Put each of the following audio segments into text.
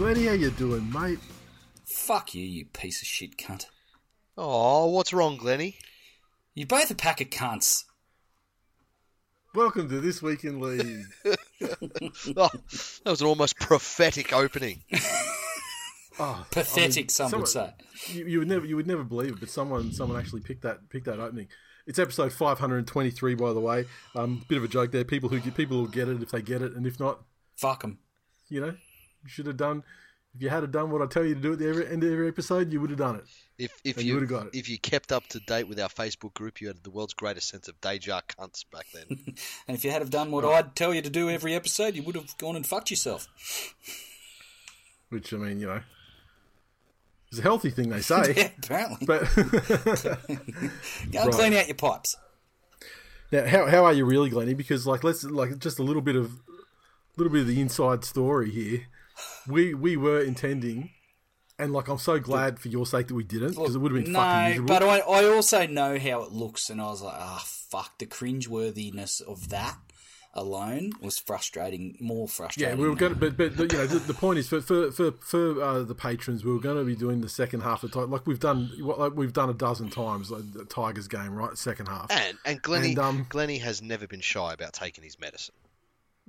Glenny, how you doing, mate? Fuck you, you piece of shit cunt. Oh, what's wrong, Glenny? You both a pack of cunts. Welcome to this week in league. Oh, that was an almost prophetic opening. Oh, Pathetic, some would someone- say. You, you would never, you would never believe it, but someone, someone actually picked that, picked that opening. It's episode 523, by the way. Um, bit of a joke there. People who get, people will get it if they get it, and if not, Fuck them. you know, you should have done. If you had have done what I tell you to do at the every, end of every episode, you would have done it. If if And you you, would've got it. if you kept up to date with our Facebook group, you had the world's greatest sense of deja cunts back then. And if you had have done what I'd tell you to do every episode, you would have gone and fucked yourself. Which I mean, you know, it's a healthy thing they say. Yeah, apparently. But Go and Right. clean out your pipes. now, how how are you really, Glenny? Because like, let's like just a little bit of, little bit of the inside story here. We we were intending, and like I'm so glad for your sake that we didn't because it would have been fucking miserable. but I, I also know how it looks, and I was like, ah, fuck. The cringeworthiness of that alone was frustrating, more frustrating. yeah, we were going to, but, but but, you know, the, the point is for for for, for uh, the patrons, we were going to be doing the second half of time, like we've done, what like we've done a dozen times, like the Tigers game, right? Second half. And and Glenny And, um, Glenny has never been shy about taking his medicine.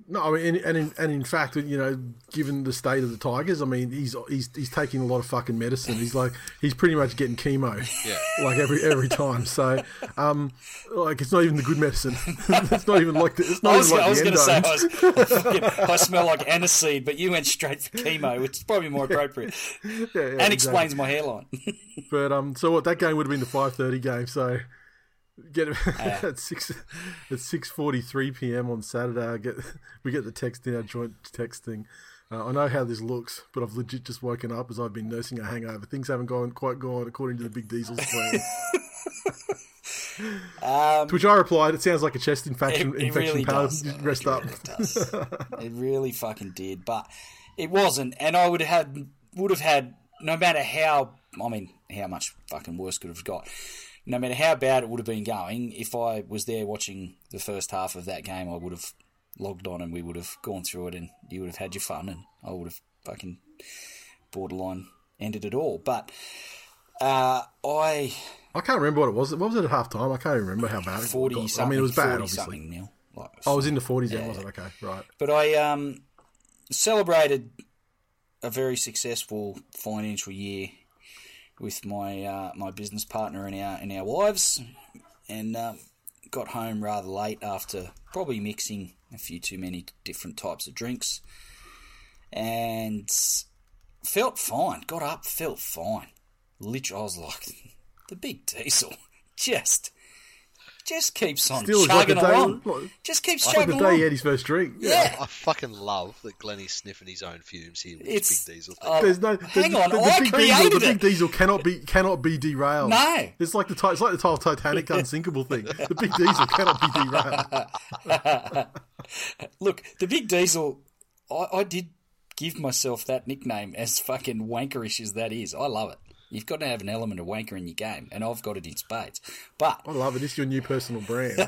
No, I mean, and, and in, and in fact, you know, given the state of the Tigers, I mean, he's he's he's taking a lot of fucking medicine. He's like he's pretty much getting chemo, Yeah. like every every time. So, um, like it's not even the good medicine. it's not even like the, it's not I was, like I was going to say I, was, I smell like aniseed, but you went straight for chemo, which is probably more appropriate, Yeah, yeah, and exactly. explains my hairline. But um, so what? That game would have been the five thirty game. So get it at six at six forty three p.m. on Saturday. I get we get the text in our joint text thing. Uh, I know how this looks, but I've legit just woken up as I've been nursing a hangover. Things haven't gone quite gone according to the Big Diesel's plan. Um, to which I replied, "It sounds like a chest infection. It- it infection really pal. does. Just Rest up." It does. it really fucking did, but it wasn't, and I would have had would have had no matter how I mean how much fucking worse could have got. No matter how bad it would have been going, if I was there watching the first half of that game, I would have logged on and we would have gone through it, and you would have had your fun, and I would have fucking borderline ended it all. But uh, I I can't remember what it was. What was it at half time? I can't even remember how bad it forty got. something. I mean, it was bad, 40 obviously. something nil. Like, I was in the forties then, was it? Okay, right. But I um, celebrated a very successful financial year with my uh, my business partner and our and our wives, and um, got home rather late after probably mixing a few too many different types of drinks, and felt fine. Got up, felt fine. Literally, I was like, the big diesel just. Just keeps on Still, it's like chugging day- along. like- just keeps Like the chugging day along. he had his first drink. yeah, I fucking love that Glenny's sniffing his own fumes here with It's- his big diesel. Uh, thing. oh, There's no. Hang on, the, the I big diesel, created the big diesel cannot be cannot be derailed. No. it's like the it's like the whole Titanic unsinkable thing. The big diesel cannot be derailed. Look, the big diesel. I, I did give myself that nickname as fucking wankerish as that is. I love it. You've got to have an element of wanker in your game, and I've got it in spades. But I love it. It's your new personal brand.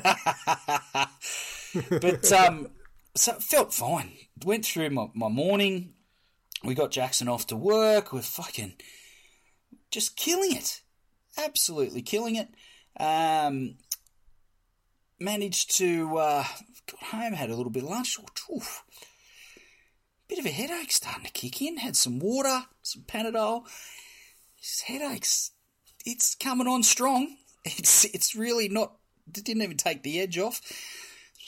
but um, so it felt fine. Went through my, my morning. We got Jackson off to work. We're fucking just killing it, absolutely killing it. Um, managed to uh, got home, had a little bit of lunch. Oof. Bit of a headache starting to kick in. Had some water, some Panadol. This headache's it's coming on strong. It's it's really not. It didn't even take the edge off.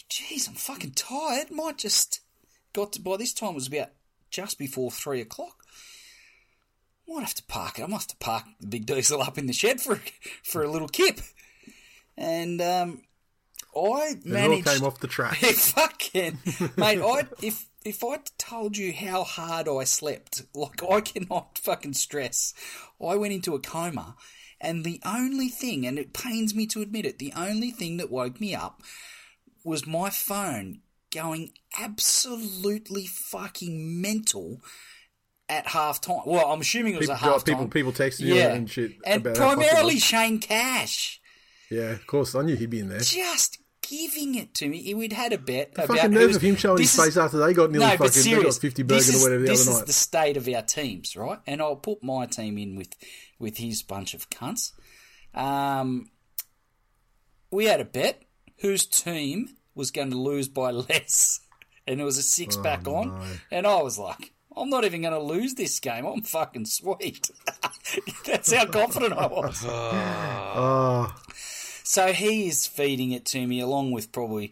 Jeez, I'm fucking tired. Might just got to, by this time it was about just before three o'clock. Might have to park it. I might have to park the big diesel up in the shed for for a little kip. And um, I managed. It all came off the track. fucking mate, I if if I told you how hard I slept, like I cannot fucking stress. I went into a coma, and the only thing, and it pains me to admit it, the only thing that woke me up was my phone going absolutely fucking mental at half time. Well, I'm assuming it was People, at half people, time. people texting you yeah, and shit and primarily Shane Cash Yeah, of course. I knew he'd be in there. just giving it to me. We'd had a bet The about fucking nerve of him showing his is- face after they got nearly no, fucking serious. got fifty this burgers or whatever the other night. this is the state of our teams, right? And I'll put my team in with with his bunch of cunts. Um, we had a bet whose team was going to lose by less, and it was a six back Oh, on, and I was like. I'm not even going to lose this game. I'm fucking sweet. That's how confident I was. Oh, So he is feeding it to me along with probably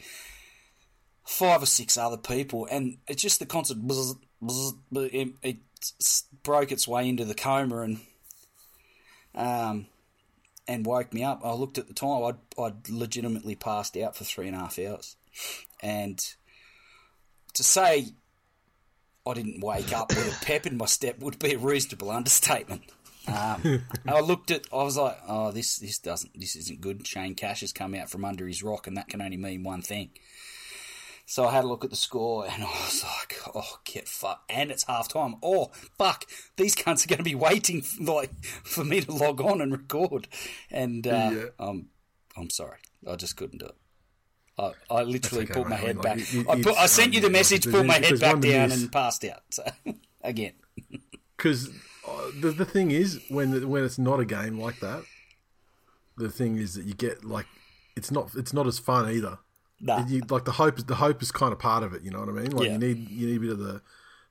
five or six other people, and it's just the constant it, it broke its way into the coma and um and woke me up. I looked at the time; I'd I'd legitimately passed out for three and a half hours, and to say I didn't wake up with a pep in my step would be a reasonable understatement. Um, I looked at, I was like, oh, this this doesn't, this isn't good. Shane Cash has come out from under his rock, and that can only mean one thing. So I had a look at the score, and I was like, oh, get fuck, and it's half time. Oh, fuck, these cunts are going to be waiting like for me to log on and record, and uh, Yeah. I'm I'm sorry, I just couldn't do it. I, I literally okay, put my. Head mean, back. like, it- I, put, I sent you the message, pulled my head back down, miss- and passed out. So again, because uh, the the thing is when when it's not a game like that, the thing is that you get like it's not it's not as fun either. nah. You, like the hope is the hope is kind of part of it. You know what I mean? Like Yeah. you need you need a bit of the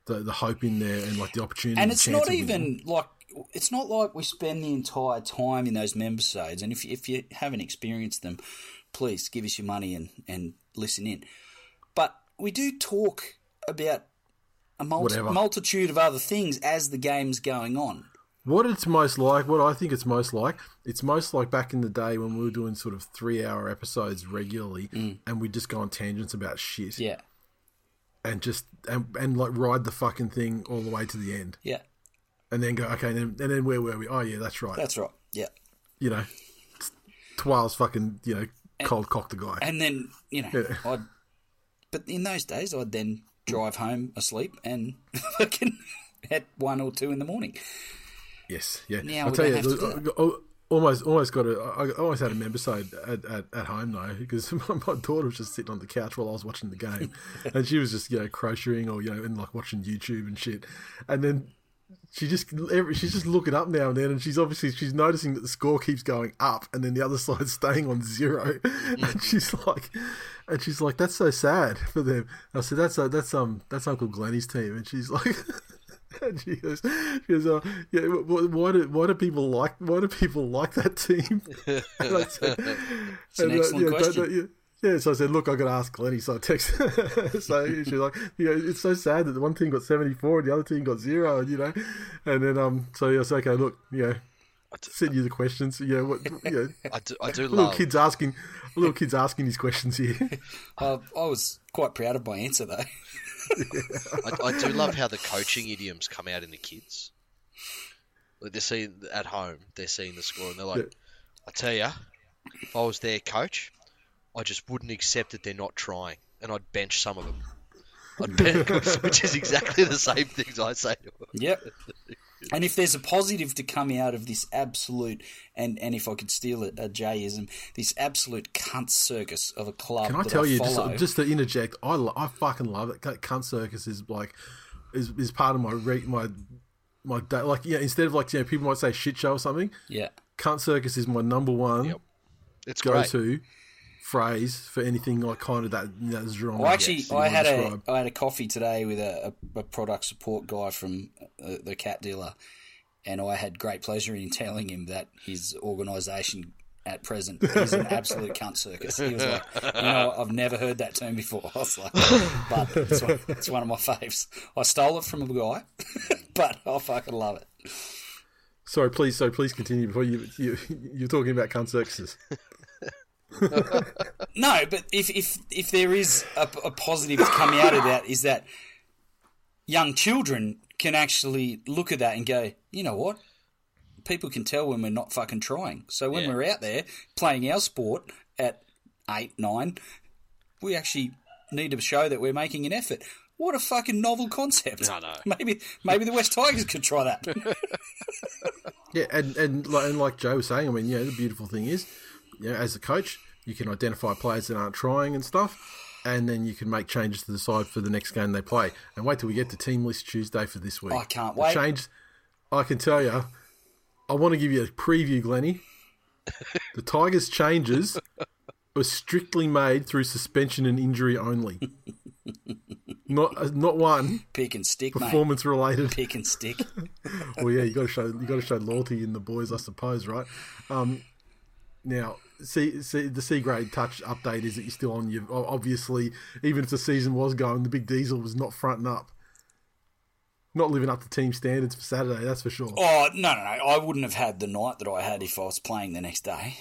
the, the hope in there and like the opportunity. and it's not even like it's not like we spend the entire time in those membersades. And if if you haven't experienced them, please give us your money and and listen in. But we do talk about a Whatever. multitude of other things as the game's going on. What it's most like, what I think it's most like, it's most like back in the day when we were doing sort of three hour episodes regularly and we'd just go on tangents about shit Mm. Yeah, and just, and, and like ride the fucking thing all the way to the end yeah, and then go, okay, and then, and then where were we? Oh, yeah, that's right. that's right. Yeah, you know, Twile's fucking, you know, cold cocked the guy. and then you know, Yeah. I'd. But in those days, I'd then drive home asleep and fucking at one or two in the morning. Yes, yeah. Now I'll tell you, have to do I- I- almost, almost got a, I almost had a member side at, at, at home though, because my, my daughter was just sitting on the couch while I was watching the game, and she was just you know crocheting or you know and like watching YouTube and shit, and then she just every, she's just looking up now and then, and she's obviously she's noticing that the score keeps going up, and then the other side's staying on zero, and she's like, and she's like, that's so sad for them. I said, that's uh, that's um that's Uncle Glenny's team, and she's like. And she goes, she goes, oh, yeah. wh- Why do why do people like why do people like that team? And I said, It's an uh, excellent yeah, question. don't- yeah. Yeah, so I said, look, I got to ask Glenny. So I text. so she's like, you know, it's so sad that the one team got seventy four and the other team got zero, and you know, and then um, so yeah, said, okay, look, you know, send you the questions. Yeah, what, you know, I do, I do little love. kids asking, little kids asking these questions here. I, I was quite proud of my answer though. I, I do love how the coaching idioms come out in the kids. Like they're seeing at home, they're seeing the score, and they're like, Yeah. "I tell you, if I was their coach, I just wouldn't accept that they're not trying, and I'd bench some of them." I'd bench, which is exactly the same things I say to them. Yep. And if there's a positive to come out of this absolute, and, and if I could steal a, a Jayism, this absolute cunt circus of a club Can I that tell you, follow, just, just to interject, I, lo- I fucking love it. Cunt circus is like, is, is part of my re- my my day. Like, yeah, instead of like, you know, people might say shit show or something. yeah, Cunt circus is my number one Yep. It's go great. to phrase for anything like kind of that that genre. Well, actually, I had a describe. I had a coffee today with a, a, a product support guy from uh, the cat dealer, and I had great pleasure in telling him that his organisation at present is an absolute cunt circus. He was like, you know, I've never heard that term before. I was like, but it's one, it's one of my faves. I stole it from a guy, but I fucking love it. Sorry, please. So please continue before you, you you're talking about cunt circuses. No, but if if if there is a, a positive coming out of that is that young children can actually look at that and go, you know what? People can tell when we're not fucking trying. So when Yeah. we're out there playing our sport at eight, nine, we actually need to show that we're making an effort. What a fucking novel concept! I know. Maybe maybe the West Tigers could try that. Yeah, and and like, and like Joe was saying, I mean, you know, the beautiful thing is, you know, as a coach, you can identify players that aren't trying and stuff, and then you can make changes to the side for the next game they play. And wait till we get to team list Tuesday for this week. I can't The wait. Change. I can tell you. I want to give you a preview, Glenny. the Tigers' changes were strictly made through suspension and injury only. Not not one Pick and stick, mate. performance related. Pick and stick. well, yeah, you got to show you got to show loyalty in the boys, I suppose, right? Um, now, see, see, the C grade touch update is that you're still on your. Obviously, even if the season was going, the big diesel was not fronting up, not living up to team standards for Saturday. That's for sure. Oh no, no, no! I wouldn't have had the night that I had if I was playing the next day.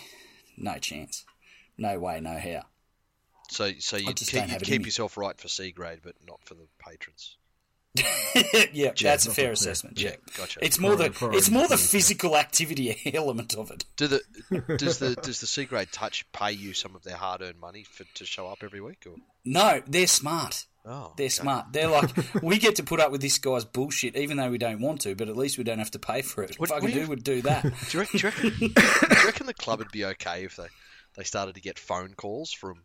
No chance. No way. No how. So, so you just keep, you have keep yourself right for C grade, but not for the patrons. yeah, that's a fair for- assessment. Yeah, Yeah, gotcha. It's more the Priority- it's more the physical activity element of it. Do the does the does the C grade touch pay you some of their hard earned money for to show up every week? Or No, they're smart. oh, They're okay. smart. They're like, we get to put up with this guy's bullshit, even though we don't want to. But at least we don't have to pay for it. What- Fucking what do you- do would do that. Do you reckon, do, you reckon, do you reckon the club would be okay if they, they started to get phone calls from,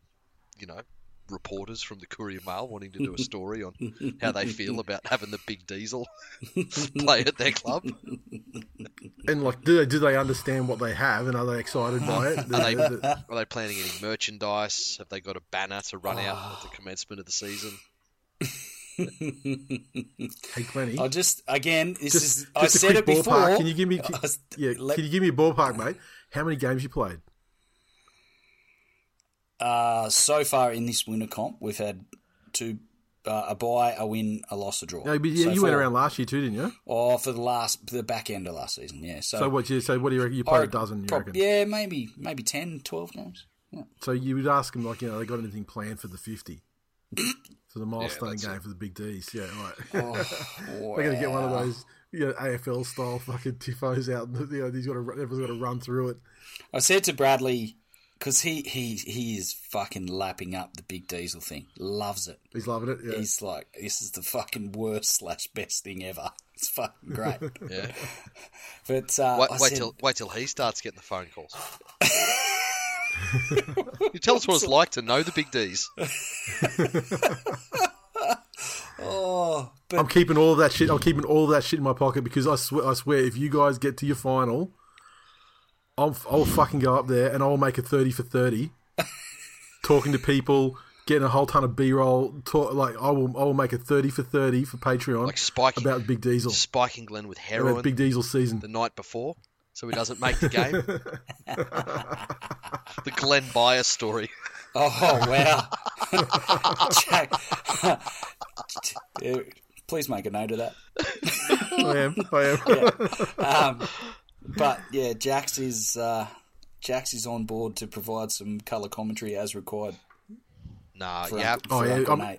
you know, reporters from the Courier Mail wanting to do a story on how they feel about having the big diesel play at their club? And like, do they do they understand what they have, and are they excited by it? Are they, The- the- are they planning any merchandise? Have they got a banner to run out at the ah. commencement of the season? hey, Glenny, I just again, this just, is just I a said quick it before. ballpark. Can you give me? I was- yeah, let- can you give me a ballpark, mate? How many games you played? Uh, so far in this winter comp, we've had two. Uh, a buy, a win, a loss, a draw. No, but yeah, So you went around last year too, didn't you? Oh, for the last, the back end of last season, yeah. So, So what you so what do you reckon? You played a dozen, you prob- reckon? Yeah, maybe maybe 10, 12 games. Yeah. So you would ask them like, you know, they got anything planned for the fifty, for the milestone that's game it. for the big D's? Yeah, right. Oh, They're gonna get one of those, you know, AFL style fucking tifos out. And, you know, he's got to, everyone's got to run through it. I said to Bradley because he he he is fucking lapping up the big diesel thing. Loves it. He's loving it. Yeah. He's like, this is the fucking worst slash best thing ever. It's fucking great. Yeah. but uh, Wait, wait said, till wait till he starts getting the phone calls. you tell us what it's like to know the big D's. oh, but I'm keeping all of that shit. I'm keeping all of that shit in my pocket because I swear, I swear, if you guys get to your final, I'll I'll fucking go up there and I'll make a thirty for thirty, talking to people, getting a whole ton of B roll. Talk, like I will I will make a thirty for thirty for Patreon Like spiking about Big Diesel. spiking Glenn with About heroin Big Diesel season. the night before, so he doesn't make the game. the Glen Bias story. oh wow, Jack, please make a note of that. I am. I am. Um, but yeah, Jax is uh, Jax is on board to provide some color commentary as required. Nah, For you have, Oh, for yeah, Uncle I'm-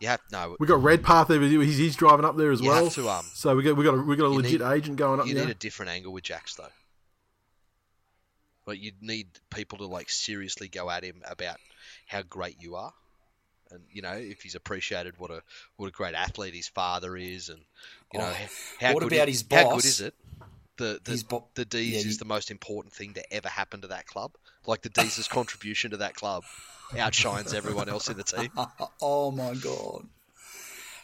you have no. We got Redpath there. He's, he's driving up there as You well. have to, um, so we got we got a, we got a legit need- agent going up You there. need a different angle with Jax though. Like you'd need people to like seriously go at him about how great you are, and you know if he's appreciated what a what a great athlete his father is, and you know Oh, how, how what good about it- his How boss? good is it? The the, bo- the D's yeah, is you- the most important thing to ever happen to that club. Like the D's' contribution to that club outshines everyone else in the team. oh my god.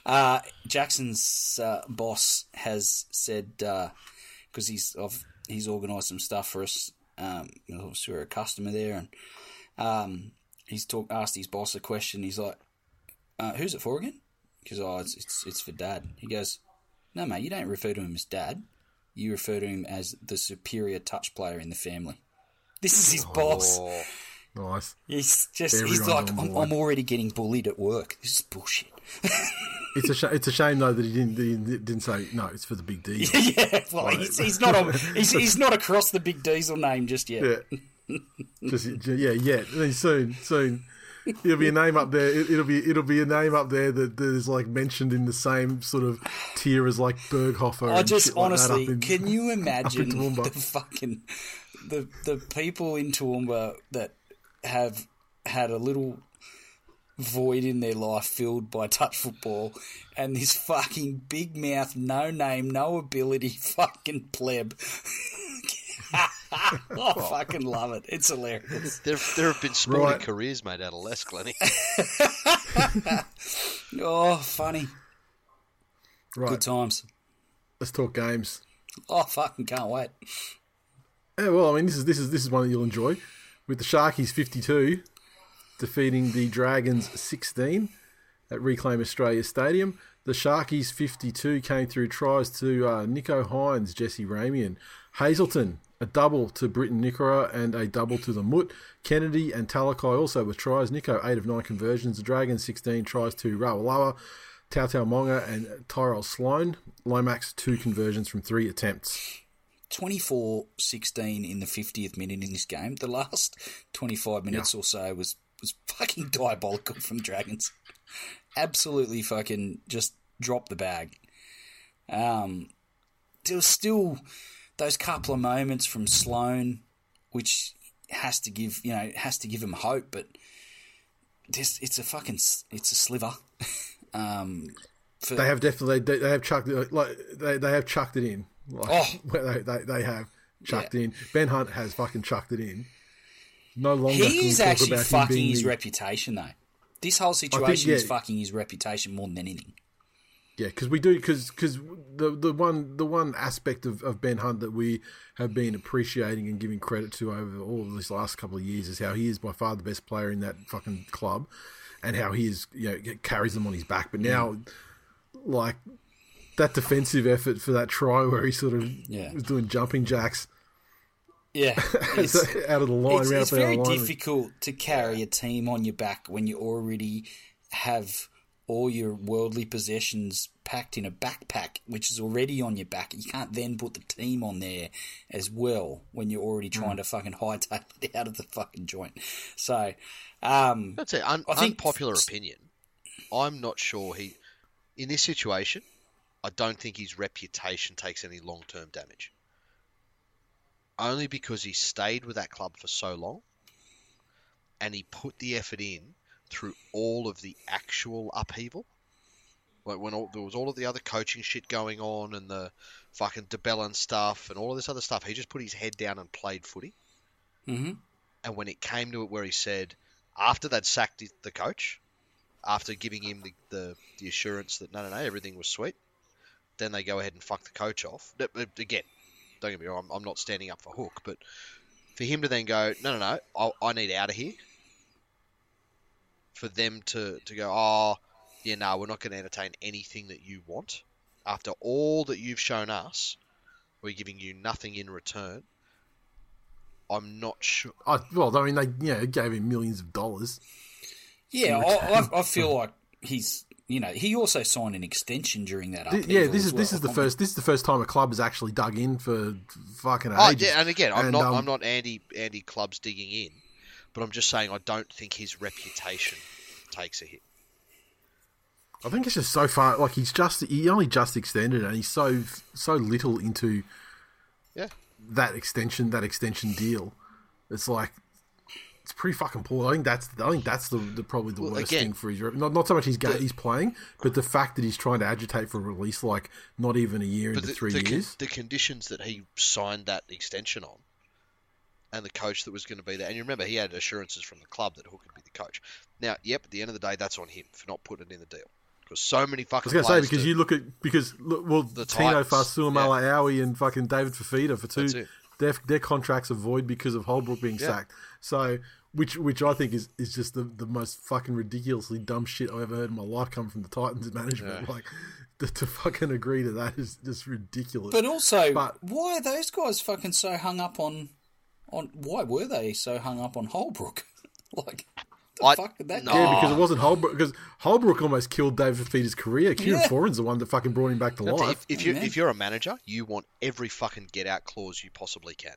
Uh, Jackson's uh, boss has said because he's of he's organised some stuff for us. Um, you know, obviously we're a customer there, and um, he's talk, asked his boss a question. He's like, uh, "Who's it for again?" Because oh, it's, it's it's for Dad. He goes, "No, mate, you don't refer to him as Dad. You refer to him as the superior touch player in the family. This is his boss. Oh, Nice. He's just, he's like, I'm. I'm already getting bullied at work. This is bullshit. It's a sh- it's a shame though that he didn't he didn't say no. It's for the big D. yeah, well, he's, he's not on, he's, he's not across the big diesel name just yet. Yeah. Just yeah, yeah. Soon, soon, it'll be a name up there. It, it'll be it'll be a name up there that, that is like mentioned in the same sort of tier as like Berghofer. I just like honestly, up in- can you imagine the fucking the the people in Toowoomba that have had a little void in their life filled by touch football, and this fucking big mouth, no name, no ability, fucking pleb. I fucking love it. It's hilarious. there, there have been sporting Right. careers made out of less, Glenny. Oh, funny. right. Good times. Let's talk games. Oh, fucking can't wait. Yeah, well, I mean, this is this is this is one that you'll enjoy, with the Sharkies fifty-two defeating the Dragons sixteen at Reclaim Australia Stadium. The Sharkies fifty-two came through tries to uh, Nicho Hynes, Jesse Ramien, Hazelton, a double to Briton Nikora and a double to the Mutt. Kennedy and Talakai also with tries. Nicho eight of nine conversions. The Dragons sixteen tries to Ravalawa. Tau Tau Monga and Tyrell Sloan. Lomax two conversions from three attempts. 24 16 in the 50th minute in this game. The last 25 minutes or so was, was fucking diabolical from Dragons. Absolutely fucking just dropped the bag. Um, there was still those couple of moments from Sloan, which has to give you know has to give him hope, but just it's a fucking it's a sliver. um, for, They have definitely they, they have chucked it like they, they have chucked it in. Like, Oh. they, they they have chucked it in. Ben Hunt has fucking chucked it in. No longer He's actually fucking his the- reputation, though. This whole situation is yeah. fucking his reputation more than anything. Yeah, because we do because because the the one the one aspect of, of Ben Hunt that we have been appreciating and giving credit to over all of this last couple of years is how he is by far the best player in that fucking club, and how he is you know carries them on his back. But now, like that defensive effort for that try where he sort of Yeah. was doing jumping jacks Yeah, it's, out of the line, it's, it's up out of very difficult to carry a team on your back when you already have all your worldly possessions packed in a backpack, which is already on your back. You can't then put the team on there as well when you're already Hmm. trying to fucking hightail it out of the fucking joint. So, um, That's it. Un- I think- unpopular opinion. I'm not sure he, in this situation, I don't think his reputation takes any long term damage. Only because he stayed with that club for so long and he put the effort in through all of the actual upheaval. Like when all, there was all of the other coaching shit going on and the fucking de Belin stuff and all of this other stuff, he just put his head down and played footy. mhm. And when it came to it, where he said, after they'd sacked the- coach, after giving him the, the, the assurance that no, no, no, everything was sweet, then they go ahead and fuck the coach off. Again, don't get me wrong, I'm, I'm not standing up for Hook, but for him to then go, no, no, no, I, I need out of here. For them to, to go, oh, yeah, no, we're not going to entertain anything that you want. After all that you've shown us, we're giving you nothing in return. I'm not sure. I, well, I mean, they you know gave him millions of dollars. Yeah, I, I, I feel like he's, you know, he also signed an extension during that. Upheaval yeah, this as is this is the first this is the first time a club has actually dug in for fucking Oh ages. yeah, and again, I'm And, not um, I'm not anti anti clubs digging in, but I'm just saying I don't think his reputation takes a hit. I think it's just so far like he's just he only just extended and he's so so little into Yeah. that extension that extension deal. It's like it's pretty fucking poor. I think that's I think that's the, the probably the Well, worst again, thing for his not not so much he's he's playing, but the fact that he's trying to agitate for a release like not even a year into the, three the, con- years. the conditions that he signed that extension on, and the coach that was going to be there, and you remember he had assurances from the club that Hook would be the coach. Now, yep, at the end of the day, that's on him for not putting it in the deal because so many fucking. I was going to say because do. you look at because look, well The Tino Titans, Fa'asuamaleaui and fucking David Fifita for two their their contracts are void because of Holbrook being Yeah. sacked. So which which I think is, is just the, the most fucking ridiculously dumb shit I've ever heard in my life come from the Titans management. Yeah. Like to, to fucking agree to that is just ridiculous. But also, But- why are those guys fucking so hung up on on why were they so hung up on Holbrook? like, the I- fuck did that? no. Yeah, because it wasn't Holbrook. Because Holbrook almost killed David Fifita's career. Kieran Yeah. Foran's the one that fucking brought him back to That's life. If, if you man. if you're a manager, you want every fucking get out clause you possibly can,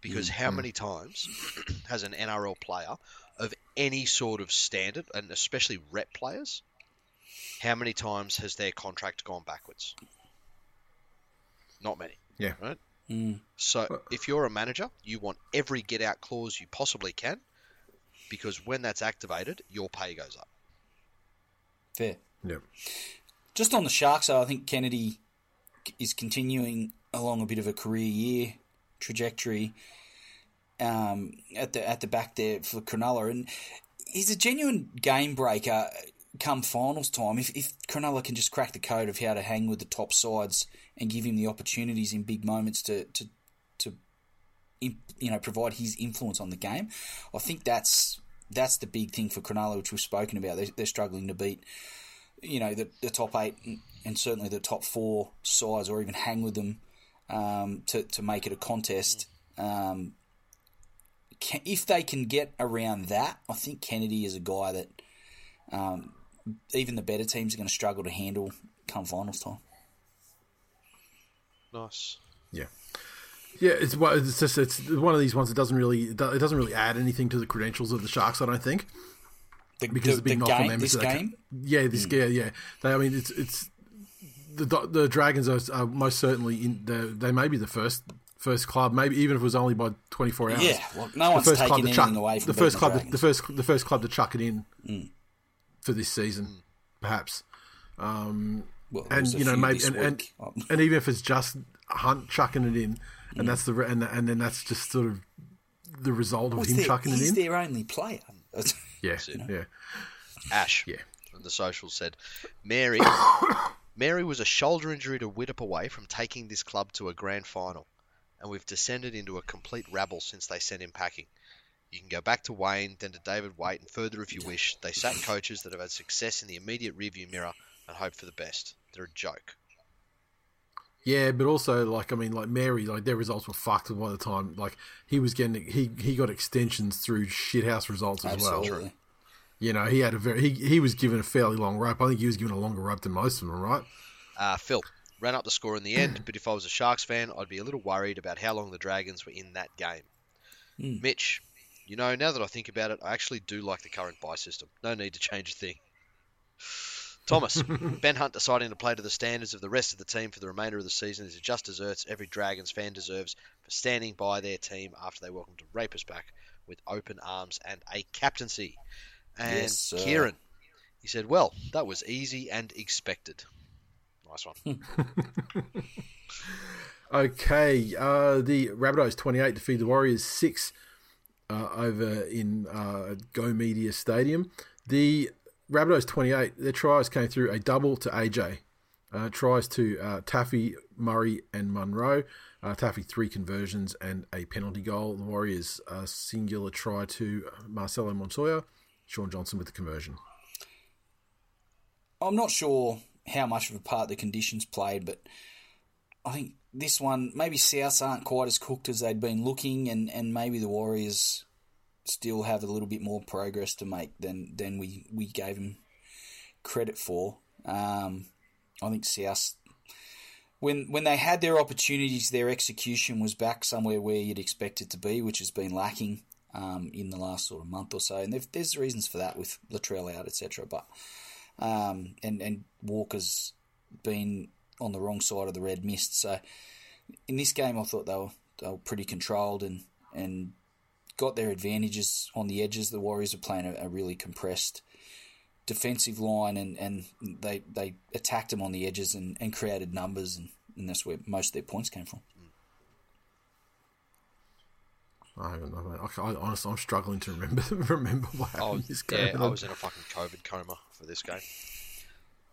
because Mm, how many times has an NRL player of any sort of standard, and especially rep players, how many times has their contract gone backwards? Not many. Yeah. Right. Mm. So if you're a manager, you want every get out clause you possibly can, because when that's activated, your pay goes up. Fair. Yeah. Just on the Sharks, though, I think Kennedy is continuing along a bit of a career year trajectory um, at the at the back there for Cronulla, and he's a genuine game breaker come finals time. If if Cronulla can just crack the code of how to hang with the top sides and give him the opportunities in big moments to to to you know provide his influence on the game, I think that's that's the big thing for Cronulla, which we've spoken about. They're, they're struggling to beat you know the, the top eight and, certainly the top four sides, or even hang with them um, to to make it a contest. Um, can, if they can get around that, I think Kennedy is a guy that um, even the better teams are going to struggle to handle come finals time. Nice. Yeah. Yeah, it's one- it's just it's one of these ones that doesn't really it doesn't really add anything to the credentials of the Sharks. I don't think The, because the, the big the knock on game, them is this that game, ca- yeah, this hmm. yeah, yeah. They, I mean, it's it's the the Dragons are, are most certainly in the they may be the first first club, maybe even if it was only by twenty four hours. yeah. Well, no the one's first club taking to anything chuck away from the first club, the, the, the first the first club to chuck it in hmm. For this season, perhaps. Um, Well, and you know maybe and, and. Oh, and even if it's just Hunt chucking it in, and that's the re- and and then that's just sort of the result of Well, him he's their- chucking it in. he's their only player. Yeah, it. yeah. Ash Yeah. from the social said, Mary, Mary was a shoulder injury to Widdop away from taking this club to a grand final, and we've descended into a complete rabble since they sent him packing. You can go back to Wayne, then to David Waite, and further if you wish. They sack coaches that have had success in the immediate rearview mirror and hope for the best. They're a joke. Yeah, but also like I mean, like Mary, like their results were fucked by the time like he was getting he he got extensions through shithouse results as well. Absolutely. You know, he had a very he he was given a fairly long rope. I think he was given a longer rope than most of them, right? Uh, Phil ran up the score in the end, but if I was a Sharks fan, I'd be a little worried about how long the Dragons were in that game. Mitch, you know, now that I think about it, I actually do like the current buy system. No need to change a thing. Thomas, Ben Hunt deciding to play to the standards of the rest of the team for the remainder of the season is just desserts every Dragons fan deserves for standing by their team after they welcomed Rapist back with open arms and a captaincy. And Yes, sir. Kieran, he said, well, that was easy and expected. Nice one. Okay, uh, the Rabbitohs twenty eight defeat the Warriors six uh, over in uh, Go Media Stadium. The Rabbitohs twenty eight their tries came through a double to AJ, uh, tries to uh, Taffy, Murray, and Munro. Uh, Taffy three conversions and a penalty goal. The Warriors uh, singular try to Marcelo Montoya, Shaun Johnson with the conversion. I'm not sure how much of a part the conditions played, but I think this one maybe Souths aren't quite as cooked as they'd been looking, and, and maybe the Warriors still have a little bit more progress to make than than we, we gave them credit for. Um, I think South when when they had their opportunities, their execution was back somewhere where you'd expect it to be, which has been lacking um, in the last sort of month or so. And there's reasons for that with Latrell out, etc. But um, and and Walker's been on the wrong side of the red mist. So in this game, I thought they were they were pretty controlled and and got their advantages on the edges. The Warriors are playing a, a really compressed defensive line, and, and they they attacked them on the edges and, and created numbers, and, and that's where most of their points came from. I don't know. mate. I, I honestly, I'm struggling to remember remember what oh, happened Oh, in this game. yeah, I was in a fucking COVID coma for this game.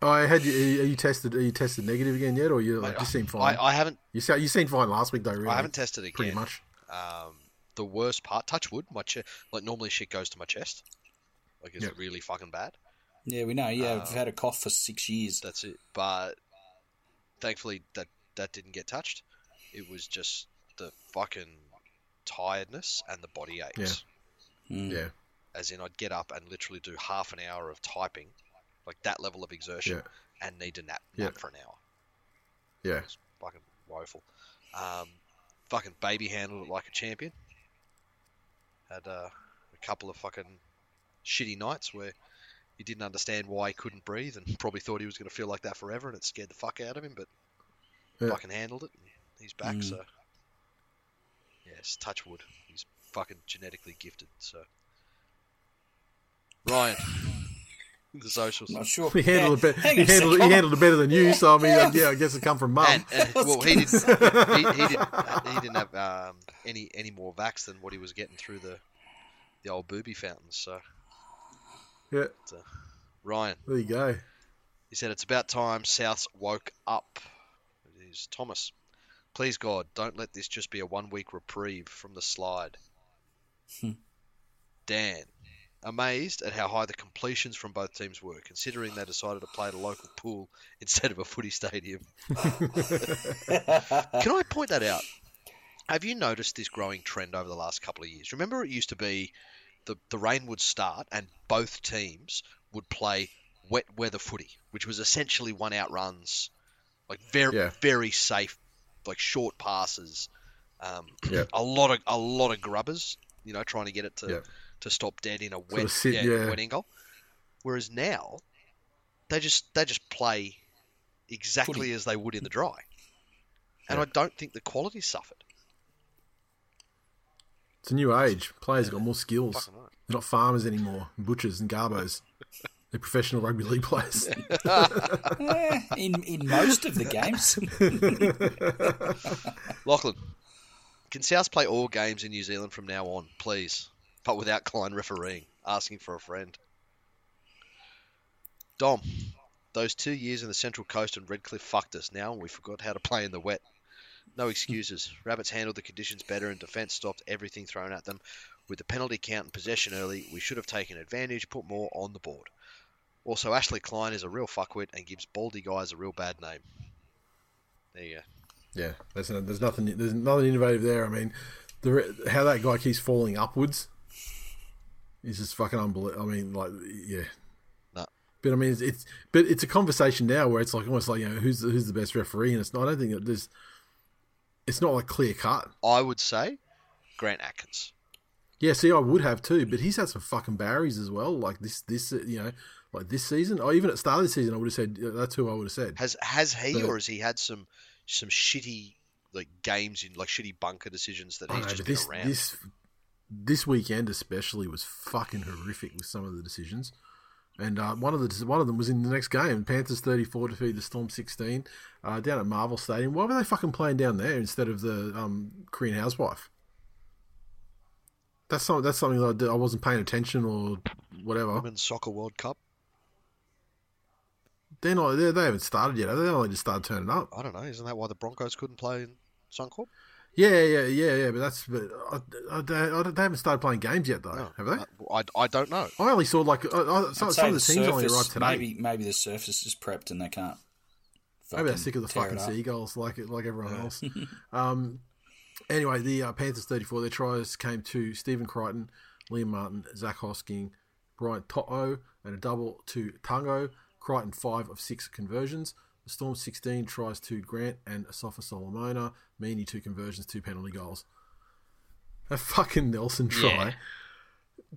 Oh, I had you. Are you tested? Are you tested negative again yet, or you like Mate, you seem fine? I, I haven't you see, you seemed fine last week though. Really, I haven't tested again. pretty much. Um, the worst part, touch wood, my che- like normally shit goes to my chest. Like it's Yeah. really fucking bad. Yeah, we know. Yeah, I've had a cough for six years. That's it. But thankfully that that didn't get touched. It was just the fucking tiredness and the body aches. Mm. Yeah. As in, I'd get up and literally do half an hour of typing, like that level of exertion, Yeah. and need to nap Yeah. nap for an hour. Yeah. It's fucking woeful. Um, fucking baby handled it like a champion. Had uh, a couple of fucking shitty nights where he didn't understand why he couldn't breathe and probably thought he was going to feel like that forever and it scared the fuck out of him, but Yeah. fucking handled it. And he's back, Mm. so yes, touch wood. He's fucking genetically gifted. So Ryan, the socials. Not sure. He handled it. Hang- Be- he handled it. He handled it better than you. So I mean, uh, yeah, I guess it come from mum. and, and well, he didn't. He, he didn't. He didn't have um, any any more vax than what he was getting through the the old booby fountains. So yeah, Ryan, there you go. he said it's about time Souths woke up. It is Thomas. Please God, don't let this just be a one week reprieve from the slide. Hmm. Dan, amazed at how high the completions from both teams were, considering they decided to play at a local pool instead of a footy stadium. Can I point that out? Have you noticed this growing trend over the last couple of years? Remember, it used to be the, the rain would start and both teams would play wet weather footy, which was essentially one out runs, like very Yeah. very safe, like short passes, um, Yeah. a lot of a lot of grubbers, you know, trying to get it to Yeah. To stop dead in a wet of sit- yeah, yeah. wet angle. Whereas now, they just they just play exactly Footy. as they would in the dry, and Yeah. I don't think the quality suffered. It's a new age. Players got more skills. Right. They're not farmers anymore. Butchers and garbos. They're professional rugby league players. In in most of the games. Lachlan, can South play all games in New Zealand from now on, please? But without Klein refereeing. Asking for a friend. Dom, those two years in the Central Coast and Redcliffe fucked us. Now we forgot how to play in the wet. No excuses. Rabbits handled the conditions better and defence stopped everything thrown at them. With the penalty count and possession early, we should have taken advantage, put more on the board. Also, Ashley Klein is a real fuckwit and gives baldy guys a real bad name. There you go. yeah, there's, there's nothing. There's nothing innovative there. I mean, the how that guy keeps falling upwards is just fucking unbelievable. I mean, like, yeah. No. But I mean, it's, it's but it's a conversation now where it's like almost like you know who's the, who's the best referee, and it's not. I don't think that there's. It's not like clear cut. I would say Grant Atkins. Yeah, see, I would have too, but he's had some fucking barriers as well. Like this, this, you know, like this season, or even at the start of the season, I would have said that's who I would have said. Has has he But- or has he had some some shitty like games in like shitty bunker decisions that he's know, just this, around? this, this weekend especially was fucking horrific with some of the decisions, and uh, one of the one of them was in the next game. Panthers thirty four defeat the Storm sixteen uh, down at Marvel Stadium. Why were they fucking playing down there instead of the um, Korean Housewife? That's something. That's something that I, did, I wasn't paying attention or whatever. Women's Soccer World Cup. They're not. They're, they haven't started yet. They only just started turning up. I don't know. Isn't that why the Broncos couldn't play in Suncorp? Yeah, yeah, yeah, yeah. But that's. But I, I, they, I, they haven't started playing games yet, though. No. Have they? Uh, I, I don't know. I only saw like uh, uh, some, some of the teams only arrived today. Maybe, Maybe maybe the surface is prepped and they can't. Maybe they're sick of the tear fucking it up. seagulls, like like everyone else. um. Anyway, the uh, Panthers thirty four. Their tries came to Stephen Crichton, Liam Martin, Zac Hosking, Brian To'o, and a double to Tungo. Crichton five of six conversions. The Storm sixteen tries to Grant and Asofa-Solomona. Meaney two conversions, two penalty goals. A fucking Nelson try. Yeah.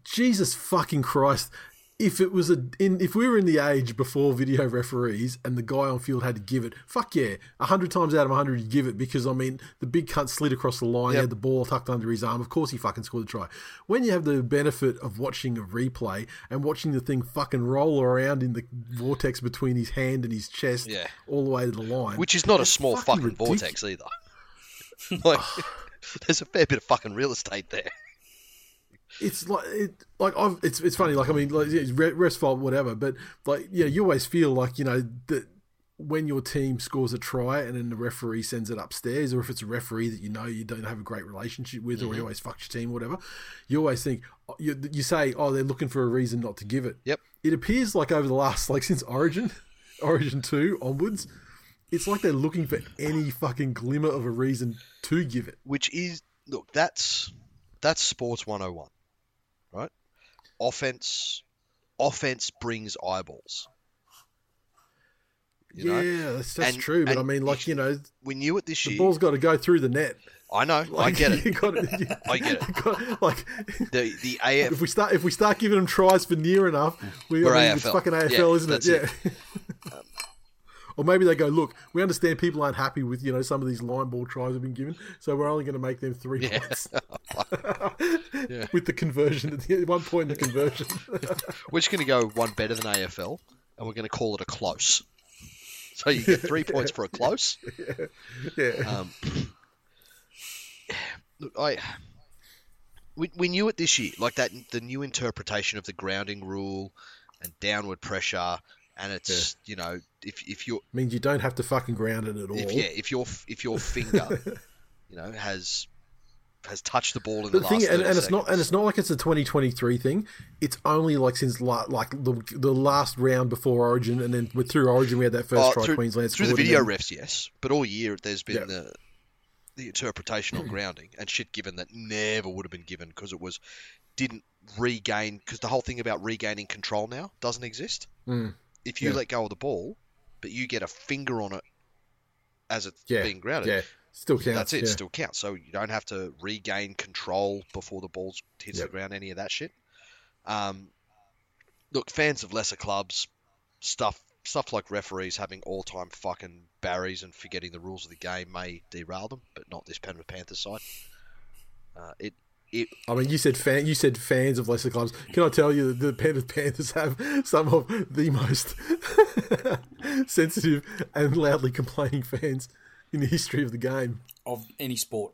Jesus fucking Christ. If it was a in if we were in the age before video referees and the guy on field had to give it, fuck yeah, a hundred times out of a hundred you give it because I mean the big cunt slid across the line, he Yep. had the ball tucked under his arm. Of course he fucking scored the try. When you have the benefit of watching a replay and watching the thing fucking roll around in the vortex between his hand and his chest, Yeah. all the way to the line, Which is not a small fucking fucking, vortex either. like, there's a fair bit of fucking real estate there. it's like it, like I've, it's it's funny. Like I mean, like it's re- rest fault, whatever. But like yeah, you always feel like you know that when your team scores a try and then the referee sends it upstairs, or if it's a referee that you know you don't have a great relationship with, or he mm-hmm. always fucks your team, or whatever, you always think oh, you, you say, oh, they're looking for a reason not to give it. Yep. It appears like over the last like since Origin, Origin two onwards. It's like they're looking for any fucking glimmer of a reason to give it. Which is look, that's that's sports 101, right? Offense, offense brings eyeballs. You know? yeah, that's, that's And- true. But I mean, like you know, We knew it this the year. ball's got to go through the net. I know. I get it. Gotta, you, I get it. gotta- like, The the AF if we start if we start giving them tries for near enough, we, We're I mean, it's fucking AFL, Yeah, isn't it? Yeah. it. or maybe they go, look, we understand people aren't happy with you know some of these line ball tries have been given, so we're only going to make them three Yeah. points Yeah. with the conversion at the one point in the conversion. We're just going to go one better than AFL, and we're going to call it a close. So you get three points for a close. yeah, Um, look, I we, we knew it this year, like that the new interpretation of the grounding rule and downward pressure, and it's you know if if you're means you don't have to fucking ground it at all. if yeah if your if your finger you know has has touched the ball in the, the last thing, and, and it's not, and it's not like it's a 2023 thing. It's only like since la- like the, the last round before Origin, and then with through Origin we had that first Oh, try through, Queensland through the video then- refs, yes, but all year there's been Yeah. the the interpretation on grounding and shit given that never would have been given because it was didn't regain because the whole thing about regaining control now doesn't exist. Mm. If you Yeah. let go of the ball, but you get a finger on it as it's Yeah, being grounded, Yeah, still counts. that's it. Yeah. Still counts. So you don't have to regain control before the ball hits Yep. the ground. Any of that shit. Um, look, fans of lesser clubs, stuff stuff like referees having all time fucking barries and forgetting the rules of the game may derail them, but not this Penrith Panthers side. Uh, it it I mean, you said fan, you said fans of lesser clubs. Can I tell you that the Penrith Panthers have some of the most sensitive and loudly complaining fans in the history of the game. of any sport,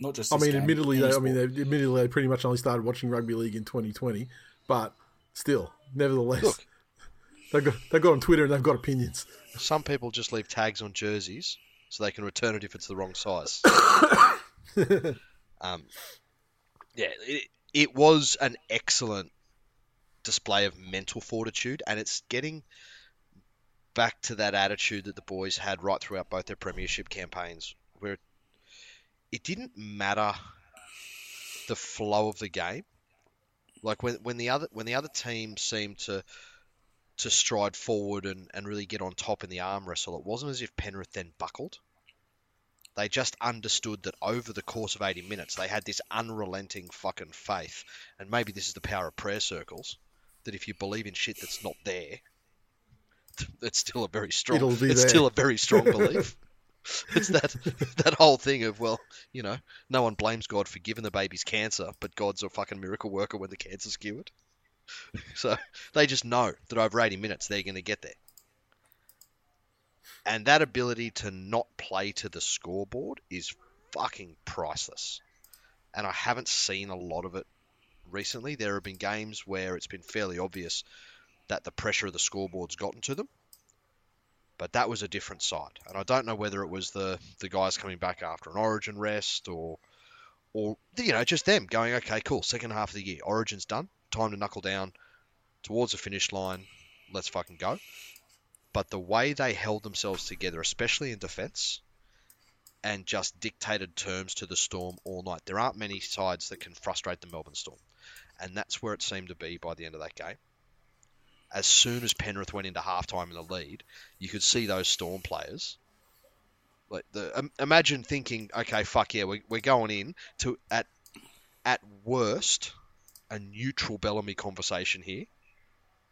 not just. I mean, game, admittedly, any they, I mean, they, admittedly, they pretty much only started watching rugby league in 2020, but still, nevertheless, Look. they've got they've got on Twitter and they've got opinions. some people just leave tags on jerseys so they can return it if it's the wrong size. um, yeah, it, it was an excellent display of mental fortitude, and it's getting back to that attitude that the boys had right throughout both their premiership campaigns, where it didn't matter the flow of the game. Like when, when the other when the other team seemed to to stride forward and, and really get on top in the arm wrestle, it wasn't as if Penrith then buckled. They just understood that over the course of 80 minutes, they had this unrelenting fucking faith. And maybe this is the power of prayer circles that if you believe in shit that's not there, it's still a very strong. It'll be it's there. still a very strong belief. it's that that whole thing of well, you know, no one blames God for giving the babies cancer, but God's a fucking miracle worker when the cancer's cured. So they just know that over 80 minutes they're going to get there. And that ability to not play to the scoreboard is fucking priceless. And I haven't seen a lot of it recently. There have been games where it's been fairly obvious that the pressure of the scoreboard's gotten to them. But that was a different side. And I don't know whether it was the, the guys coming back after an origin rest or or you know, just them going, okay, cool, second half of the year, Origin's done, time to knuckle down towards the finish line, let's fucking go. But the way they held themselves together, especially in defence, and just dictated terms to the Storm all night. There aren't many sides that can frustrate the Melbourne Storm. And that's where it seemed to be by the end of that game. As soon as Penrith went into halftime in the lead, you could see those Storm players like the um, imagine thinking, okay, fuck yeah, we, we're going in to at at worst a neutral Bellamy conversation here,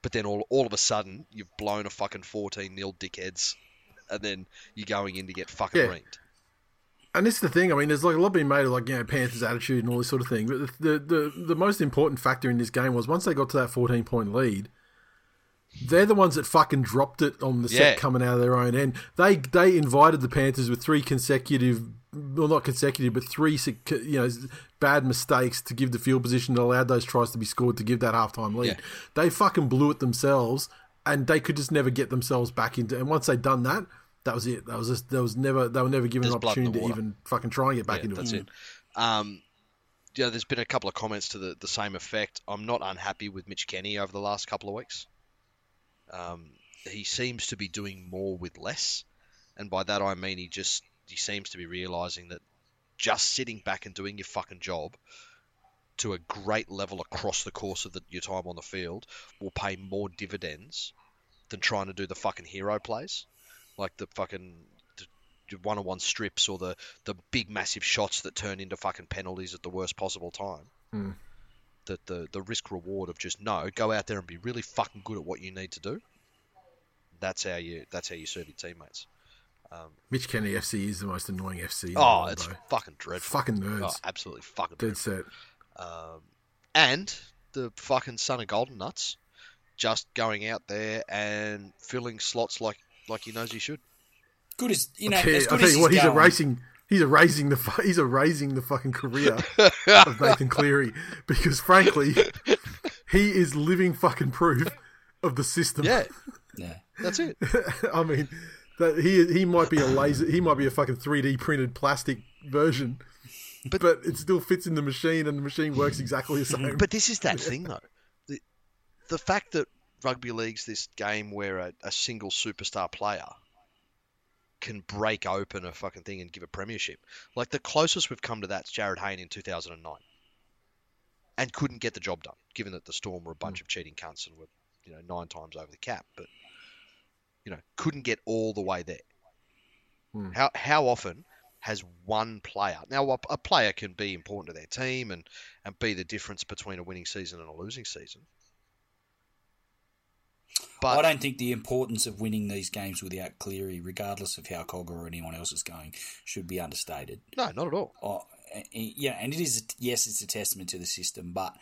but then all all of a sudden you've blown a fucking fourteen nil dickheads, and then you're going in to get fucking Yeah. reamed. And this is the thing. I mean, there's like a lot being made of like you know Panthers' attitude and all this sort of thing. But the the the, the most important factor in this game was once they got to that 14 point lead, they're the ones that fucking dropped it on the Yeah. set coming out of their own end. They they invited the Panthers with three consecutive, well not consecutive, but three you know bad mistakes to give the field position that allowed those tries to be scored to give that halftime lead. Yeah. They fucking blew it themselves, and they could just never get themselves back into. And once they'd done that. That was it. That was just. There was never. They were never given an There's in opportunity to even fucking try and get back Yeah, into that's it. it. Um, yeah, there's been a couple of comments to the, the same effect. I'm not unhappy with Mitch Kenny over the last couple of weeks. Um, he seems to be doing more with less, and by that I mean he just he seems to be realizing that just sitting back and doing your fucking job to a great level across the course of the, your time on the field will pay more dividends than trying to do the fucking hero plays, like the fucking one-on-one strips or the the big massive shots that turn into fucking penalties at the worst possible time. Mm. That the the risk reward of just no, go out there and be really fucking good at what you need to do. That's how you that's how you serve your teammates. Um, Mitch Kennedy FC is the most annoying FC. in the oh, world, it's though. fucking dreadful. fucking nerds. Oh, absolutely fucking Dead dreadful. set. Um, and the fucking son of Golden Nuts just going out there and filling slots like like he knows he should. Good as you know. Okay, as I'll tell as you what, he's going, erasing. He's erasing the he's erasing the fucking career of Nathan Cleary because frankly, he is living fucking proof of the system. Yeah, Yeah. that's it. I mean, that he he might be a laser, he might be a fucking three D printed plastic version, but, it still fits in the machine, and the machine works exactly the same. But this is that thing though. The, the fact that rugby league's this game where a, a single superstar player can break open a fucking thing and give a premiership. Like the closest we've come to that's Jarryd Hayne in 2009. And couldn't get the job done, given that the Storm were a bunch of cheating cunts and were, you know, nine times over the cap. But, you know, couldn't get all the way there. Hmm. How how often has one player now a, a player can be important to their team and and be the difference between a winning season and a losing season. But I don't think the importance of winning these games without Cleary, regardless of how Cogger or anyone else is going, should be understated. no, not at all. Oh, eh, eh, yeah, and it is yes, it's a testament to the system, but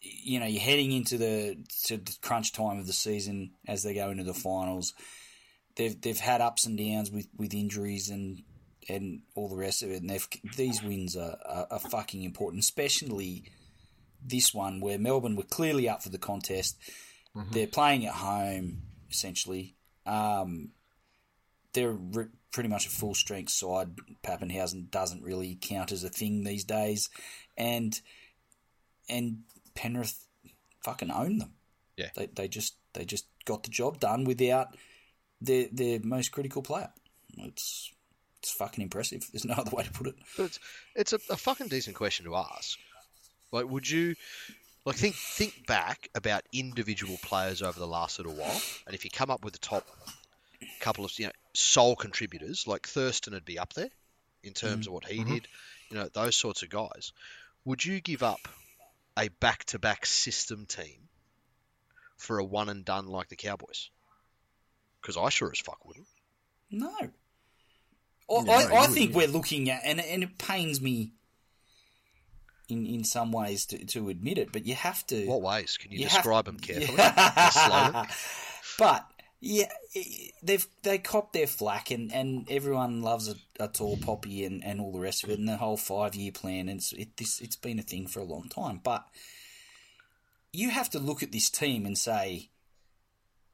you know, you're heading into the to the crunch time of the season as they go into the finals. They've they've had ups and downs with, with injuries and and all the rest of it, and they've these wins are, are, are fucking important, especially this one where Melbourne were clearly up for the contest. They're playing at home essentially. Um, they're re- pretty much a full strength side. Papenhuyzen doesn't really count as a thing these days, and and Penrith fucking own them. Yeah. they they just they just got the job done without their their most critical player. It's it's fucking impressive. There's no other way to put it. But it's it's a, a fucking decent question to ask. Like, would you like think think back about individual players over the last little while, and if you come up with the top couple of you know sole contributors, like Thurston would be up there in terms mm. of what he mm-hmm. did, you know those sorts of guys. Would you give up a back-to-back system team for a one and done like the Cowboys? Because I sure as fuck wouldn't. No. I, no, I, I think wouldn't. we're looking at, and and it pains me in in some ways to, to admit it, but you have to. What ways? Can you, You have- describe them carefully? Yeah. But yeah, they've they cop their flack, and, and everyone loves a, a tall poppy and, and all the rest of it, and the whole five year plan. And it's it, this it's been a thing for a long time, but you have to look at this team and say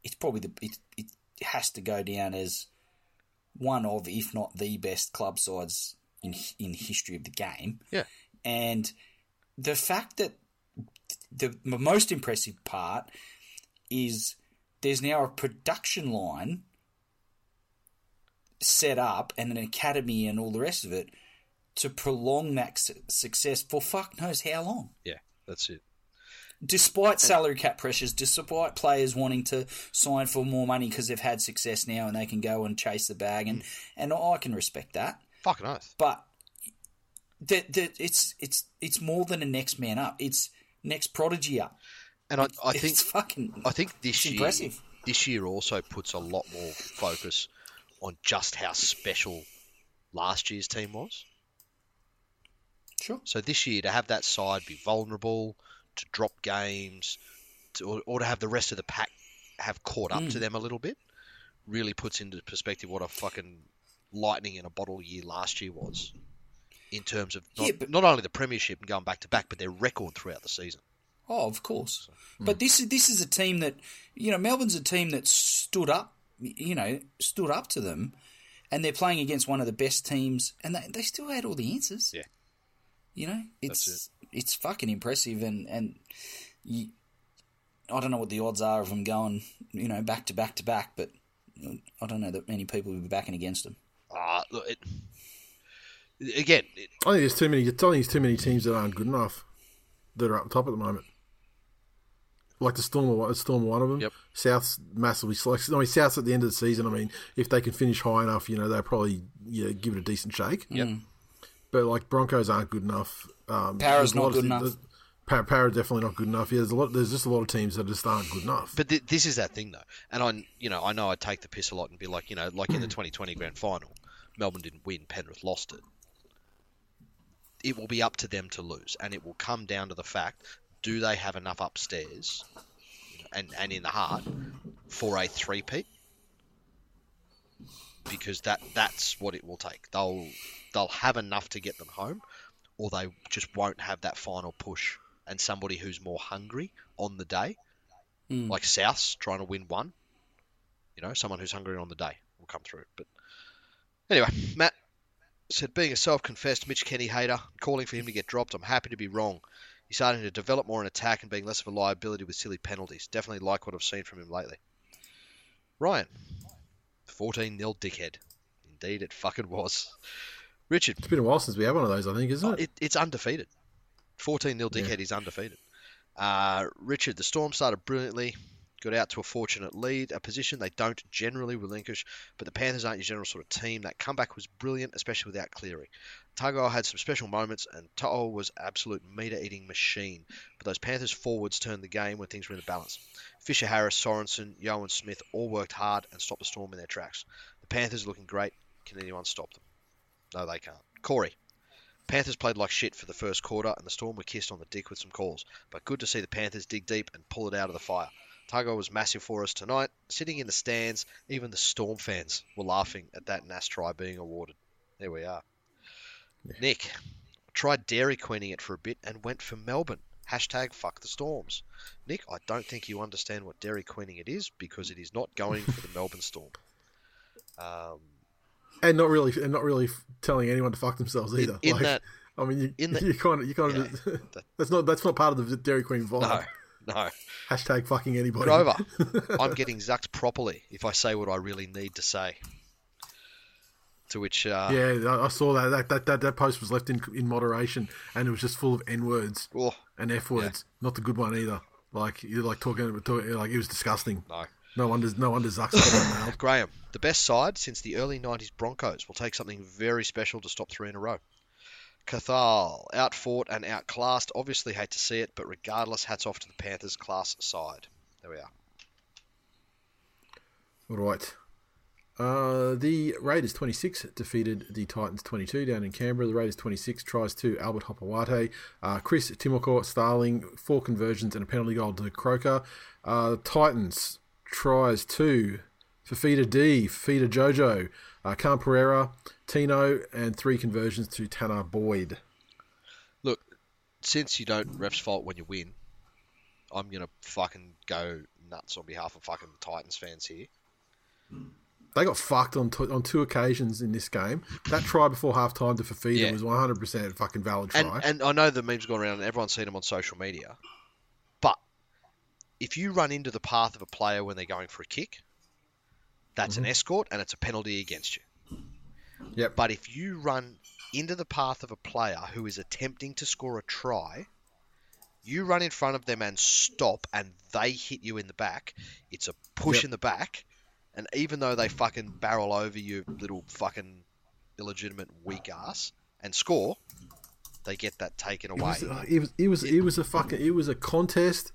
it's probably the it, it has to go down as one of, if not the best club sides in in history of the game. Yeah. And the fact that the most impressive part is there's now a production line set up and an academy and all the rest of it to prolong that su- success for fuck knows how long. Yeah, that's it. Despite salary cap pressures, despite players wanting to sign for more money because they've had success now and they can go and chase the bag, and, mm. and I can respect that. Fucking nice. But that that it's it's it's more than a next man up. It's next prodigy up. And I, I it's think fucking. I think this year impressive. this year also puts a lot more focus on just how special last year's team was. Sure. So this year to have that side be vulnerable, to drop games, to, or, or to have the rest of the pack have caught up Mm. to them a little bit, really puts into perspective what a fucking lightning in a bottle year last year was. In terms of not, Yeah, but- not only the premiership and going back to back, but their record throughout the season. Oh, of course. But this is this is a team that you know Melbourne's a team that stood up, you know, stood up to them, and they're playing against one of the best teams, and they, they still had all the answers. Yeah. you know, it's That's it's fucking impressive, and and you, I don't know what the odds are of them going, you know, back to back to back, but I don't know that many people will be backing against them. Uh, look, it, again, it- I think there's too many. I think there's too many teams that aren't good enough that are up top at the moment. Like the Storm, are one- the Storm, are one of them. Yep. South's massively slow. I mean, South's at the end of the season. I mean, if they can finish high enough, you know, they'll probably yeah, give it a decent shake. Yep. But like Broncos aren't good enough. Um, Para's not lot of good enough. there's- Para, Para definitely not good enough. Yeah, there's a lot. There's just a lot of teams that just aren't good enough. but th- this is that thing though, and I, you know, I know I take the piss a lot and be like, you know, like in the 2020 grand final, Melbourne didn't win, Penrith lost it. It will be up to them to lose, and it will come down to the fact: do they have enough upstairs, and and in the heart, for a three-peat? Because that that's what it will take. They'll they'll have enough to get them home, or they just won't have that final push. And somebody who's more hungry on the day, Mm. like South's trying to win one. You know, someone who's hungry on the day will come through. But anyway, Matt said, being a self-confessed Mitch Kenny hater, calling for him to get dropped, I'm happy to be wrong. He's starting to develop more in attack and being less of a liability with silly penalties. Definitely like what I've seen from him lately. Ryan, 14 nil dickhead. Indeed, it fucking was. Richard, It's been a while since we had one of those. I think, isn't it? it, it's undefeated. 14 0 dickhead is undefeated. Uh, Richard, the Storm started brilliantly, got out to a fortunate lead, a position they don't generally relinquish, but the Panthers aren't your general sort of team. That comeback was brilliant, especially without Cleary. Tago had some special moments, and To'o was absolute meter-eating machine. But those Panthers forwards turned the game when things were in the balance. Fisher Harris, Sorensen, Yohan Smith all worked hard and stopped the Storm in their tracks. The Panthers are looking great. Can anyone stop them? No, they can't. Corey. Panthers played like shit for the first quarter, and the Storm were kissed on the dick with some calls. But good to see the Panthers dig deep and pull it out of the fire. Tago was massive for us tonight. Sitting in the stands, even the Storm fans were laughing at that Nas try being awarded. There we are. Nick, tried Dairy Queening it for a bit and went for Melbourne. Hashtag fuck the Storms. Nick, I don't think you understand what Dairy Queening it is because it is not going for the Melbourne Storm. Um, and not really, and not really telling anyone to fuck themselves either. in like, that- I mean, you, in the- you kind of, you kind of, that's not that's not part of the Dairy Queen vibe. no, no. Hashtag fucking anybody. Grover, I'm getting zucked properly if I say what I really need to say. To which, uh, Yeah, I- saw that. That, that that that post was left in in moderation, and it was just full of n words oh, and f words. Not the good one either. Like you're like talking, talking like it was disgusting. no. No wonder, no wonder Zuck's got that nailed. Graham, the best side since the early 90s Broncos will take something very special to stop three in a row. Cathal, outfought and outclassed. Obviously, hate to see it, but regardless, hats off to the Panthers' class side. There we are. All right. Uh, the Raiders 26 defeated the Titans 22 down in Canberra. The Raiders 26 tries to Albert Hopoate, uh, Chris Timoko, Starling, four conversions and a penalty goal to Croker. Uh, Titans tries to Fifita D, Fifita Jojo, uh, Khan Pereira, Tino, and three conversions to Tanner Boyd. Look, since you don't ref's fault when you win, I'm going to fucking go nuts on behalf of fucking Titans fans here. They got fucked on t- on two occasions in this game. That try before half time to Fifita Yeah. was 100% fucking valid try. And, and I know the memes gone around and everyone's seen them on social media. But if you run into the path of a player when they're going for a kick, that's Mm-hmm. an escort and it's a penalty against you. Yep. But if you run into the path of a player who is attempting to score a try, you run in front of them and stop and they hit you in the back, it's a push Yep. in the back. And even though they fucking barrel over you, little fucking illegitimate weak ass, and score, they get that taken It away. was, uh, it was it was it was a fucking it was a contest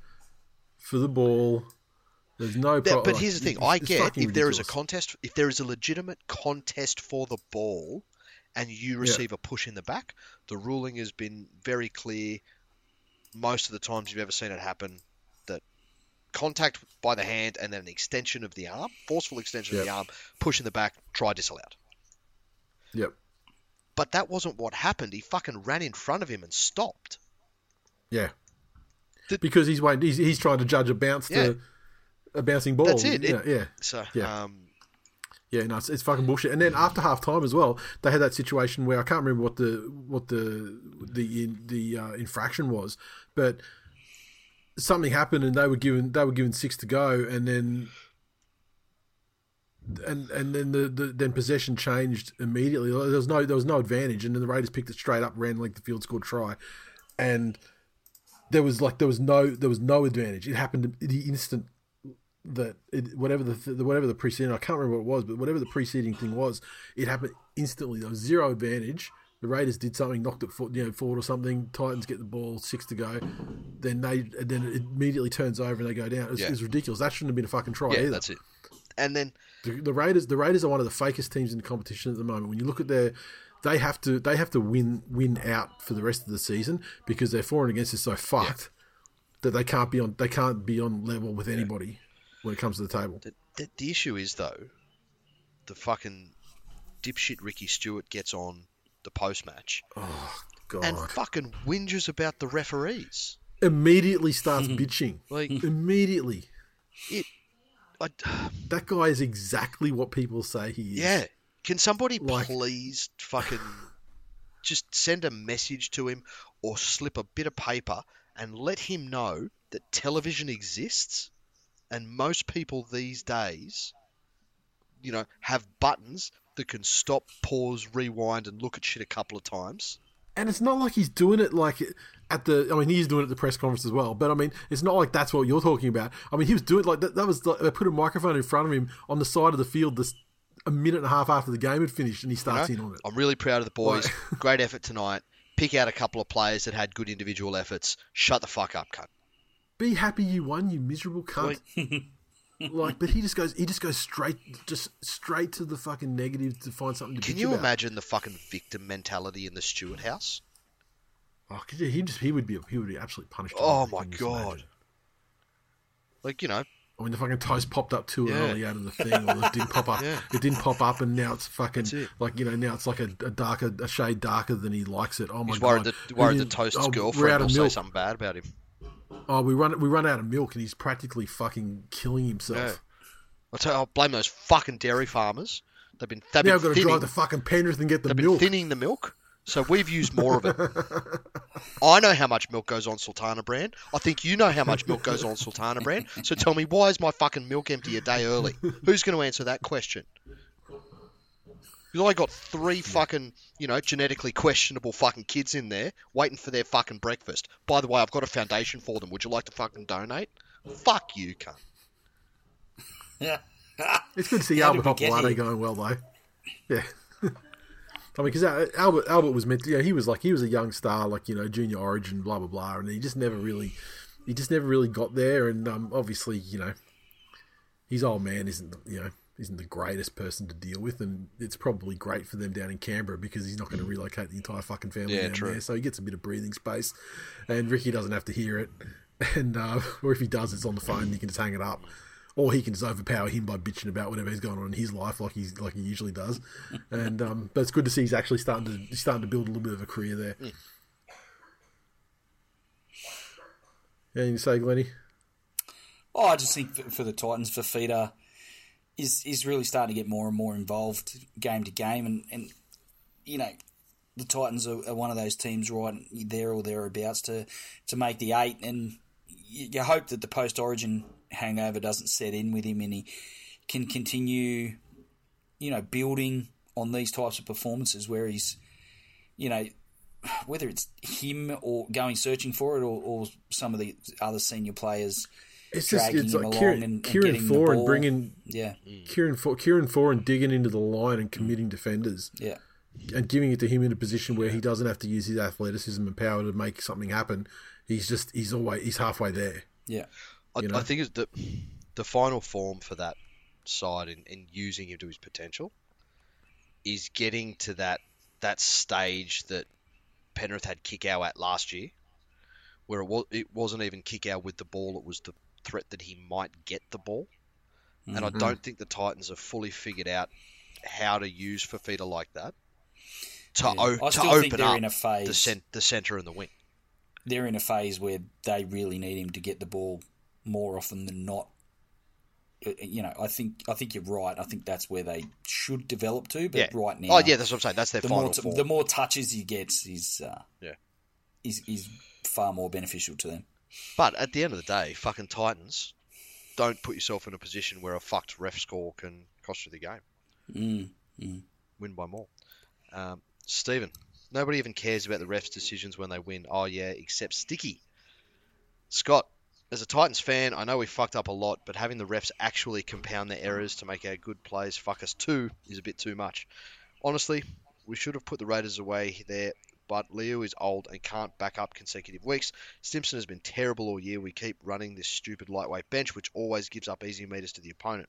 for the ball. There's no. Yeah, Pro- but here's the thing: it's- I get if there is a contest, if there is a legitimate contest for the ball, and you receive a push in the back, the ruling has been very clear. Most of the times you've ever seen it happen, that contact by the hand and then an extension of the arm, forceful extension of the arm, push in the back, try disallowed. Yep. But that wasn't what happened. He fucking ran in front of him and stopped. Yeah. The- because he's waiting. He's, he's trying to judge a bounce Yeah. to a bouncing ball. That's it. Yeah. It- yeah. So, Yeah. um, Yeah, no, it's, it's fucking bullshit. And then after half time as well, they had that situation where I can't remember what the what the the the uh, infraction was, but something happened and they were given they were given six to go, and then and and then the, the then possession changed immediately. There was no there was no advantage, and then the Raiders picked it straight up, ran like the field, scored try, and there was like there was no there was no advantage. It happened the instant that it, whatever the whatever the preceding I can't remember what it was, but whatever the preceding thing was, it happened instantly. There was zero advantage. The Raiders did something, knocked it for, you know, forward or something. Titans get the ball, six to go. Then they then it immediately turns over and they go down. It's, Yeah. it's ridiculous. That shouldn't have been a fucking try Yeah, either. that's it. And then The, the Raiders, the Raiders are one of the fakest teams in the competition at the moment. When you look at their, they have to they have to win win out for the rest of the season because their for and against is so fucked that they can't be on they can't be on level with anybody when it comes to the table. the, the, the issue is though, the fucking dipshit Ricky Stuart gets on the post match oh, God, and fucking whinges about the referees. immediately starts bitching. Like Immediately, it, I, that guy is exactly what people say he is. yeah. Can somebody Like- please fucking just send a message to him or slip a bit of paper and let him know that television exists and most people these days, you know, have buttons that can stop, pause, rewind, and look at shit a couple of times. And it's not like he's doing it like at the. I mean, he's doing it at the press conference as well. But I mean, it's not like that's what you're talking about. I mean, he was doing like that. That was like, they put a microphone in front of him on the side of the field. This a minute and a half after the game had finished, and he you starts know? in on it. I'm really proud of the boys. Like- Great effort tonight. Pick out a couple of players that had good individual efforts. Shut the fuck up, cunt. Be happy you won, you miserable cunt. Like, but he just goes. He just goes straight, just straight to the fucking negative to find something to. Be. Can you about. imagine the fucking victim mentality in the Stuart house? Oh, he just he would be he would be absolutely punished. Oh my god! imagine? Like you know, I mean, the fucking toast popped up too Yeah. early out of the thing, or it didn't pop up. Yeah. It didn't pop up, and now it's fucking it. like you know now it's like a, a darker, a shade darker than he likes it. Oh my he's god! worried that worried the toast's oh, girlfriend will say something bad about him. Oh, we run we run out of milk, and he's practically fucking killing himself. Yeah. I'll tell you, I'll blame those fucking dairy farmers. They've been they've Now been I've got to drive to fucking Penrith and get the they've been milk. thinning the milk. So we've used more of it. I know how much milk goes on Sultana brand. I think you know how much milk goes on Sultana brand. So tell me, why is my fucking milk empty a day early? Who's going to answer that question? Because I got three fucking, you know, genetically questionable fucking kids in there waiting for their fucking breakfast. By the way, I've got a foundation for them. Would you like to fucking donate? Fuck you, cunt. Yeah. it's good to see How did Albert we get Hopoate going well though. Yeah. I mean, because Albert Albert was meant to, you know, he was like he was a young star, like you know, junior origin, blah blah blah, and he just never really, he just never really got there, and um, obviously, you know, his old man isn't, you know, isn't the greatest person to deal with, and it's probably great for them down in Canberra because he's not going to relocate the entire fucking family Yeah, down true. there, so he gets a bit of breathing space, and Ricky doesn't have to hear it, and uh, or if he does, it's on the phone, you can just hang it up or he can just overpower him by bitching about whatever he's going on in his life, like he's like he usually does. And um, but it's good to see he's actually starting to he's starting to build a little bit of a career there. Yeah, you say, Glenny? Oh, I just think for, for the Titans, Fifita is is really starting to get more and more involved game to game, and, and you know the Titans are, are one of those teams right there or thereabouts to to make the eight, and you, you hope that the post Origin hangover doesn't set in with him, and he can continue, you know, building on these types of performances where he's, you know, whether it's him or going searching for it, or, or some of the other senior players It's just dragging it's like Kieran, and, and Kieran getting the Four and bringing Yeah, Kieran Foran, Kieran Foran and digging into the line and committing mm. defenders yeah, and giving it to him in a position where he doesn't have to use his athleticism and power to make something happen. He's just he's always he's halfway there. yeah. I, You know? I think it's the the final form for that side in, in using him to his potential is getting to that that stage that Penrith had Kikau at last year, where it was it wasn't even Kikau with the ball; it was the threat that he might get the ball. And I don't think the Titans have fully figured out how to use Fifita like that to, Yeah. o- to open up in a phase. the cent- the center and the wing. They're in a phase where they really need him to get the ball more often than not. Uh, You know, I think I think you're right. I think that's where they should develop to. But Yeah. right now, Oh yeah, that's what I'm saying. That's their the final more t- the more touches he gets is uh, Yeah. is is far more beneficial to them. But at the end of the day, fucking Titans, don't put yourself in a position where a fucked ref score can cost you the game. Mm, mm. Win by more. Um, Stephen, nobody even cares about the refs' decisions when they win. Oh yeah, except Sticky. Scott, as a Titans fan, I know we fucked up a lot, but having the refs actually compound their errors to make our good plays fuck us too is a bit too much. Honestly, we should have put the Raiders away there, but Leo is old and can't back up consecutive weeks. Simpson has been terrible all year. We keep running this stupid lightweight bench, which always gives up easy meters to the opponent.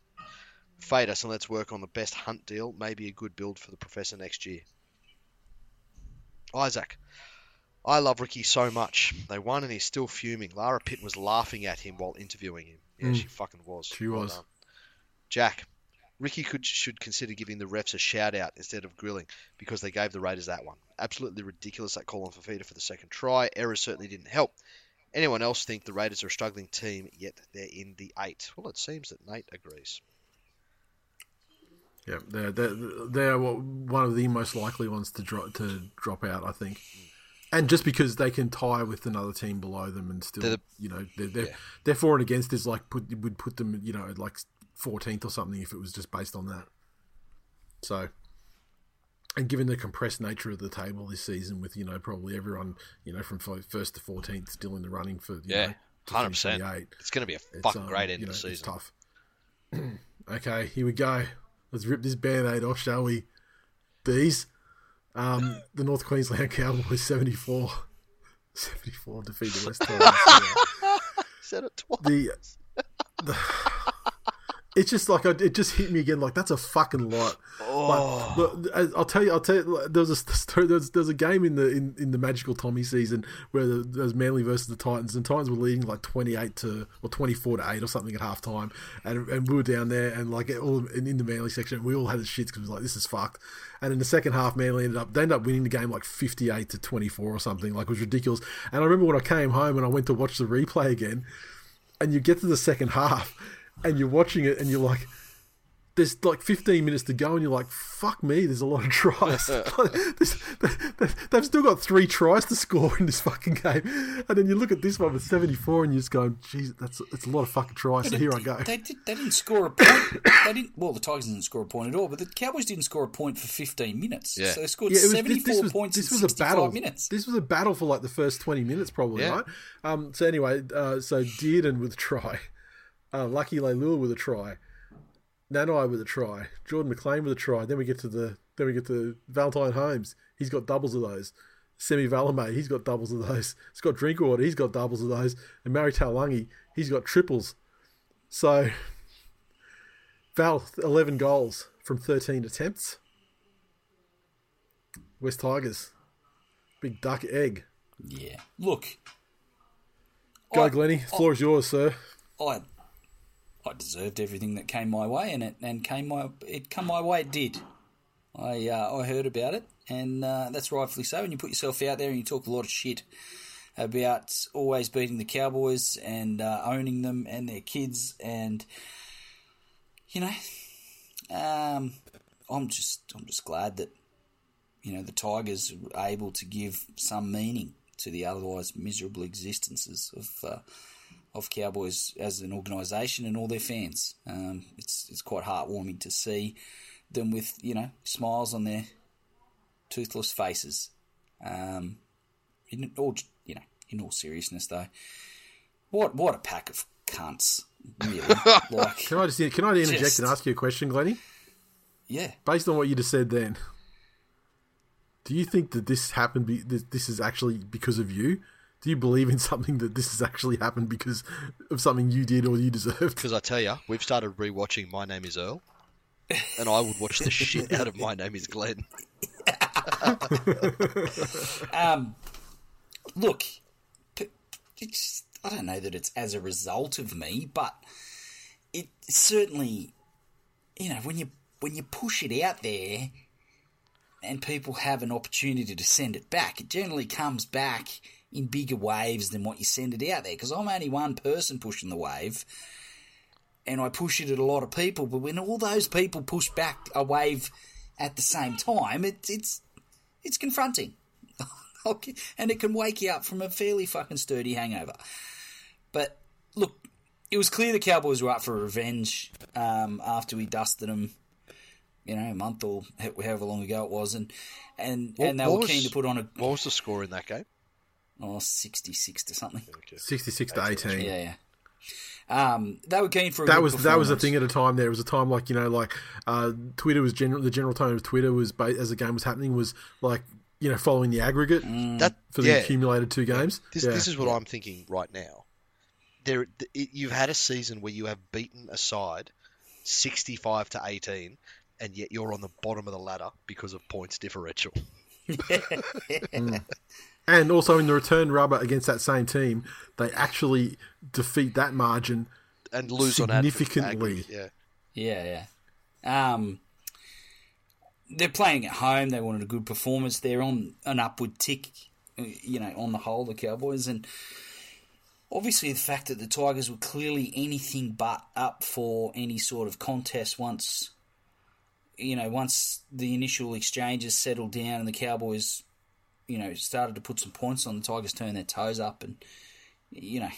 Fade us and let's work on the best hunt deal. Maybe a good build for the professor next year. Isaac. I love Ricky so much. They won and he's still fuming. Lara Pitt was laughing at him while interviewing him. Yeah, Mm. she fucking was. She was. done. Jack. Ricky could should consider giving the refs a shout out instead of grilling because they gave the Raiders that one. Absolutely ridiculous that call on Fifita for the second try. Error certainly didn't help. Anyone else think the Raiders are a struggling team, yet they're in the eight? Well, it seems that Nate agrees. Yeah, they're they're, they're one of the most likely ones to drop to drop out, I think. And just because they can tie with another team below them and still, the- you know, they're they're, Yeah. they're for and against is like put would put them, you know, like fourteenth or something if it was just based on that. So, and given the compressed nature of the table this season, with you know probably everyone, you know, from first to fourteenth still in the running for you Yeah, finish 100%. It's going to be a fucking um, great end you of know, the It's season. tough. okay, here we go. Let's rip this band-aid off, shall we? Bees. Um, the North Queensland Cowboys 74. 74 defeat the West Tigers. Said it twice. The, the it's just like it just hit me again. Like that's a fucking lot. Like, oh. look, I- uh, I'll tell you. I'll tell you. There was a story. There was, there was a game in the in, in the magical Tommy season where the, there was Manly versus the Titans, and Titans were leading like twenty eight to or twenty four to eight or something at halftime, and and we were down there and like all in, in the Manly section, we all had the shits because we was like this is fucked. And in the second half, Manly ended up they ended up winning the game like fifty eight to twenty four or something. Like it was ridiculous. And I remember when I came home and I went to watch the replay again, and you get to the second half, and you're watching it, and you're like there's like 15 minutes to go, and you're like, "Fuck me!" There's a lot of tries. They- they've still got three tries to score in this fucking game, and then you look at this one with 74, and you're just going, "Jeez, that's it's a lot of fucking tries." So here I go. They, did, they didn't score a point. they didn't. Well, the Tigers didn't score a point at all, but the Cowboys didn't score a point for 15 minutes. Yeah. So they scored Yeah, was, 74 this, this was, points this in was a 65 battle. minutes. This was a battle for like the first 20 minutes, probably, Yeah. right? Um, so anyway, uh, so Dearden with try, uh, Lucky Leilua with a try, Nanai with a try, Jordan McLean with a try. Then we get to the then we get to Valentine Holmes. He's got doubles of those. Semi Valemei, he's got doubles of those. Scott Drinkwater, he's got doubles of those. And Murray Taulagi, he's got triples. So Val, 11 goals from 13 attempts. West Tigers, big duck egg. Yeah. Look, Go, I- Glenny. Floor is yours, sir. I I deserved everything that came my way, and it and came my it come my way. It did. I uh, I heard about it, and uh, that's rightfully so. When you put yourself out there and you talk a lot of shit about always beating the Cowboys and uh, owning them and their kids, and you know, um, I'm just I'm just glad that you know the Tigers are able to give some meaning to the otherwise miserable existences of. Of Cowboys as an organisation and all their fans. Um, it's it's quite heartwarming to see them with you know smiles on their toothless faces. Um, in all you know, in all seriousness though, what what a pack of cunts, really. like, Can I just can I interject Just- and ask you a question, Glenny? yeah, Based on what you just said, then, do you think that this happened? Be, this, this is actually because of you? Do you believe in something that this has actually happened because of something you did or you deserved? Because I tell you, we've started rewatching My Name Is Earl, and I would watch the shit out of My Name Is Glenn. Um, look, it's I don't know that it's as a result of me, but it certainly, you know, when you when you push it out there, and people have an opportunity to send it back, it generally comes back in bigger waves than what you send it out there. Because I'm only one person pushing the wave. And I push it at a lot of people, but when all those people push back a wave at the same time, it, it's it's confronting. And it can wake you up from a fairly fucking sturdy hangover. But look, it was clear the Cowboys were up for revenge um, after we dusted them you know, a month or however long ago it was, and and What- and they were was- keen to put on a What was the score in that game? Oh, 66 to something. Okay. Sixty-six to eighteen. Yeah, yeah. Um, they were keen for a That was that was a thing at a time. There it was a time like you know like uh, Twitter was general. The general tone of Twitter was ba- as the game was happening was like you know following the aggregate That for the yeah. accumulated two games. This, yeah. this is what I'm thinking right now. There, it, you've had a season where you have beaten a side 65 to 18, and yet you're on the bottom of the ladder because of points differential. and also in the return rubber against that same team, they actually defeat that margin. And lose Significantly. aggregate, Yeah, Yeah, yeah. Um, they're playing at home. They wanted a good performance. They're on an upward tick, uh, you know, on the whole, the Cowboys. And obviously, the fact that the Tigers were clearly anything but up for any sort of contest once, you know, once the initial exchanges settled down and the Cowboys, you know, started to put some points on, the Tigers turned their toes up. And, you know,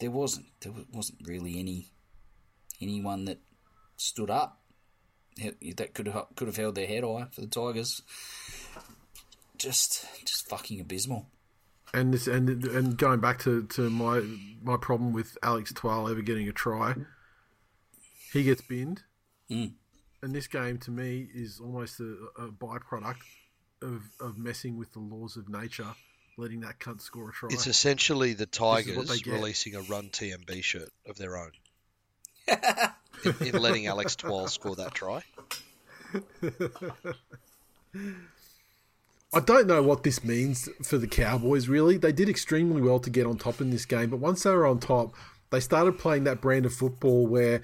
there wasn't there wasn't really any anyone that stood up that could have could have held their head high for the Tigers. Just just fucking abysmal. And this and and going back to, to my my problem with Alex Twal ever getting a try, he gets binned, Mm. and this game to me is almost a, a byproduct of of messing with the laws of nature, letting that cunt score a try. it's essentially the is what they Tigers releasing a Run TMB shirt of their own. in, in letting Alex Twal score that try. I don't know what this means for the Cowboys, really. They did extremely well to get on top in this game, but once they were on top, they started playing that brand of football where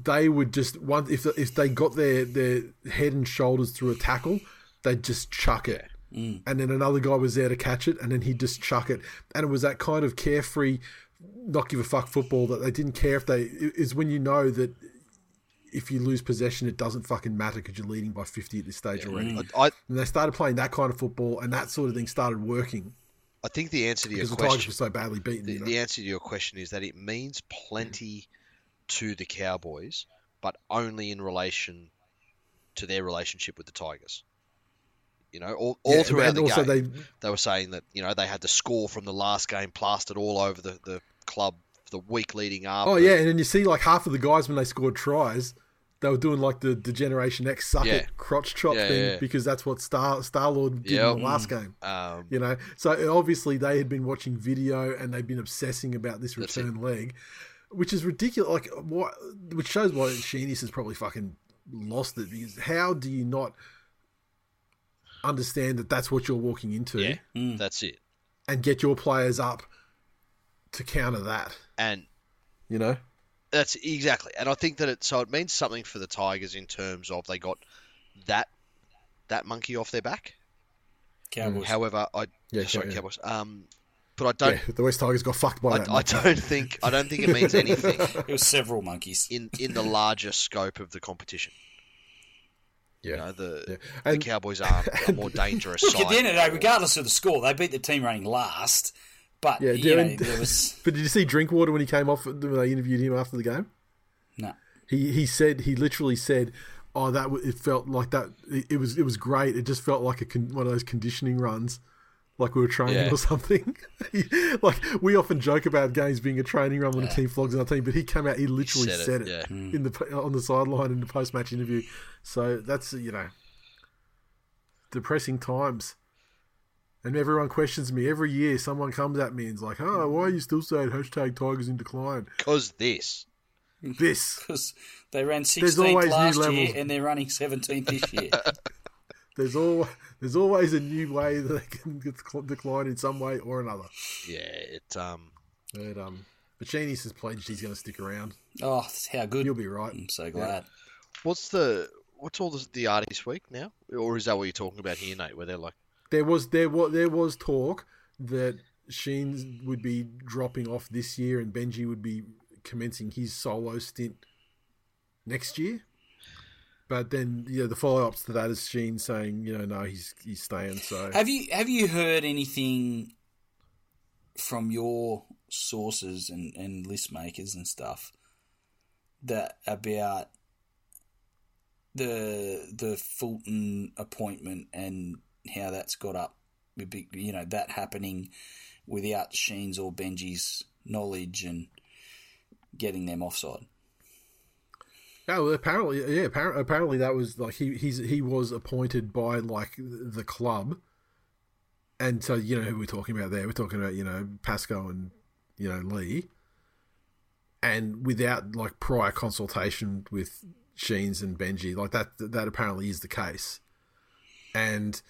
they would just once if if they got their their head and shoulders through a tackle, they'd just chuck it. Mm. And then another guy was there to catch it, and then he'd just chuck it. And it was that kind of carefree, not give a fuck football that they didn't care if they. Is when you know that if you lose possession, it doesn't fucking matter because you're leading by 50 at this stage already. I, I, And they started playing that kind of football, and that sort of thing started working I think the answer to your because the Tigers question were so badly beaten. The, you know? the answer to your question is that it means plenty to the Cowboys, but only in relation to their relationship with the Tigers. You know, all, all Yeah, throughout the game, they- they... were saying that you know they had the score from the last game plastered all over the, the club the week leading up. Oh yeah, and then you see like half of the guys when they scored tries, they were doing like the, the Generation X suck Yeah. it crotch chop Yeah, thing yeah, yeah. because that's what Star Star Lord did Yep. in the last game. Um, You know, so obviously they had been watching video and they've been obsessing about this return leg, which is ridiculous. Like what, which shows why Sheenis has probably fucking lost it because how do you not understand that that's what you're walking into yeah, that's it. and get your players up to counter that? And You know, That's exactly, and I think that it so it means something for the Tigers in terms of they got that that monkey off their back. Cowboys. However, I Yeah, sorry, yeah. Cowboys. Um, but I don't. yeah, the West Tigers got fucked by that. I, I monkey. don't think I don't think it means anything it was several monkeys. in in the larger scope of the competition. Yeah. You know, the Yeah. the Cowboys are a more dangerous Look, side. at the end of the day, regardless of the score, they beat the team running last. But Yeah, you know, there was But did you see Drinkwater when he came off when they interviewed him after the game? no. He he said he literally said, "Oh, that it felt like that. It, it was it was great. It just felt like a con- one of those conditioning runs, like we were training Yeah. or something. like we often joke about games being a training run when a team flogs another team, but he came out. He literally said it, said it, yeah. Hmm. in the on the sideline in the post match interview. So that's you know depressing times. And everyone questions me every year. Someone comes at me and's like, "Oh, why are you still saying hashtag Tigers in decline?" because this. This Because they ran There's 16th always new last year and they're running 17th this year. There's all there's always a new way that they can get cl- decline in some way or another. Yeah, it um. But um, but Sheenies has pledged he's going to stick around. oh, how good. You'll be right. I'm so glad. What's the what's all the the art this week now? Or is that what you're talking about here, Nate? Where they're like, There was there was there was talk that Sheen would be dropping off this year and Benji would be commencing his solo stint next year. But then, yeah, the follow ups to that is Sheen saying, you know, no, he's he's staying. So Have you have you heard anything from your sources and, and list makers and stuff that about the the Fulton appointment and how that's got up. You know that happening without Sheen's or Benji's knowledge and getting them offside. Yeah, well, apparently, yeah, apparently, apparently that was like he he's he was appointed by like the club, and so you know who we're talking about there. We're talking about you know Pascoe and you know Lee, and without like prior consultation with Sheens and Benji, like that that apparently is the case, and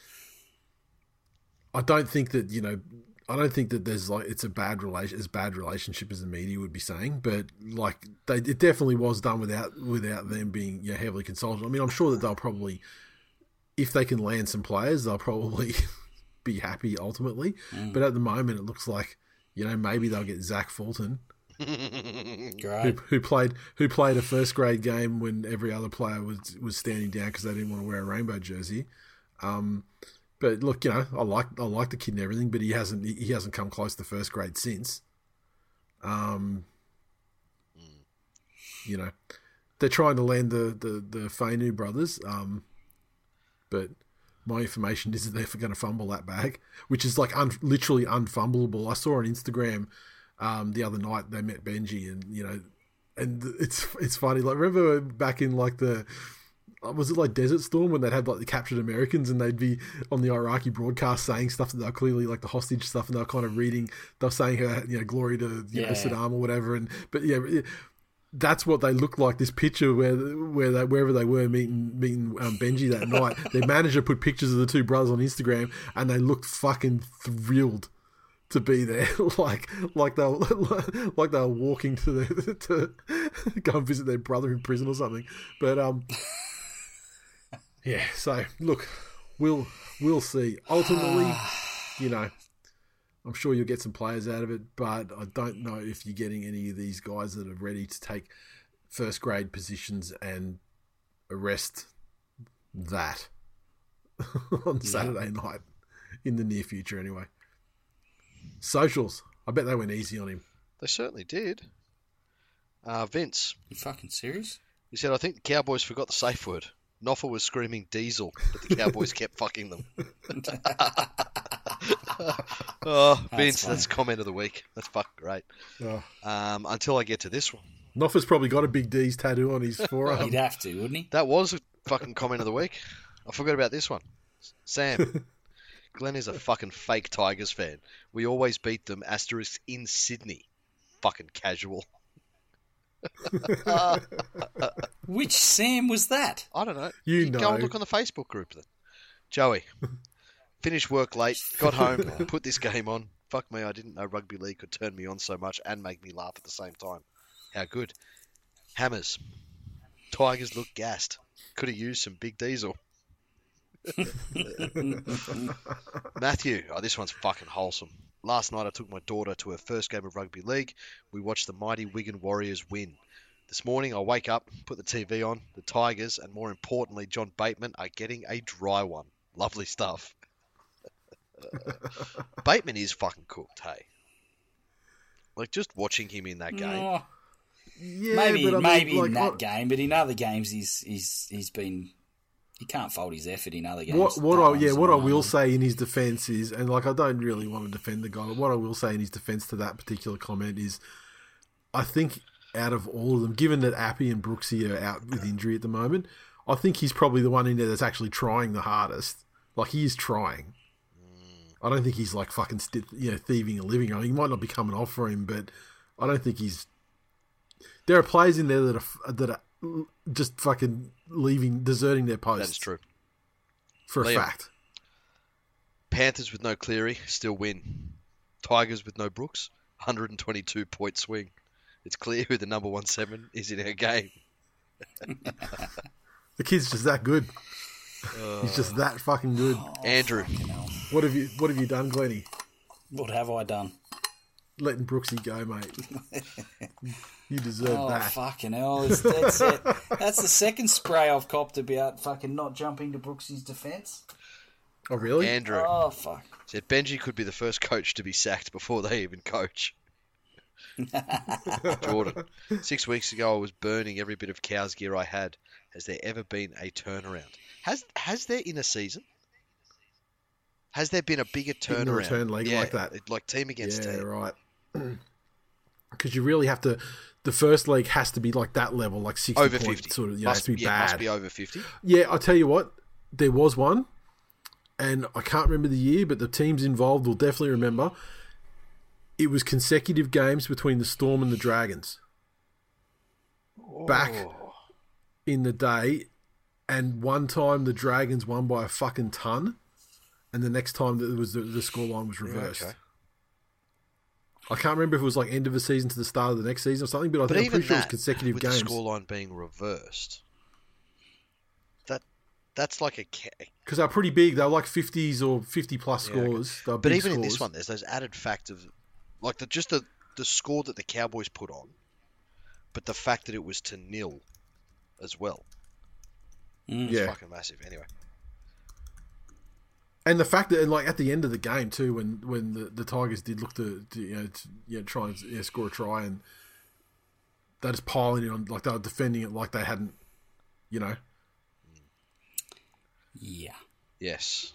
I don't think that you know I don't think that there's like it's a bad relation as bad relationship as the media would be saying, but like they, it definitely was done without without them being heavily consulted. I mean, I'm sure that they'll probably, if they can land some players, they'll probably be happy ultimately. Mm. But at the moment, it looks like you know maybe they'll get Zach Fulton, who, who, played who played a first grade game when every other player was was standing down because they didn't want to wear a rainbow jersey. Um, but look, you know, I like I like the kid and everything, but he hasn't he hasn't come close to first grade since. Um, you know, they're trying to land the the the Fainu brothers. Um, but my information is that they're going to fumble that bag, which is like un, literally unfumbleable. I saw on Instagram um, the other night they met Benji, and you know, and it's it's funny. Like remember back in like the was it like Desert Storm when they'd have like the captured Americans and they'd be on the Iraqi broadcast saying stuff that they're clearly like the hostage stuff and they're kind of reading, they're saying her, you know, glory to you yeah. know, Saddam or whatever. And but yeah, that's what they looked like. This picture where where they, wherever they were meeting meeting um, Benji that night, their manager put pictures of the two brothers on Instagram and they looked fucking thrilled to be there, like like they were, like they were walking to the to go and visit their brother in prison or something. But um. Yeah. So look, we'll we'll see. Ultimately, you know, I'm sure you'll get some players out of it, but I don't know if you're getting any of these guys that are ready to take first grade positions and arrest that on Saturday night in the near future, anyway. Socials. I bet they went easy on him. They certainly did. Uh, Vince. You fucking serious? He said, I think the Cowboys forgot the safe word. Noffa was screaming diesel, but the Cowboys kept fucking them. oh, Vince, that's, that's comment of the week. That's fucking great. Oh. Um, until I get to this one. Noffa's probably got a big D's tattoo on his forearm. He'd have to, wouldn't he? That was a fucking comment of the week. I forgot about this one. Sam. Glenn is a fucking fake Tigers fan. We always beat them, asterisk, in Sydney. Fucking casual. Which Sam was that? I don't know. You, you know. Go and look on the Facebook group then. Joey, finished work late, got home, put this game on. Fuck me, I didn't know rugby league could turn me on so much and make me laugh at the same time. How good. Hammers. Tigers look gassed. Could have used some big diesel. Matthew, oh, this one's fucking wholesome. Last night I took my daughter to her first game of rugby league. We watched the mighty Wigan Warriors win. This morning I wake up, put the TV on, the Tigers, and more importantly, John Bateman are getting a dry one. Lovely stuff. Bateman is fucking cooked, hey. Like just watching him in that game. Oh, yeah, maybe maybe mean, like, in that I, game, but in other games he's he's he's been he can't fold his effort in other games. What, what I yeah, what I will say in his defence is, and like I don't really want to defend the guy, but what I will say in his defence to that particular comment is, I think out of all of them, given that Appy and Brooksy are out with injury at the moment, I think he's probably the one in there that's actually trying the hardest. Like he is trying. I don't think he's like fucking you know thieving a living. I mean, he might not be coming off for him, but I don't think he's. There are players in there that are that are just fucking leaving, deserting their post. That's true. For a fact. Panthers with no Cleary still win. Tigers with no Brooks, 122 point swing. It's clear who the number one seven is in our game. the kid's just that good. Uh, He's just that fucking good. Oh, Andrew, what have you what have you done, Glenny? What have I done? Letting Brooksy go, mate. You deserve oh, that. fucking hell. That's, it. That's the second spray I've copped about fucking not jumping to Brooksy's defence. Oh, really? Andrew. Oh, fuck. Said Benji could be the first coach to be sacked before they even coach. Jordan. Six weeks ago, I was burning every bit of cow's gear I had. has there ever been a turnaround? Has has there in a season? Has there been a bigger In the turnaround? return leg yeah, like that. like team against yeah, team. right. Because you really have to. The first leg has to be like that level, like sixty Over fifty. sort of. You know, has must, to be yeah, must be over fifty. Yeah, I'll tell you what, there was one, and I can't remember the year, but the teams involved will definitely remember. It was consecutive games between the Storm and the Dragons. Back Oh. in the day, and one time the Dragons won by a fucking ton, and the next time that it was the, the scoreline was reversed. okay. I can't remember if it was like end of the season to the start of the next season or something, but I But think I'm pretty sure it was consecutive with games. the scoreline being reversed, that that's like a. Because they're pretty big. They're like 50s or 50 plus Yeah, okay. scores. But even in this one, there's those added fact of, like the just the the score that the Cowboys put on, but the fact that it was to nil, as well. Mm. It's Yeah. fucking massive. Anyway, And the fact that, and like at the end of the game too, when when the, the Tigers did look to, to you know to, you know, try and you know, score a try, and they're just piling it on, like they were defending it like they hadn't, you know. Yeah. yes.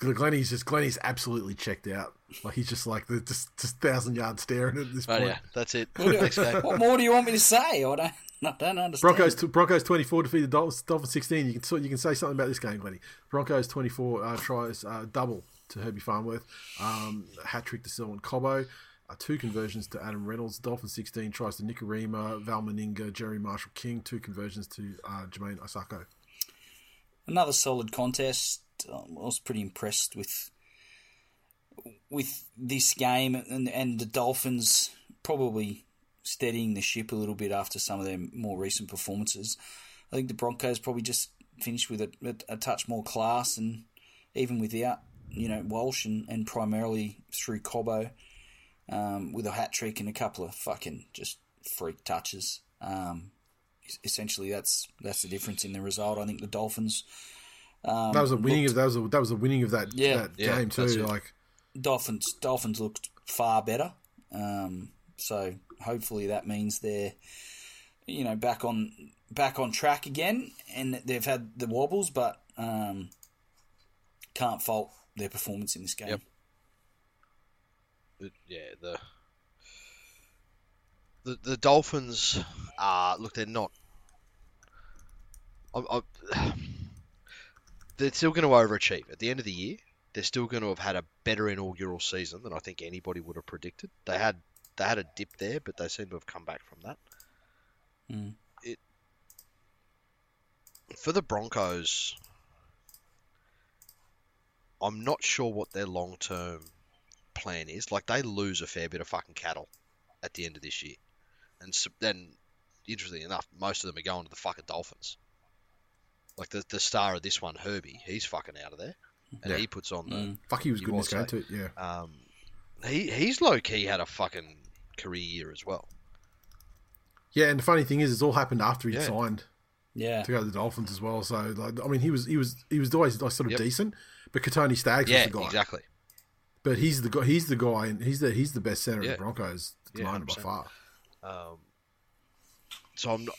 Glenny's just Glenny's absolutely checked out. Like he's just like the just just thousand yard staring at this Oh point. yeah, that's it. What, Next game. what more do you want me to say? I don't, I don't understand. Broncos Broncos twenty four defeated Dolphins, Dolphins sixteen. You can you can say something about this game, Glenny. Broncos twenty four uh, tries uh, double to Herbie Farnworth, um, hat trick to Selwyn Cobbo, uh, two conversions to Adam Reynolds. Dolphins sixteen tries to Nikorima, Val Meninga, Jeremy Marshall-King, two conversions to uh, Jamayne Isaako. Another solid contest. Um, I was pretty impressed with with this game and and the Dolphins probably steadying the ship a little bit after some of their more recent performances. I think the Broncos probably just finished with a, a, a touch more class and even without you know Walsh and, and primarily through Cobbo um, with a hat trick and a couple of fucking just freak touches. Um, essentially, that's that's the difference in the result. I think the Dolphins. Um, That was a winning looked- of that was a, that was a winning of that Yeah. that Yeah, game too. Like Dolphins Dolphins looked far better. Um, so hopefully that means they're you know back on back on track again, and they've had the wobbles, but um, can't fault their performance in this game. Yep. Yeah, the the the Dolphins are look. They're not. I, I, they're still going to overachieve at the end of the year. They're still going to have had a better inaugural season than I think anybody would have predicted. They had they had a dip there, but they seem to have come back from that. Mm. It for the Broncos. I'm not sure what their long term plan is. Like they lose a fair bit of fucking cattle at the end of this year, and so, then, interestingly enough, most of them are going to the fucking Dolphins. Like the the star of this one, Herbie, he's fucking out of there, and Yeah. he puts on the. Mm. fuck, he was You good in this game too. Yeah, Um, he he's low key had a fucking career year as well. yeah. And the funny thing is, it's all happened after he Yeah. signed. Yeah, to go to the Dolphins as well. So, like, I mean, he was he was he was always like, sort of Yep. decent, but Kotoni Staggs yeah, was the guy. exactly. But he's the guy. He's the guy, and he's the he's the best center of Yeah. the Broncos at the Yeah, moment by 100%. far. Um, so I'm not.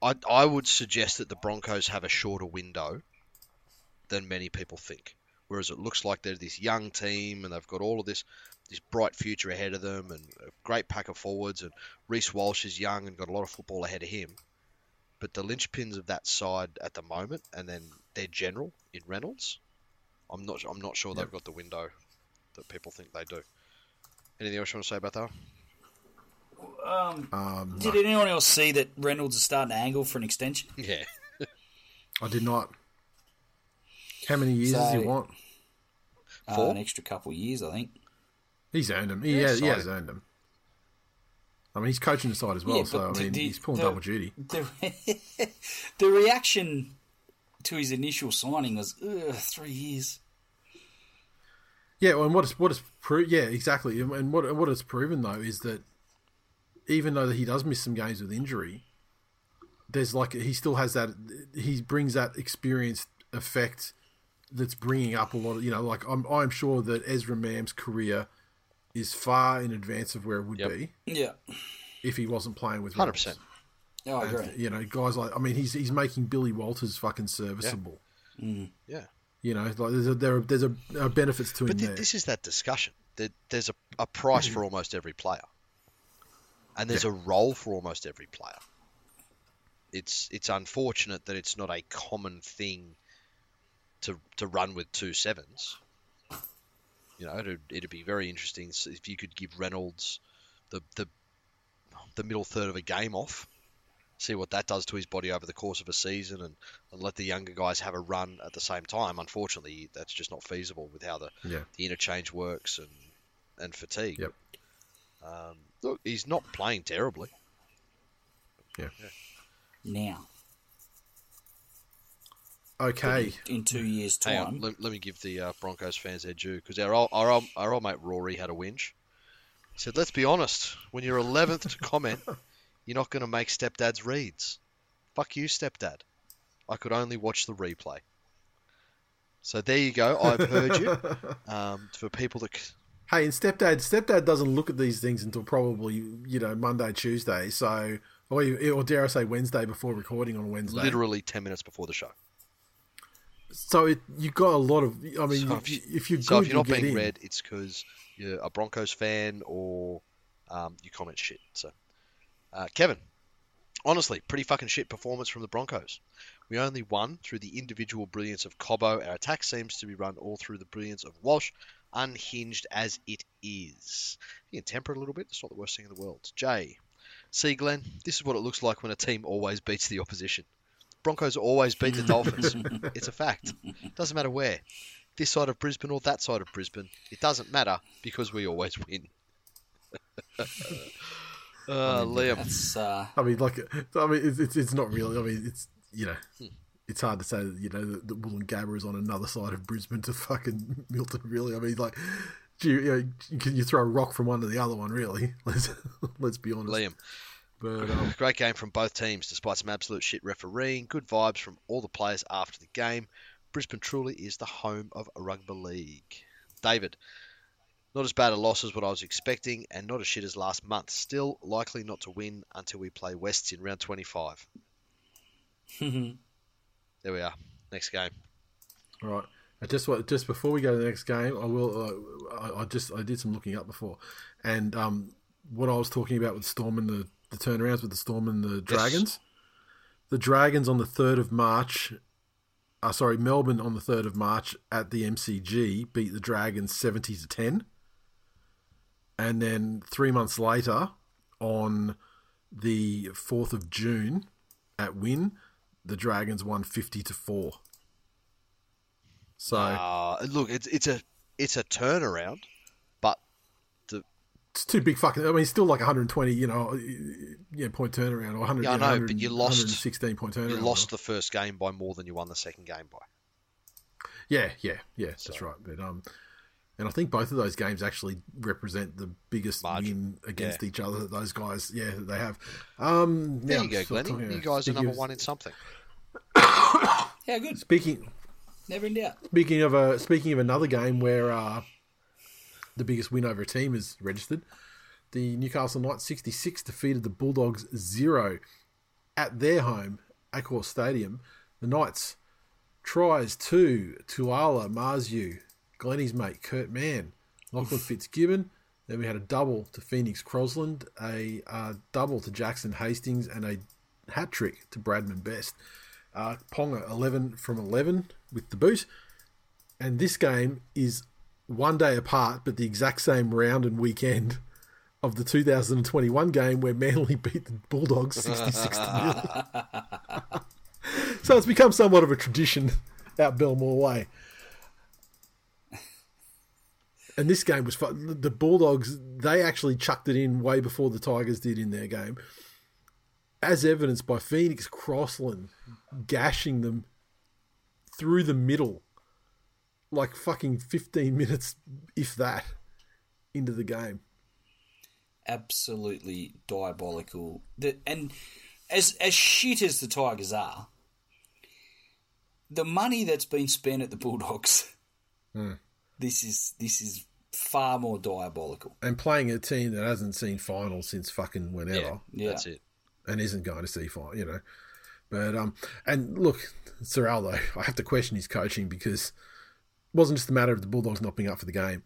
I I would suggest that the Broncos have a shorter window than many people think. Whereas it looks like they're this young team and they've got all of this this bright future ahead of them and a great pack of forwards and Reece Walsh is young and got a lot of football ahead of him. But the linchpins of that side at the moment and then their general in Reynolds, I'm not I'm not sure they've got the window that people think they do. Anything else you want to say about that? Um, Um, did anyone else see that Reynolds is starting to angle for an extension? Yeah. I did not. How many years does he want? Uh, Four? an extra couple of years, I think. He's earned them. He, Yeah, has, he has earned them. I mean, he's coaching the side as well, Yeah, so I mean, the- he's pulling the- double duty. The, the reaction to his initial signing was, three years. Yeah, well, and what it's what it's pro- yeah exactly, and and what what it's proven though is that even though that he does miss some games with injury, there's like he still has that he brings that experienced effect that's bringing up a lot of you know like I'm I'm sure that Ezra Mam's career is far in advance of where it would Yep. be Yeah. if he wasn't playing with Hundred Reynolds. percent. Oh, I And, agree. you know, guys like I mean, he's he's making Billy Walters fucking serviceable. Mm. Yeah. You know, like there's a, there are, there's a, are benefits to him But th- this is that discussion. There, there's a, a price for almost every player, and there's a role for almost every player. It's it's unfortunate that it's not a common thing to to run with two sevens. You know, it'd, it'd be very interesting if you could give Reynolds the the the middle third of a game off, see what that does to his body over the course of a season, and, and let the younger guys have a run at the same time. Unfortunately, that's just not feasible with how the yeah, the interchange works and and fatigue. Yep. Um, look, he's not playing terribly. Yeah. Now, okay. in two years' Hang on, time, let, let me give the uh, Broncos fans their due because our, old- our old- our old mate Rory had a whinge. He said, "Let's be honest. When you're 11th to comment, you're not going to make stepdad's reads. Fuck you, stepdad. I could only watch the replay." So there you go. I've heard you. Um, for people that c- Hey, and stepdad, stepdad doesn't look at these things until probably you know Monday, Tuesday. So, or, or dare I say Wednesday before recording on Wednesday. literally 10 minutes before the show. So it, you got a lot of. I mean, So if, if you, if you're So good, if you're not you being in. read, it's because you're a Broncos fan or um, you comment shit. So, uh, Kevin, honestly, pretty fucking shit performance from the Broncos. We only won through the individual brilliance of Cobbo. Our attack seems to be run all through the brilliance of Walsh, unhinged as it is. You can temper it a little bit. It's not the worst thing in the world. Jay, see, Glenn, this is what it looks like when a team always beats the opposition. Broncos always beat the Dolphins. it's a fact. Doesn't matter where. This side of Brisbane or that side of Brisbane. It doesn't matter because we always win. uh, Liam. uh, I mean, like, I mean, it's, it's it's not really. I mean, it's you know, it's hard to say that you know that, that Woolloongabba is on another side of Brisbane to fucking Milton. Really, I mean, like, do you, you know, can you throw a rock from one to the other one? Really, let's let's be honest. Liam. But um, Great game from both teams, despite some absolute shit refereeing. Good vibes from all the players after the game. Brisbane truly is the home of rugby league. David, not as bad a loss as what I was expecting, and not as shit as last month. Still likely not to win until we play Wests in round 25. There we are. Next game. All right. I just just before we go to the next game, I will. Uh, I, I just I did some looking up before, and um, what I was talking about with Storm and the the turnarounds with the Storm and the Dragons. The Dragons on the third of March. Uh, sorry, Melbourne on the third of March at the MCG beat the Dragons seventy to ten, and then three months later, on the fourth of June, at Win, the Dragons won fifty to four. So Uh, look, it's it's a it's a turnaround, it's too big fucking. I mean, it's still like 120, you know, yeah, point turnaround or 100. Yeah, I yeah, know, 100 but you lost- 116 point turnaround. you lost the first game by more than you won the second game by. Yeah, yeah, yeah. That's right. But um, and I think both of those games actually represent the biggest Margin. win against Yeah. each other that those guys, yeah, that they have. Um, There now, you go, sort of Glennie. You about- guys are number of- one in something. yeah, good. Speaking Never in doubt. Speaking of a speaking of another game where uh, the biggest win over a team is registered, the Newcastle Knights sixty six defeated the Bulldogs zero at their home, Accor Stadium. The Knights tries to Tuala Marzhew, Glennie's mate Kurt Mann, Lachlan Fitzgibbon. Then we had a double to Phoenix Crossland, a uh, double to Jackson Hastings, and a hat trick to Bradman Best. Uh, Ponga 11 from 11 with the boot. And this game is one day apart, but the exact same round and weekend of the 2021 game where Manly beat the Bulldogs 66 to nil. so it's become somewhat of a tradition out Belmore Way. And this game was fun. The Bulldogs, they actually chucked it in way before the Tigers did in their game. As evidenced by Phoenix Crossland gashing them through the middle, like fucking 15 minutes, if that, into the game. Absolutely diabolical. The, and as as shit as the Tigers are, the money that's been spent at the Bulldogs, this is this is far more diabolical. And playing a team that hasn't seen finals since fucking whenever. Yeah. That's it. and isn't going to see fine, you know. But um, and look, Ciraldo, I have to question his coaching because it wasn't just a matter of the Bulldogs not being up for the game,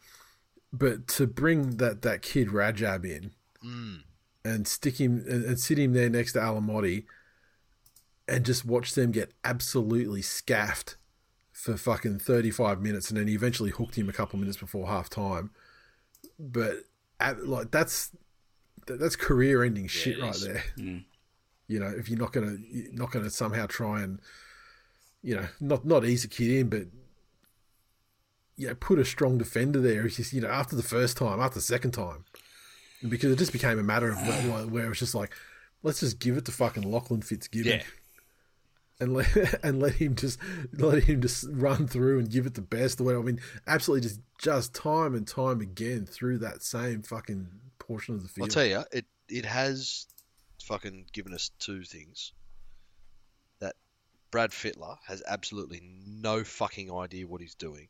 but to bring that that kid Rajab in Mm. and stick him and, and sit him there next to Alamoti and just watch them get absolutely scaffed for fucking 35 minutes and then he eventually hooked him a couple minutes before half time but at, like that's that- that's career ending shit it right is. there Mm. you know if you're not gonna you're not gonna somehow try and you know not not ease a kid in but you know put a strong defender there it's just you know after the first time after the second time because it just became a matter of where, where it was just like let's just give it to fucking Lachlan Fitzgibbon Yeah. and let and let him just let him just run through and give it the best or whatever. I mean, absolutely just just time and time again through that same fucking portion of the field. I'll tell you, it it has fucking given us two things. That Brad Fittler has absolutely no fucking idea what he's doing.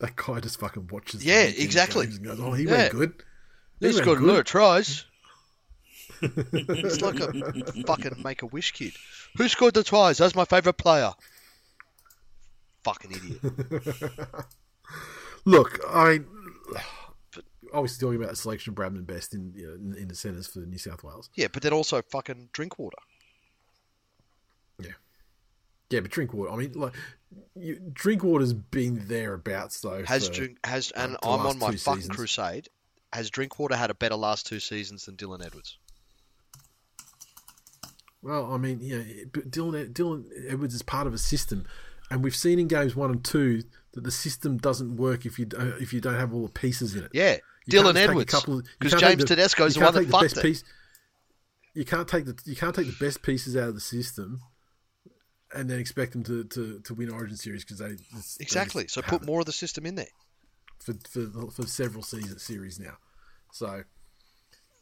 That guy just fucking watches. Yeah, exactly. goes, oh, he Yeah. went good. He He's got a good." lot of tries. it's like a fucking make a wish kid. Who scored the tries? That's my favourite player. Fucking idiot. Look, I obviously talking about the selection of Bradman Best in, you know, in in the centres for New South Wales. Yeah, but then also fucking drink water. Yeah, but drink water. I mean, like, you, drink water's been thereabouts though. Has for- drink has and I'm on my fucking seasons. crusade. Has Drinkwater had a better last two seasons than Dylan Edwards? Well, I mean, yeah, but Dylan Dylan Edwards is part of a system, and we've seen in games one and two that the system doesn't work if you don't, if you don't have all the pieces in it. Yeah, You Dylan Edwards. couple of- you Because James the- Tedesco's the one that the fucked best it. piece. You can't take the you can't take the best pieces out of the system, and then expect them to, to, to win Origin series because they Exactly. So put more of the system in there. for for, for several season series now. So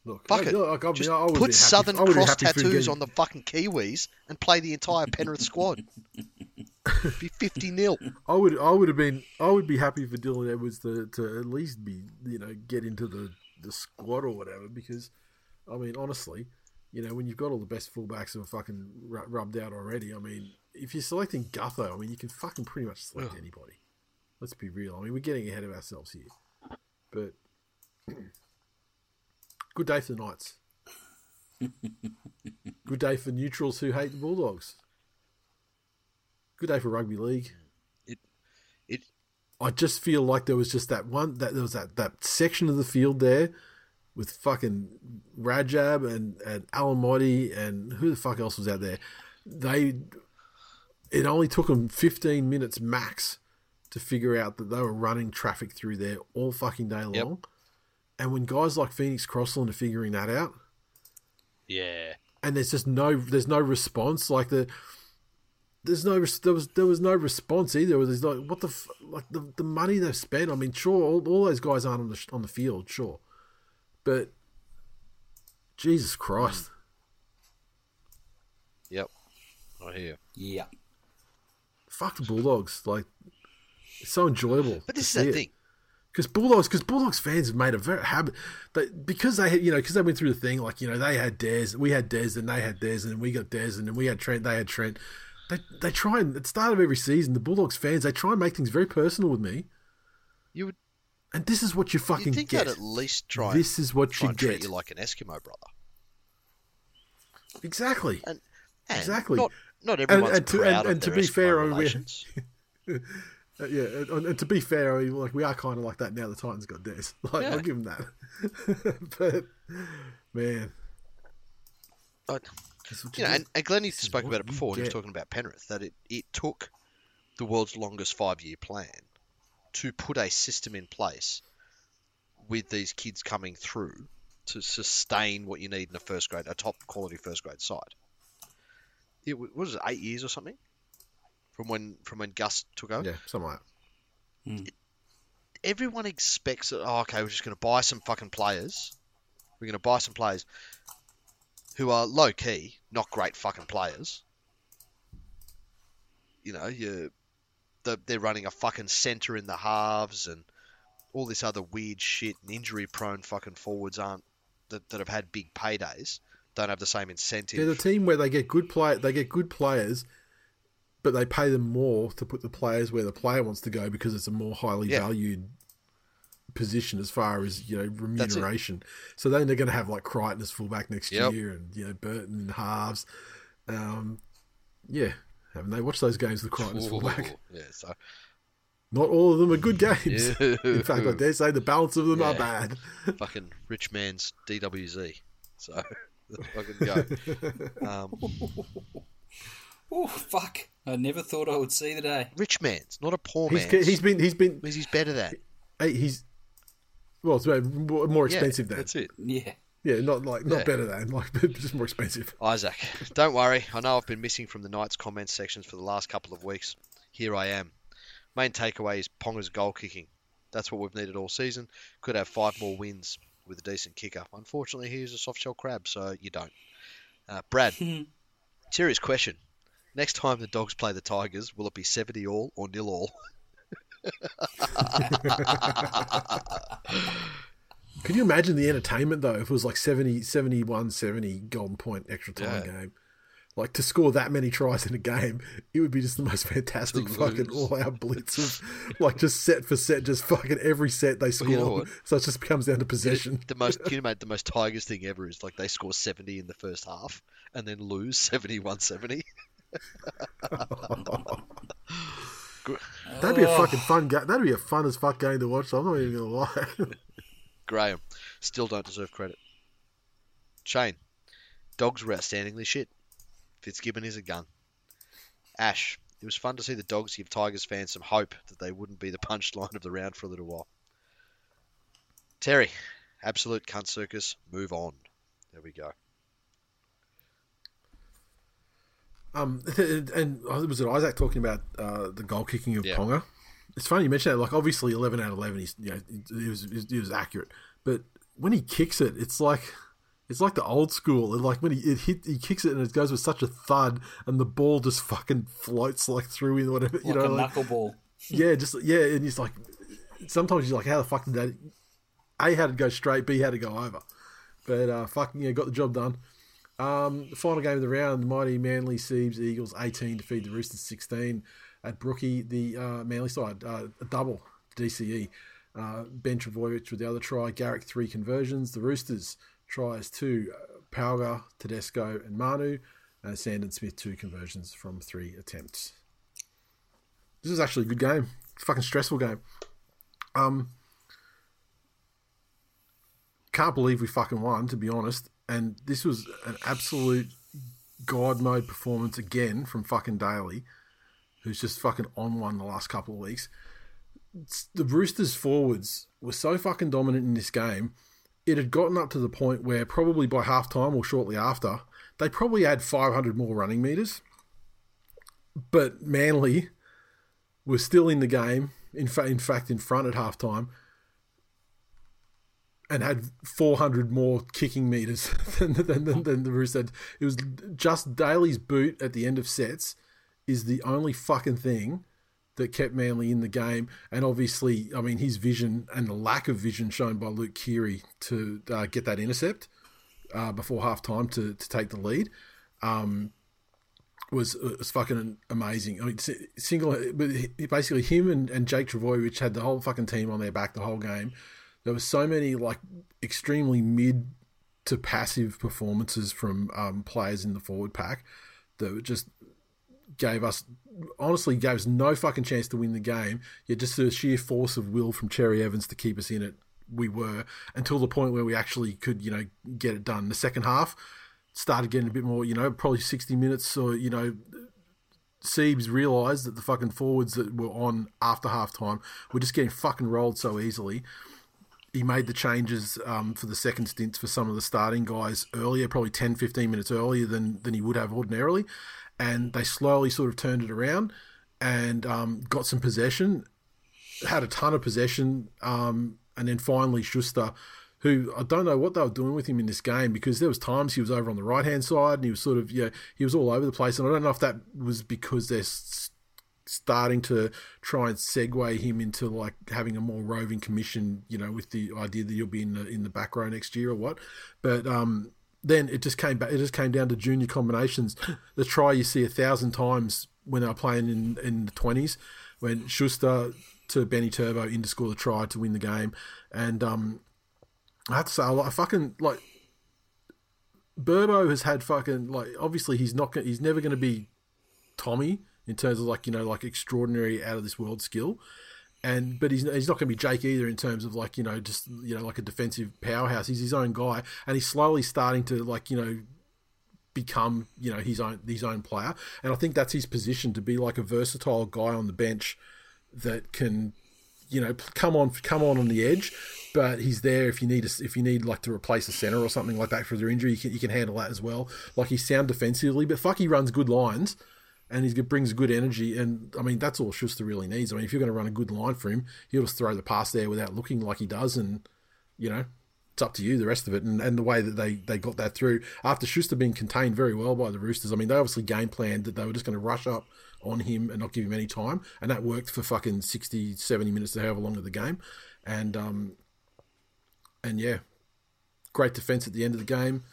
look, I, it. look, I, Just I put Southern Cross tattoos getting- on the fucking Kiwis and play the entire Penrith squad. Be 50 nil. I would I would have been I would be happy for Dylan Edwards to, to at least be you know get into the, the squad or whatever because I mean honestly you know when you've got all the best fullbacks who are fucking rubbed out already I mean if you're selecting Gutho I mean you can fucking pretty much select Ugh. anybody let's be real I mean we're getting ahead of ourselves here but good day for the Knights good day for neutrals who hate the Bulldogs good day for rugby league. It, it, I just feel like there was just that one that there was that, that section of the field there with fucking Rajab and and Alamoti and who the fuck else was out there. They it only took them 15 minutes max to figure out that they were running traffic through there all fucking day long. Yep. And when guys like Phoenix Crossland are figuring that out, yeah. and there's just no there's no response like the there's no there was there was no response either there's like what the f- like the, the money they've spent I mean sure all, all those guys aren't on the on the field sure but Jesus Christ Yep. I hear. Yeah. Fuck the Bulldogs like it's so enjoyable But this is the thing. because Bulldogs, because Bulldogs fans have made a very habit that because they had, you know, because they went through the thing like you know they had Des, we had Des, and they had Des, and we got Des, and then we had Trent, they had Trent. They they try and at the start of every season, the Bulldogs fans they try and make things very personal with me, You would and this is what you fucking think get. at least try this is what you and treat get. you like an Eskimo brother. exactly. And, and Exactly. Not, not And- everyone's and to- proud and- of and to be fair, I mean, we- relations. Uh, yeah, and, and to be fair, I like we are kind of like that now. The Titans got Des, like Yeah. I'll give them that. but man, But, you know, and, and This is spoke about it before when he was talking about Penrith, that it, it took the world's longest five year plan to put a system in place with these kids coming through to sustain what you need in a first grade, a top quality first grade side. It wa- what was it, eight years or something? From when from when Gus took over? yeah, something like that. Hmm. everyone expects that, oh, okay, we're just going to buy some fucking players. We're going to buy some players who are low key, not great fucking players. You know, you they're running a fucking centre in the halves and all this other weird shit and injury prone fucking forwards aren't that, that have had big paydays. Don't have the same incentive. They're the team where they get good play. They get good players, but they pay them more to put the players where the player wants to go because it's a more highly Yeah. valued position as far as you know remuneration. So then they're going to have like Crichton as fullback next Yep. year, and you know Burton in halves. Um, yeah, haven't they watched those games with Crichton as fullback? Yeah, so Not all of them are good games. Yeah. In fact, I dare say the balance of them are bad. fucking rich man's DWZ. So fucking go. Um, Oh fuck! I never thought I would see the day. rich man's, not a poor He's, he's been he's been he's better than. he's well, it's more more Yeah, expensive than That's it. Yeah. yeah, not like not Yeah. better than like but just more expensive. Isaac, don't worry. I know I've been missing from the night's comments sections for the last couple of weeks. Here I am. Main takeaway is Ponga's goal kicking. That's what we've needed all season. Could have five more wins with a decent kicker. Unfortunately, he's a soft shell crab, so you don't. Uh, Brad, serious question. Next time the Dogs play the Tigers, will it be 70 all or nil all? Can you imagine the entertainment though if it was like 70, 71, 70 golden point extra time Yeah. game? Like to score that many tries in a game, it would be just the most fantastic fucking all out blitz of like just set for set, just fucking every set they score. you know? So it just comes down to possession. The most, can you imagine the most Tigers thing ever is like they score 70 in the first half and then lose 71 70. That'd be a oh. fucking fun game. That'd be a fun as fuck game to watch. I'm not even gonna lie. Graham, still don't deserve credit. Shane, dogs were outstandingly shit. Fitzgibbon is a gun. Ash, it was fun to see the dogs give Tigers fans some hope that they wouldn't be the punchline of the round for a little while. Terry, absolute cunt circus, move on. There we go. Um, and was it Isaac talking about uh, the goal kicking of Yeah. Ponga? It's funny you mentioned that. Like, obviously, eleven out of eleven, he's you know, he was he was accurate. But when he kicks it, it's like it's like the old school. Like when he it hit, he kicks it and it goes with such a thud, and the ball just fucking floats like through in whatever you Like know. a Like, knuckleball. yeah, just yeah, and he's like, sometimes you're like, how the fuck did that? A had to go straight, B had to go over, but uh, fucking yeah, got the job done. Um, the final game of the round, the mighty Manly Siebes Eagles 18 defeat the Roosters 16 at Brookie. The uh, Manly side, uh, a double DCE. Uh, ben Trbojevic with the other try. Garrick three conversions. The Roosters tries to Uh, Pauga, Tedesco, and Manu. And Sandon Smith two conversions from three attempts. This is actually a good game. A Fucking stressful game. Um, can't believe we fucking won, to be honest. And this was an absolute god mode performance again from fucking Daly, who's just fucking on one the last couple of weeks. It's- The Roosters forwards were so fucking dominant in this game. It had gotten up to the point where probably by half time or shortly after, they probably had 500 more running meters. But Manly was still in the game. In, fa- in fact, in front at half time and had 400 more kicking meters than, than, than, than the Roosters. It was just Daly's boot at the end of sets is the only fucking thing that kept Manly in the game. And obviously, I mean, his vision and the lack of vision shown by Luke Keary to uh, get that intercept uh, before half time to, to take the lead um, was, was fucking amazing. I mean, si- single, but basically him and, and Jake which had the whole fucking team on their back the whole game there was so many like extremely mid to passive performances from um, players in the forward pack that just gave us honestly gave us no fucking chance to win the game. Yet just the sheer force of will from Cherry Evans to keep us in it, we were until the point where we actually could you know get it done. The second half started getting a bit more you know probably sixty minutes or you know Siebes realised that the fucking forwards that were on after half time were just getting fucking rolled so easily he made the changes um, for the second stints for some of the starting guys earlier, probably 10, 15 minutes earlier than, than he would have ordinarily. And they slowly sort of turned it around and um, got some possession, had a ton of possession. Um, and then finally, Schuster, who I don't know what they were doing with him in this game because there was times he was over on the right hand side and he was sort of, yeah, he was all over the place. And I don't know if that was because they're starting to try and segue him into like having a more roving commission, you know, with the idea that he'll be in the in the back row next year or what. But um, then it just came back. It just came down to junior combinations. The try you see a thousand times when they were playing in in the twenties, when Schuster to Benny Turbo in to score the try to win the game, and um, I have to say, I fucking like Burbo has had fucking like obviously he's not gonna, he's never going to be Tommy in terms of like you know like extraordinary out of this world skill, and but he's he's not going to be Jake either in terms of like you know just you know like a defensive powerhouse. He's his own guy, and he's slowly starting to like you know become you know his own his own player. And I think that's his position to be like a versatile guy on the bench that can you know come on come on on the edge. But he's there if you need a, if you need like to replace a center or something like that for their injury. You can, you can handle that as well. Like he's sound defensively, but fuck, he runs good lines and he brings good energy. And I mean, that's all Schuster really needs. I mean, if you're going to run a good line for him, he'll just throw the pass there without looking like he does, and you know, it's up to you the rest of it. And, and the way that they, they got that through after Schuster being contained very well by the Roosters. I mean, they obviously game planned that they were just going to rush up on him and not give him any time, and that worked for fucking 60, 70 minutes to however long of the game. And um, and yeah, great defense at the end of the game.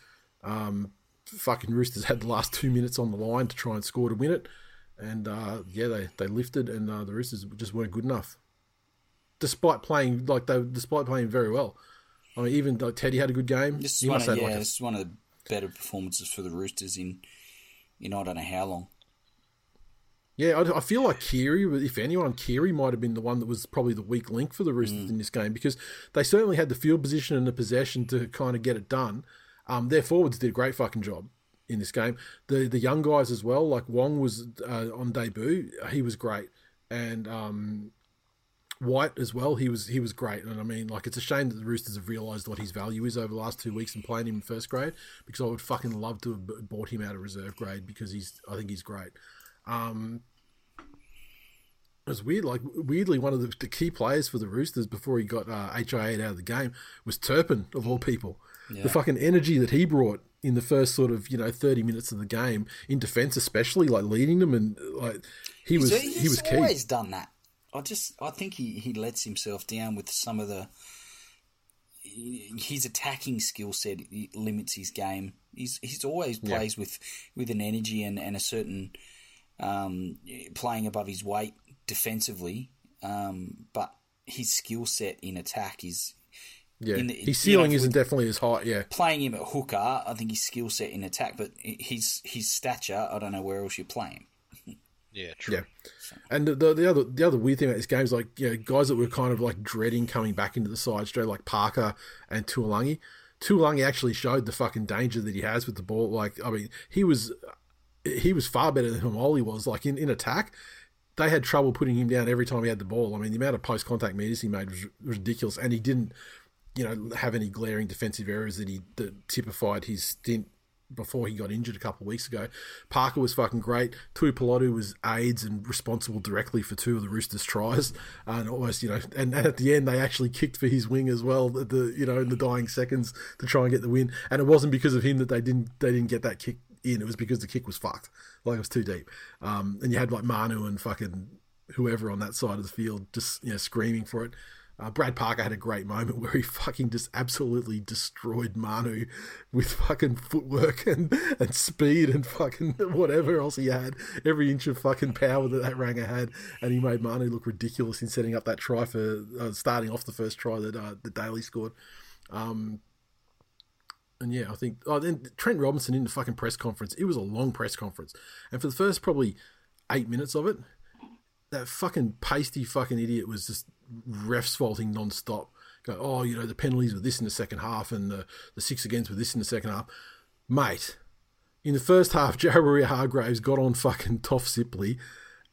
Um, fucking Roosters had the last two minutes on the line to try and score to win it, and uh, yeah, they, they lifted, and uh, the Roosters just weren't good enough, despite playing like they despite playing very well. I mean, even like Teddy had a good game. This is, one of, yeah, like a, this is one of the better performances for the Roosters in in I don't know how long. Yeah, I, I, feel like Keary, if anyone, Keary might have been the one that was probably the weak link for the Roosters mm. in this game because they certainly had the field position and the possession to kind of get it done. Um, their forwards did a great fucking job in this game. The the young guys as well, like Wong was uh, on debut, he was great, and um, White as well, he was he was great. And I mean, like it's a shame that the Roosters have realised what his value is over the last two weeks and playing him in first grade because I would fucking love to have bought him out of reserve grade because he's I think he's great. Um, it was weird. Like weirdly, one of the, the, key players for the Roosters before he got uh, HIA out of the game was Turpin of all people. Yeah. The fucking energy that he brought in the first sort of you know thirty minutes of the game in defence, especially like leading them and like he he's, was he's he was key. always done that. I just I think he he lets himself down with some of the his attacking skill set limits his game. He's he's always plays yeah. with with an energy and, and a certain um, playing above his weight defensively, um, but his skill set in attack is yeah, the, his ceiling you know, isn't definitely as high. Yeah, playing him at hooker, I think his skill set in attack, but his his stature, I don't know where else you play him. yeah, true. Yeah, and the, the other the other weird thing about this game is like you know, guys that were kind of like dreading coming back into the side straight, like Parker and Tuilagi. Tuilagi actually showed the fucking danger that he has with the ball. Like, I mean, he was he was far better than Hamoli was. Like in, in attack, they had trouble putting him down every time he had the ball. I mean, the amount of post contact meters he made was ridiculous, and he didn't you know, have any glaring defensive errors that he that typified his stint before he got injured a couple of weeks ago. Parker was fucking great. Tuipulotu was aids and responsible directly for two of the Roosters' tries, and almost you know, and, and, at the end they actually kicked for his wing as well. At the you know in the dying seconds to try and get the win, and it wasn't because of him that they didn't they didn't get that kick in. It was because the kick was fucked, like it was too deep. Um, and you had like Manu and fucking whoever on that side of the field just you know screaming for it. Uh, Brad Parker had a great moment where he fucking just absolutely destroyed Manu with fucking footwork and, and speed and fucking whatever else he had. Every inch of fucking power that that Ranger had. And he made Manu look ridiculous in setting up that try for uh, starting off the first try that uh, the Daly scored. Um, and yeah, I think. Oh, then Trent Robinson in the fucking press conference. It was a long press conference. And for the first probably eight minutes of it, that fucking pasty fucking idiot was just refs faulting non-stop. Go, oh, you know, the penalties were this in the second half and the, the six against were this in the second half. Mate, in the first half, Jared Hargreaves got on fucking Toff Sipley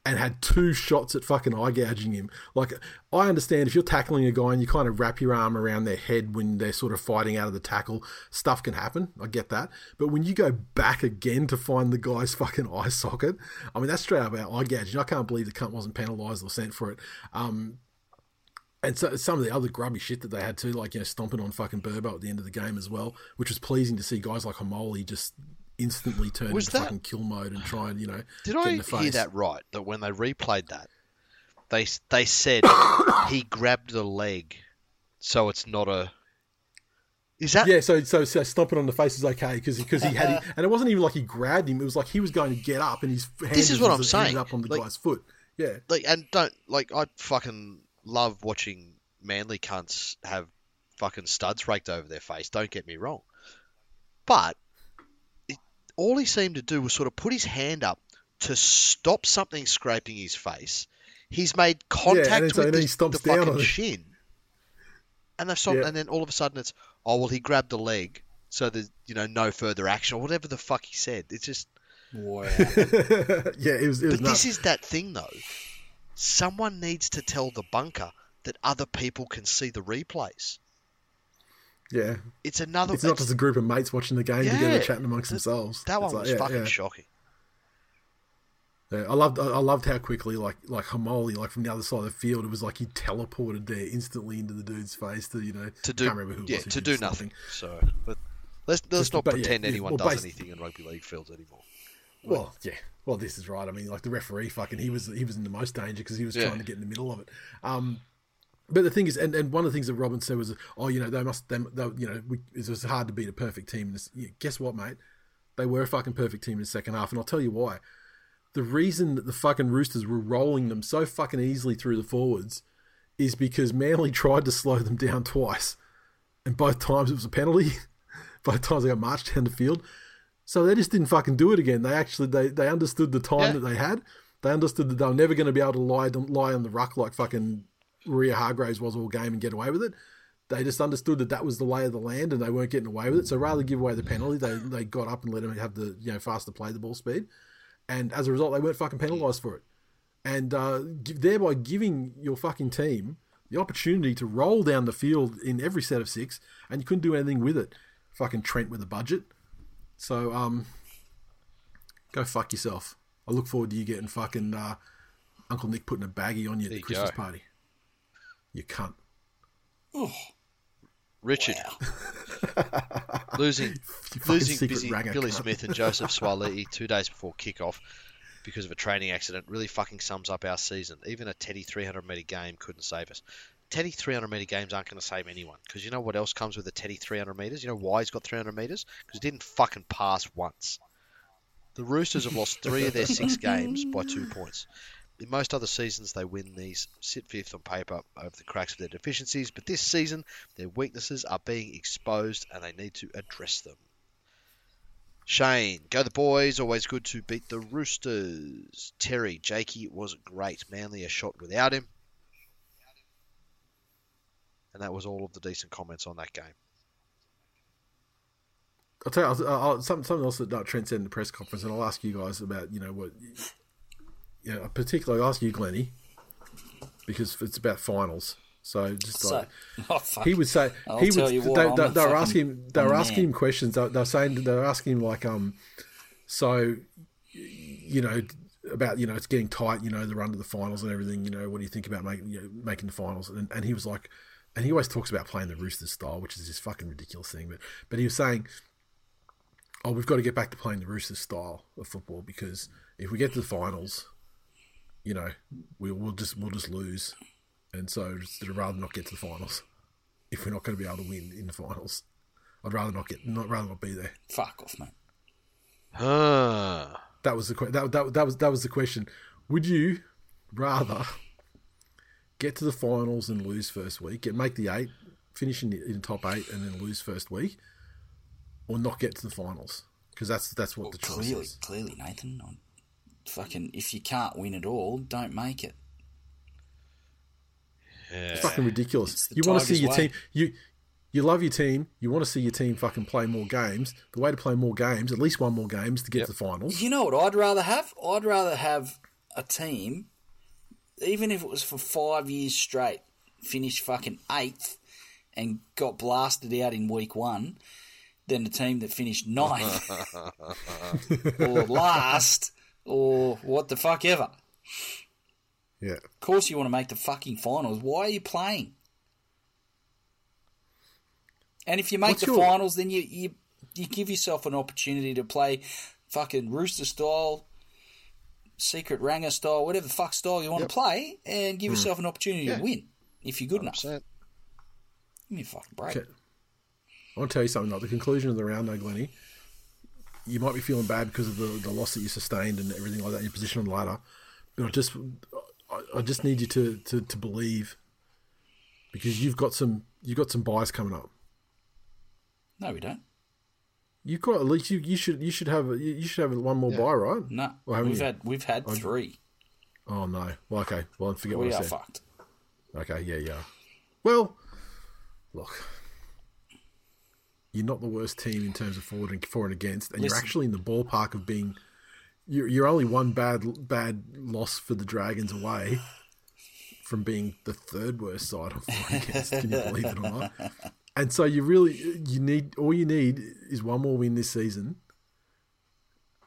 and had two shots at fucking eye gouging him. Like, I understand if you're tackling a guy and you kind of wrap your arm around their head when they're sort of fighting out of the tackle, stuff can happen. I get that. But when you go back again to find the guy's fucking eye socket, I mean, that's straight up about eye gouging. I can't believe the cunt wasn't penalised or sent for it. Um, and so some of the other grubby shit that they had too, like you know, stomping on fucking Burbo at the end of the game as well, which was pleasing to see guys like Hamoli just instantly turn was into that, fucking kill mode and try and you know. Did I hear that right? That when they replayed that, they they said he grabbed the leg, so it's not a Is that Yeah, so so, so stomping on the face is okay because because he had uh-huh. and it wasn't even like he grabbed him. It was like he was going to get up and his hand This is was- what I'm saying. up on the Like- guy's foot. Yeah, like and don't like I fucking love watching manly cunts have fucking studs raked over their face. Don't get me wrong, but it, all he seemed to do was sort of put his hand up to stop something scraping his face. He's made contact then so with then he the, stomps the fucking shin, and they've stopped, Yeah. and then all of a sudden it's oh well he grabbed the leg, so there's you know no further action or whatever the fuck he said. It's just Wow. yeah, it was it was But nuts. this is that thing, though. Someone needs to tell the bunker that other people can see the replays. yeah, It's another. it's not just a group of mates watching the game together, chatting amongst themselves. that It's one like, was yeah, fucking yeah. shocking. Yeah, I loved I loved how quickly like like Haumole like from the other side of the field it was like he teleported there instantly into the dude's face to you know To do, can't remember who it yeah, to do nothing. So, but let's let's Just- not but yeah, pretend yeah, anyone well, does anything in rugby league fields anymore. Well, yeah. Well, this is right. I mean, like the referee, fucking, he was he was in the most danger because he was Yeah. trying to get in the middle of it. Um, but the thing is, and, and one of the things that Robin said was, oh, you know, they must, they, they, you know, we, it was hard to beat a perfect team. in This, yeah, guess what, mate? They were a fucking perfect team in the second half, and I'll tell you why. The reason that the fucking Roosters were rolling them so fucking easily through the forwards is because Manly tried to slow them down twice, and both times it was a penalty. both times they got marched down the field. So they just didn't fucking do it again. They actually they, they understood the time Yeah. that they had. They understood that they were never going to be able to lie lie on the ruck like fucking Maria Hargraves was all game and get away with it. They just understood that that was the lay of the land and they weren't getting away with it. So rather give away the penalty, they they got up and let them have the you know faster play the ball speed, and as a result, they weren't fucking penalised for it, and uh, thereby giving your fucking team the opportunity to roll down the field in every set of six, and you couldn't do anything with it. Fucking Trent with a budget. So um, go fuck yourself. I look forward to you getting fucking uh, Uncle Nick putting a baggie on you at the you Christmas go. party. You cunt. Oh, Richard wow. losing losing busy ranger Billy cunt. Smith and Joseph Suaalii two days before kickoff because of a training accident really fucking sums up our season. Even a Teddy 300 meter game couldn't save us. Teddy 300 meter games aren't going to save anyone because you know what else comes with a Teddy 300 meters? You know why he's got 300 meters? Because he didn't fucking pass once. The Roosters have lost three of their six games by two points. In most other seasons, they win these, sit fifth on paper over the cracks of their deficiencies, but this season, their weaknesses are being exposed and they need to address them. Shane, go the boys. Always good to beat the Roosters. Terry, Jakey was great. Manly a shot without him. And that was all of the decent comments on that game. I'll tell you, I'll, I'll, something, something else that uh, Trent said in the press conference, and I'll ask you guys about, you know, what, you know, particularly I'll ask you, Glennie, because it's about finals. So just So, like, oh, he would say, I'll he tell would, you what, they, I'm they, they were fucking- asking, they were a asking him questions. They, they were saying, they were asking him like, um, so, you know, about you know it's getting tight. You know, the run to the finals and everything. You know, what do you think about making you know, making the finals? And, and he was like, and he always talks about playing the Roosters style, which is this fucking ridiculous thing. But but he was saying, oh, we've got to get back to playing the Roosters style of football because if we get to the finals, you know, we, we'll just we'll just lose, and so I'd rather not get to the finals if we're not going to be able to win in the finals. I'd rather not get not rather not be there. Fuck off, mate. Ah. That was the que- that, that, that was that was the question. Would you rather get to the finals and lose first week, and make the eight, finish in, in top eight, and then lose first week, or not get to the finals? Because that's that's what the choice Clearly, is. clearly, Nathan. I'm fucking, if you can't win at all, don't make it. It's fucking ridiculous. It's You want to see your way. team. You you love your team. You want to see your team fucking play more games. The way to play more games, at least one more games to get to the finals. You know what I'd rather have? I'd rather have a team, even if it was for five years straight, finish fucking eighth and got blasted out in week one, than the team that finished ninth or last or what the fuck ever. Yeah. Of course, you want to make the fucking finals. Why are you playing? And if you make What's the your- finals, then you, you you give yourself an opportunity to play fucking rooster style, secret ranger style, whatever the fuck style you want to play, and give hmm. yourself an opportunity Yeah. to win if you're good enough. 100%. Give me a fucking break. Okay. I want to tell you something. Like the conclusion of the round, though, Glenny, you might be feeling bad because of the, the loss that you sustained and everything like that. Your position on the ladder, but I just I, I just need you to, to, to believe because you've got some you've got some byes coming up. No, we don't. You've got at least you, you should you should have you should have one more Yeah. bye, right? No, Or haven't we've you? had we've had three. Oh no. Well, okay. Well, forget We what I are said. fucked. Okay, yeah, yeah. Well, look, you're not the worst team in terms of forward and for and against, and you're actually in the ballpark of being. You're, you're only one bad bad loss for the Dragons away from being the third worst side of for and against. Can you believe it or not? And so you really you need all you need is one more win this season,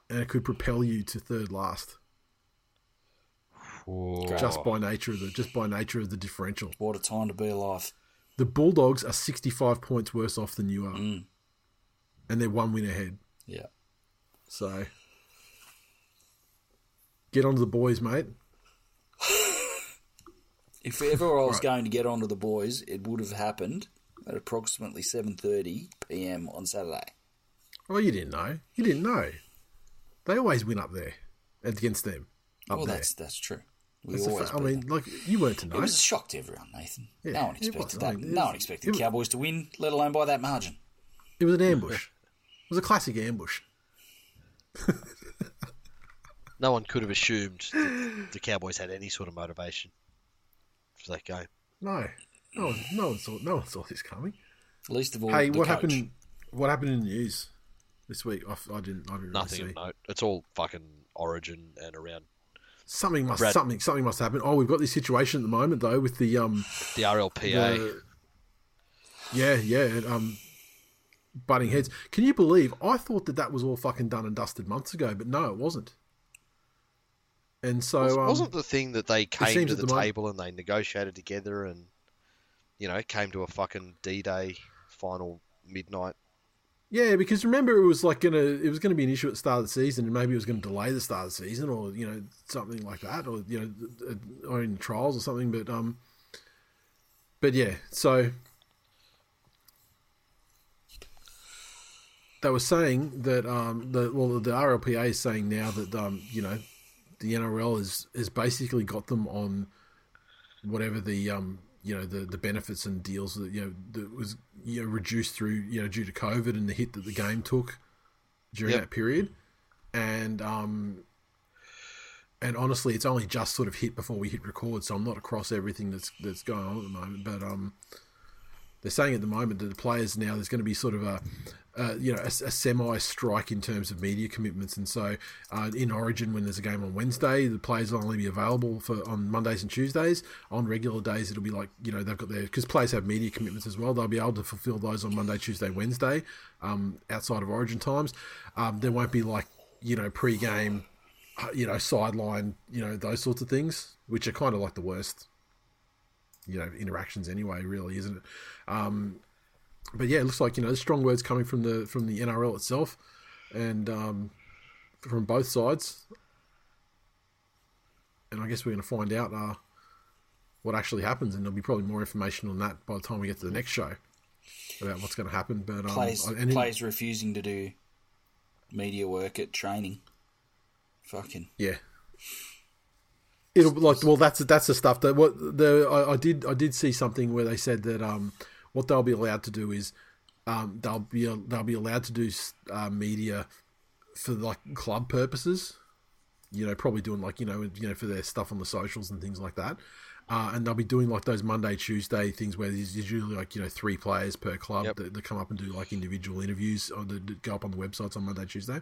and it could propel you to third last just by nature of the just by nature of the differential. What a time to be alive. The Bulldogs are 65 points worse off than you are. Mm. And they're one win ahead. Yeah. So get on to the boys, mate. If ever I was going to get onto the boys, it would have happened at approximately 7:30 p.m. on Saturday. Oh, you didn't know. You didn't know. They always win up there against them. Up well, there. that's that's true. We That's a always. fa- I mean, them. like you weren't to know. it was a shock to everyone, Nathan. Yeah, no one expected was. I that. mean, no one expected the was- Cowboys to win, let alone by that margin. It was an ambush. it was a classic ambush. No one could have assumed that the Cowboys had any sort of motivation for that game. No, no one, no one saw, no one saw this coming. Least of all, hey, what coach. happened? What happened in the news this week? I, I didn't. I didn't Nothing really of note. It's all fucking Origin and around Something must Brad- something something must happen. Oh, we've got this situation at the moment though with the um the RLPA. the- yeah yeah um butting heads. Can you believe? I thought that that was all fucking done and dusted months ago, but no, it wasn't. And so Was- um, wasn't the thing that they came to the, the moment- table and they negotiated together and you know came to a fucking D-Day final midnight? Yeah, because remember it was like gonna it was gonna be an issue at the start of the season, and maybe it was gonna delay the start of the season, or you know something like that, or you know, or in trials or something. But um, but yeah, so they were saying that um, the well the RLPA is saying now that um, you know, the NRL is has basically got them on whatever the um you know the the benefits and deals that you know that was you know reduced through you know due to COVID and the hit that the game took during Yep. that period, and um and honestly, it's only just sort of hit before we hit record, so I'm not across everything that's that's going on at the moment. But um, they're saying at the moment that the players now there's going to be sort of a, uh, you know, a, a semi strike in terms of media commitments, and so uh, in Origin when there's a game on Wednesday, the players will only be available for on Mondays and Tuesdays. On regular days, it'll be like you know they've got their because players have media commitments as well. They'll be able to fulfil those on Monday, Tuesday, Wednesday, um, outside of Origin times. Um, there won't be like you know pre-game uh, you know, sideline, you know, those sorts of things, which are kind of like the worst, you know, interactions anyway, really, isn't it? Um, but yeah, it looks like you know, strong words coming from the from the NRL itself, and um, from both sides. And I guess we're going to find out uh, what actually happens, and there'll be probably more information on that by the time we get to the next show about what's going to happen. But um, Players, in- players refusing to do media work at training. Fucking Yeah. It'll be like well that's that's the stuff that what the I, I did I did see something where they said that um what they'll be allowed to do is um they'll be they'll be allowed to do uh, media for like club purposes. You know probably doing like you know you know for their stuff on the socials and things like that. Uh, and they'll be doing like those Monday Tuesday things where there's usually like you know three players per club Yep. that, that come up and do like individual interviews or that that go up on the websites on Monday Tuesday.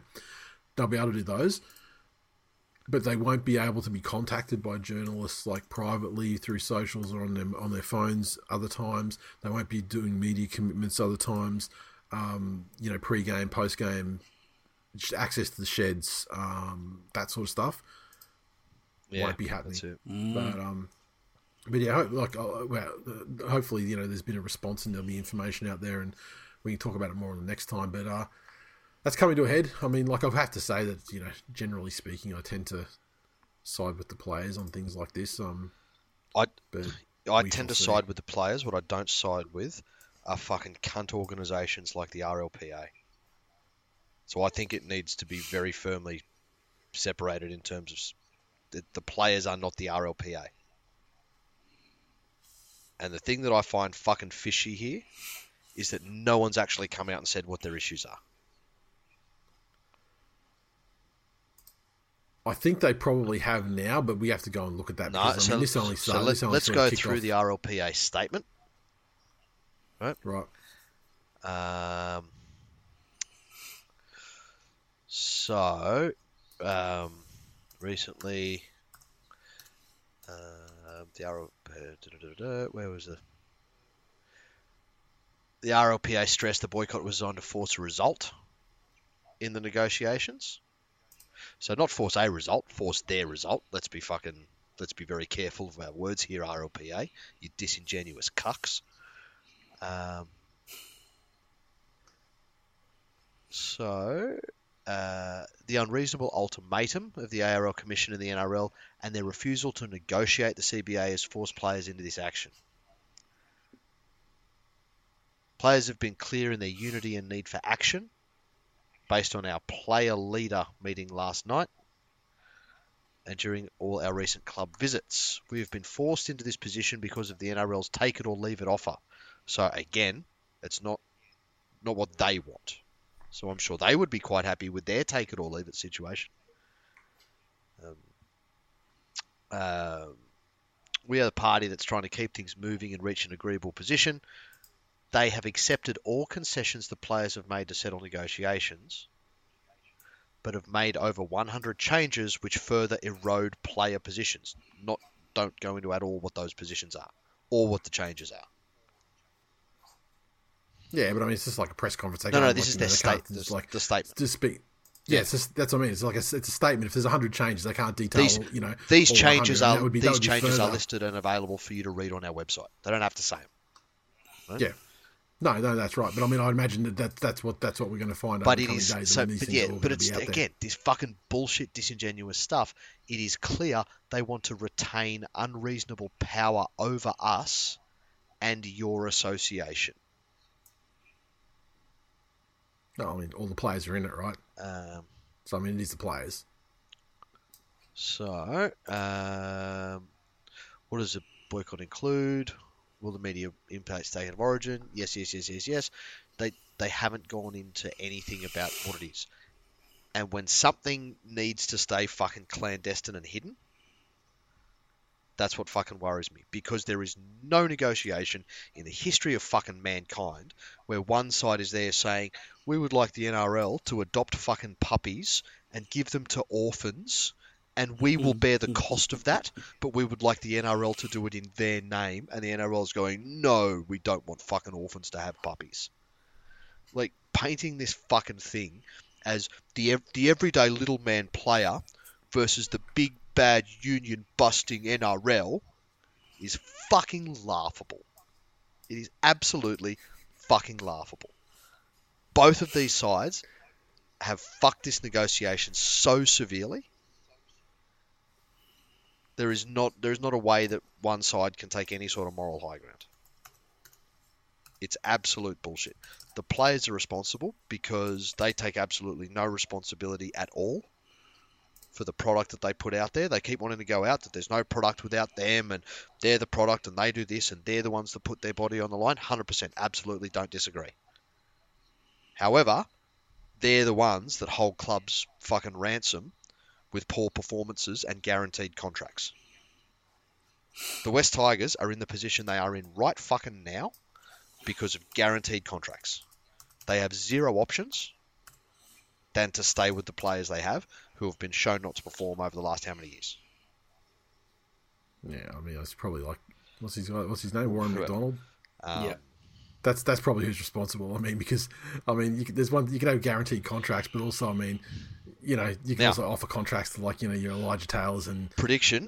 They'll be able to do those but they won't be able to be contacted by journalists like privately through socials or on them on their phones other times. They won't be doing media commitments other times. Um, you know, pre-game, post-game, access to the sheds, um, that sort of stuff Yeah, won't be happening. It. But um, but yeah, hope, like uh, well, hopefully you know there's been a response and there'll be information out there and we can talk about it more on the next time. But uh, that's coming to a head. I mean, like I have to say that you know, generally speaking, I tend to side with the players on things like this. Um, I I tend to see. side with the players. What I don't side with are fucking cunt organisations like the RLPA. So I think it needs to be very firmly separated in terms of the, the players are not the RLPA. And the thing that I find fucking fishy here is that no one's actually come out and said what their issues are. I think they probably have now, but we have to go and look at that No, because I mean, this only so started. let, this only us go through off- the RLPA statement. right. Um, so, um, recently, uh, the RL, where was the the RLPA stressed the boycott was designed to force a result in the negotiations. So not force a result, force their result. Let's be fucking, let's be very careful of our words here, RLPA. You disingenuous cucks. Um, so, uh, the unreasonable ultimatum of the ARL Commission and the NRL and their refusal to negotiate the CBA has forced players into this action. Players have been clear in their unity and need for action based on our player leader meeting last night and during all our recent club visits. We have been forced into this position because of the NRL's take it or leave it offer. So again, it's not not what they want. So I'm sure they would be quite happy with their take it or leave it situation. Um, um, we are the party that's trying to keep things moving and reach an agreeable position. They have accepted all concessions the players have made to settle negotiations, but have made over 100 changes which further erode player positions. Not don't go into at all what those positions are or what the changes are. Yeah, but I mean, it's just like a press conference. They No, no, this is know, their they state. can't Just the- like the statement. just speak. Yeah, it's just, that's what I mean. It's like a, it's a statement. If there's hundred changes, they can't detail. These you know, these changes are be- these changes are listed and available for you to read on our website. They don't have to say them. Yeah. No, no, that's right. But I mean, I imagine that, that that's what that's what we're going to find. But it days so. But yeah, but it's again this fucking bullshit, disingenuous stuff. It is clear they want to retain unreasonable power over us and your association. No, I mean, all the players are in it, right? Um, So I mean, it is the players. So, um, what does the boycott include? Will the media impact state of origin? Yes, yes, yes, yes, yes. They they haven't gone into anything about what it is. And when something needs to stay fucking clandestine and hidden, that's what fucking worries me. Because there is no negotiation in the history of fucking mankind where one side is there saying, we would like the NRL to adopt fucking puppies and give them to orphans and we will mm-hmm. bear the cost of that, but we would like the NRL to do it in their name, and the NRL is going, no, we don't want fucking orphans to have puppies. Like painting this fucking thing as the the everyday little man player versus the big bad union busting NRL is fucking laughable. It is absolutely fucking laughable. Both of these sides have fucked this negotiation so severely there is not there is not a way that one side can take any sort of moral high ground. It's absolute bullshit. The players are responsible because they take absolutely no responsibility at all for the product that they put out there. They keep wanting to go out that there's no product without them and they're the product and they do this and they're the ones that put their body on the line. 100% absolutely don't disagree. However, they're the ones that hold clubs fucking ransom with poor performances and guaranteed contracts. The West Tigers are in the position they are in right fucking now because of guaranteed contracts. They have zero options than to stay with the players they have who have been shown not to perform over the last how many years. Yeah, I mean, it's probably like what's his what's his name, Warren McDonald. Um, Yeah. That's that's probably who's responsible. I mean, because I mean, you can, there's one you can have guaranteed contracts, but also, I mean, you know, you can Now- also offer contracts to like you know your Elijah Taylors and Prediction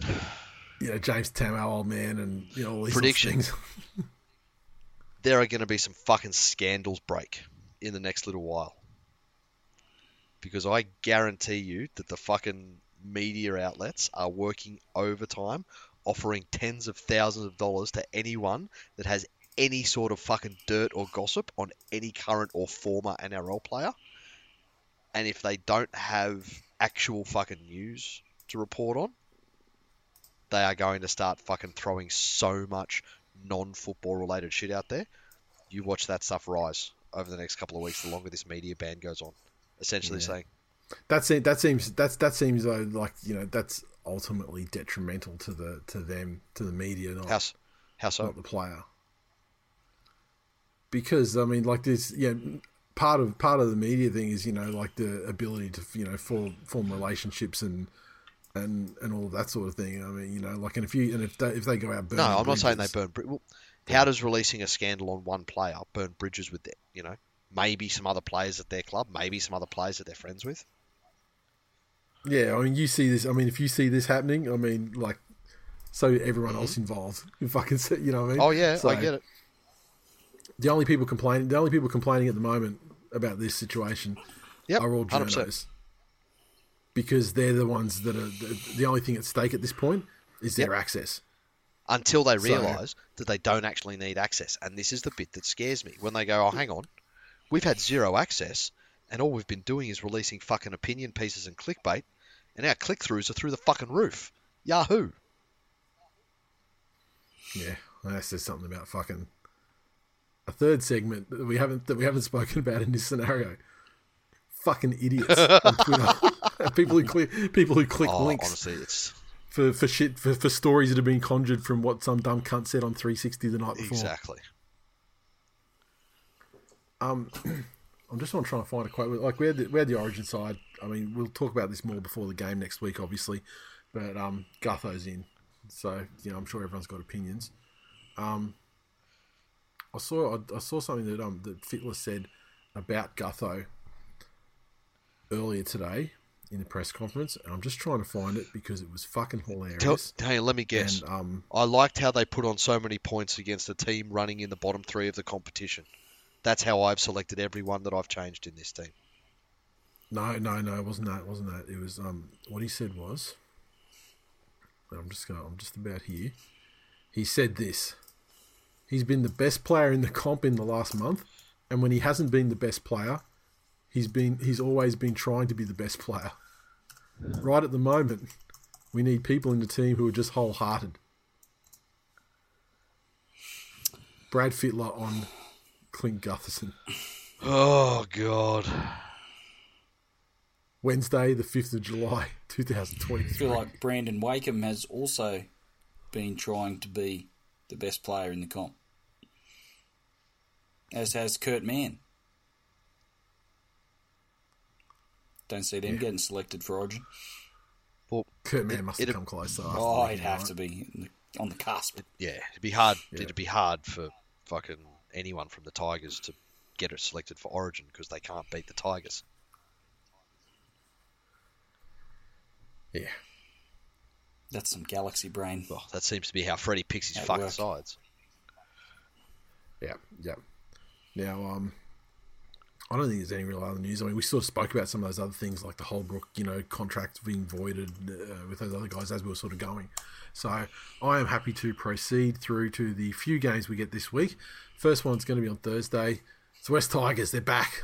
you know James Tamou, old man, and you know all these Prediction. sorts of things. there are going to be some fucking scandals break in the next little while. Because I guarantee you that the fucking media outlets are working overtime, offering tens of thousands of dollars to anyone that has any sort of fucking dirt or gossip on any current or former NRL player. And if they don't have actual fucking news to report on, they are going to start fucking throwing so much non-football related shit out there. You watch that stuff rise over the next couple of weeks. The longer this media ban goes on, essentially Yeah. saying, That seems that seems that's that seems though like you know that's ultimately detrimental to the to them to the media, not "How, how so?" not the player. Because I mean, like this, yeah. Part of part of the media thing is you know like the ability to you know form form relationships and and and all of that sort of thing. I mean, you know, like and if you and if they, if they go out, No, I'm not saying they burn. Bri- well, how does releasing a scandal on one player burn bridges with, their, you know, maybe some other players at their club, maybe some other players that they're friends with? Yeah, I mean, you see this. I mean, if you see this happening, I mean, like, so everyone else involved, you fucking, see- you know what I mean? Mm-hmm. Oh yeah, So, I get it. The only people complaining, the only people complaining at the moment about this situation Yep, are all 100%. because they're the ones that are the, the only thing at stake at this point is their access. Until they So- realise that they don't actually need access, and this is the bit that scares me. When they go, "Oh, hang on, we've had zero access, and all we've been doing is releasing fucking opinion pieces and clickbait, and our click-throughs are through the fucking roof." Yahoo! Yeah, that says something about fucking a third segment that we haven't that we haven't spoken about in this scenario. Fucking idiots on Twitter. people who click people who click Oh, links. honestly, it's for for shit for, for stories that have been conjured from what some dumb cunt said on 360 the night before. exactly. Um, I'm just on trying to find a quote. Like we had the, we had the Origin side. I mean, we'll talk about this more before the game next week, obviously. But um, Gutho's in, so you know I'm sure everyone's got opinions. Um, I saw I, I saw something that um that Fittler said about Gutho earlier today in the press conference, and I'm just trying to find it because it was fucking hilarious. Tell, hey, let me guess. And um, I liked how they put on so many points against a team running in the bottom three of the competition. That's how I've selected everyone that I've changed in this team. No, no, no, it wasn't that. It wasn't that. It was um what he said was I'm just going I'm just about here. He said this. He's been the best player in the comp in the last month, and when he hasn't been the best player, he's been he's always been trying to be the best player. Right at the moment, we need people in the team who are just wholehearted. Brad Fittler on Clint Gutherson. Oh God. Wednesday, the 5th of July, 2023. I feel like Brandon Wakeham has also been trying to be the best player in the comp. As has Kurt Mann. Don't see them getting selected for Origin. Well, Kurt Mann must have it'd- come close. So Oh, he'd have to be in the, on the cusp. yeah, it'd be hard. It'd be hard for fucking anyone from the Tigers to get it selected for Origin because they can't beat the Tigers. Yeah. That's some galaxy brain. Well, that seems to be how Freddie picks his At fucking work. sides. Yeah, yeah. Now, um, I don't think there's any real other news. I mean, we sort of spoke about some of those other things, like the Holbrook, you know, contract being voided uh, with those other guys as we were sort of going. So I am happy to proceed through to the few games we get this week. First one's going to be on Thursday. It's West Tigers. They're back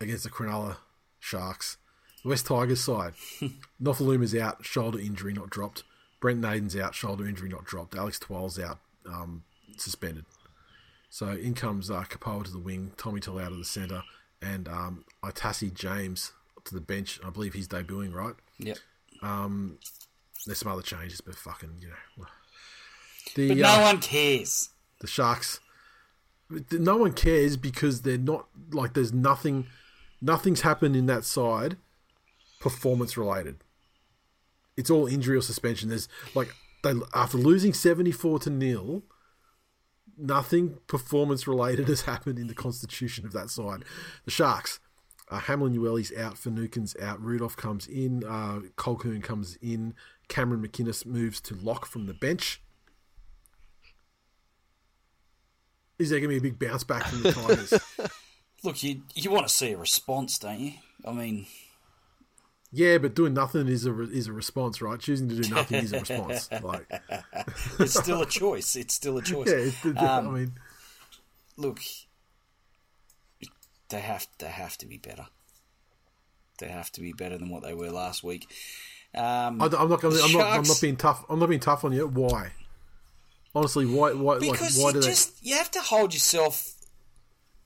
against the Cronulla Sharks. The West Tigers side. Nofoaluma's out, shoulder injury not dropped. Brent Naden's out, shoulder injury not dropped. Alex Twal's out, um, suspended. So in comes uh, Kapoa to the wing, Tommy Till out of the centre, and um, Itasi James to the bench. I believe he's debuting, right? Yep. There's some other changes, but fucking, you know. The, But no uh, one cares. the Sharks, no one cares because they're not, like, there's nothing, nothing's happened in that side performance related. It's all injury or suspension. There's, like, they after losing 74 to nil, nothing performance related has happened in the constitution of that side. The Sharks, uh, Hamlin-Uele's out, Finucane's out, Rudolf comes in, uh, Colquhoun comes in, Cameron McInnes moves to lock from the bench. Is there going to be a big bounce back from the Tigers? Look, you you want to see a response, don't you? I mean, Yeah, but doing nothing is a re- is a response, right? Choosing to do nothing is a response. Like, It's still a choice. It's still a choice. yeah, it's, it's- I Um, mean, Look, they have they have to be better. They have to be better than what they were last week. Um, I, am not. Gonna, I'm not. I'm not being tough. I'm not being tough on you. Why? Honestly, why? Why? Like, because why you do they? just you have to hold yourself.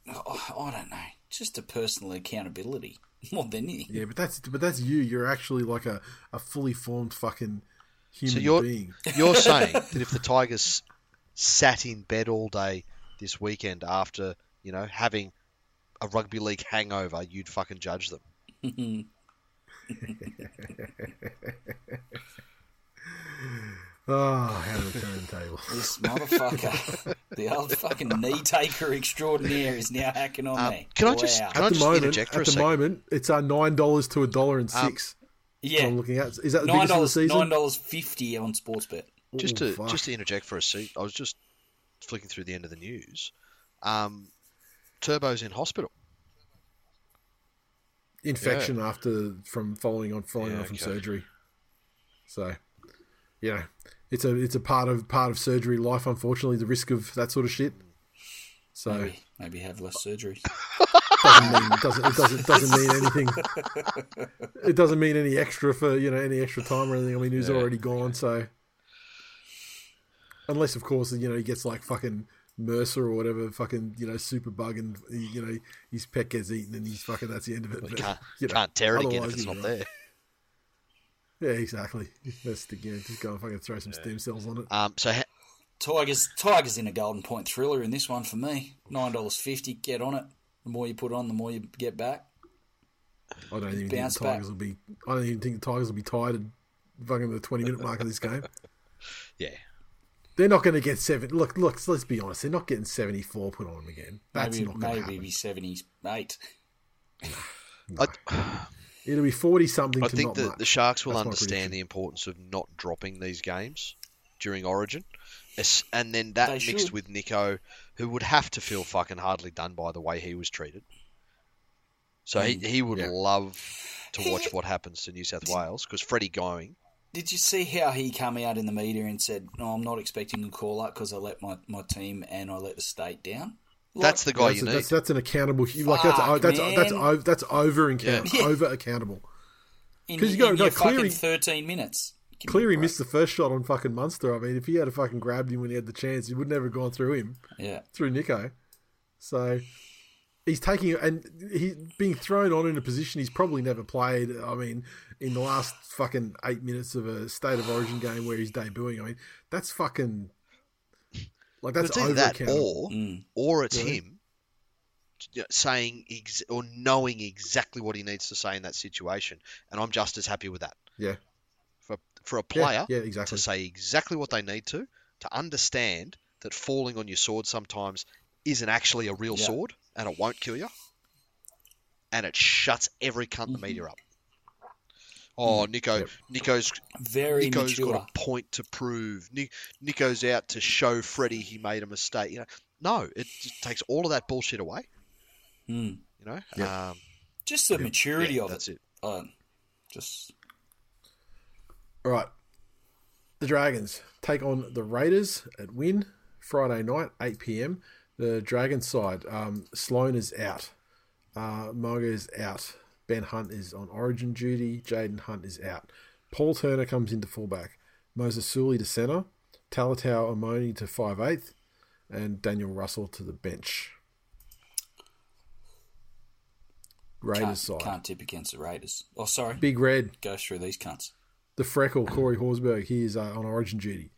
oh, I don't know, just a personal accountability more than anything. Yeah, but that's but that's you. You're actually like a, a fully formed fucking human So you're being. you're saying that if the Tigers sat in bed all day this weekend after you know having a rugby league hangover, you'd fucking judge them. Oh, how the turntable. This motherfucker, the old fucking knee taker extraordinaire, is now hacking on Um, me. can I just- Wow. can I At the just moment, interject at a the second? moment, it's uh, nine dollars to a dollar and Um, six. yeah, I'm looking at. Is that the nine biggest of the dollars, season? nine dollars fifty on Sportsbet. Just Ooh, to fuck. just to interject for a seat, I was just flicking through the end of the news. Um, Turbo's in hospital. infection after from following on following Yeah, on from okay. surgery. So, know, it's a it's a part of part of surgery life. Unfortunately, the risk of that sort of shit. So Maybe, maybe have less surgeries. doesn't mean doesn't it doesn't doesn't mean anything. It doesn't mean any extra for you know any extra time or anything. I mean, he's Yeah. already gone. So unless of course you know he gets like fucking MRSA or whatever, fucking you know super bug and you know his pet gets eaten and he's fucking that's the end of it. You But, can't you know, can't tear it again if it's not there. Yeah, exactly. Let's you know, just go and fucking throw some stem cells on it. Um, so ha- Tigers, Tigers in a golden point thriller in this one for me. Nine dollars fifty. Get on it. The more you put on, the more you get back. I don't even Bounce think the Tigers back. will be. I don't even think the Tigers will be tired at fucking the twenty minute mark of this game. yeah, They're not going to get seven. Look, look. Let's be honest. They're not getting seventy four put on them again. That's maybe not going to maybe happen. be seventy eight. I, It'll be forty something. I to think not the, much. the Sharks will That's understand the importance of not dropping these games during Origin, and then that They mixed should. with Nicho, who would have to feel fucking hardly done by the way he was treated. So he, mm, he would yeah. love to watch He- what happens to New South Wales because Freddie going. Did you see how he came out in the media and said, "No, I'm not expecting a call up because I let my, my team and I let the state down." Like, That's the guy That's, you a- need. that's, that's an accountable. Like that's Fuck, that's man. that's over, that's over account, Yeah. over accountable. Because you in gotta- your no, Cleary- thirteen minutes. Give me Cleary missed the first shot on fucking Munster. I mean, if he had a fucking grabbed him when he had the chance, he would never have gone through him. Yeah, through Nicho. So he's taking and he's being thrown on in a position he's probably never played. I mean, in the last fucking eight minutes of a state of origin game where he's debuting, I mean, that's fucking like that's it's either that or Mm. or it's Really? him saying ex- or knowing exactly what he needs to say in that situation, and I'm just as happy with that. Yeah. For for a Yeah, player yeah, exactly. to say exactly what they need to to understand that falling on your sword sometimes isn't actually a real Yeah. sword and it won't kill you, and it shuts every cunt Mm-hmm. the media up. Oh, Nicho, Yep. Nicho's very Nicho's mature. got a point to prove. Nicho's out to show Freddie he made a mistake. You know, no, it just takes all of that bullshit away. Mm. You know, Yep. um, Just the maturity yeah, of that's it. it. Uh, just All right. The Dragons take on the Raiders at Win Friday night, 8 p.m. The Dragons side, um, Sloan is out. Uh, Moga is out. Ben Hunt is on origin duty. Jaden Hunt is out. Paul Turner comes into fullback. Moses Suli to centre. Talatau Amone to 5'8", and Daniel Russell to the bench. Raiders can't, side. can't tip against the Raiders. Oh, sorry. Big Red Go through these cunts. the freckle Corey Horsburgh, he is uh, on origin duty.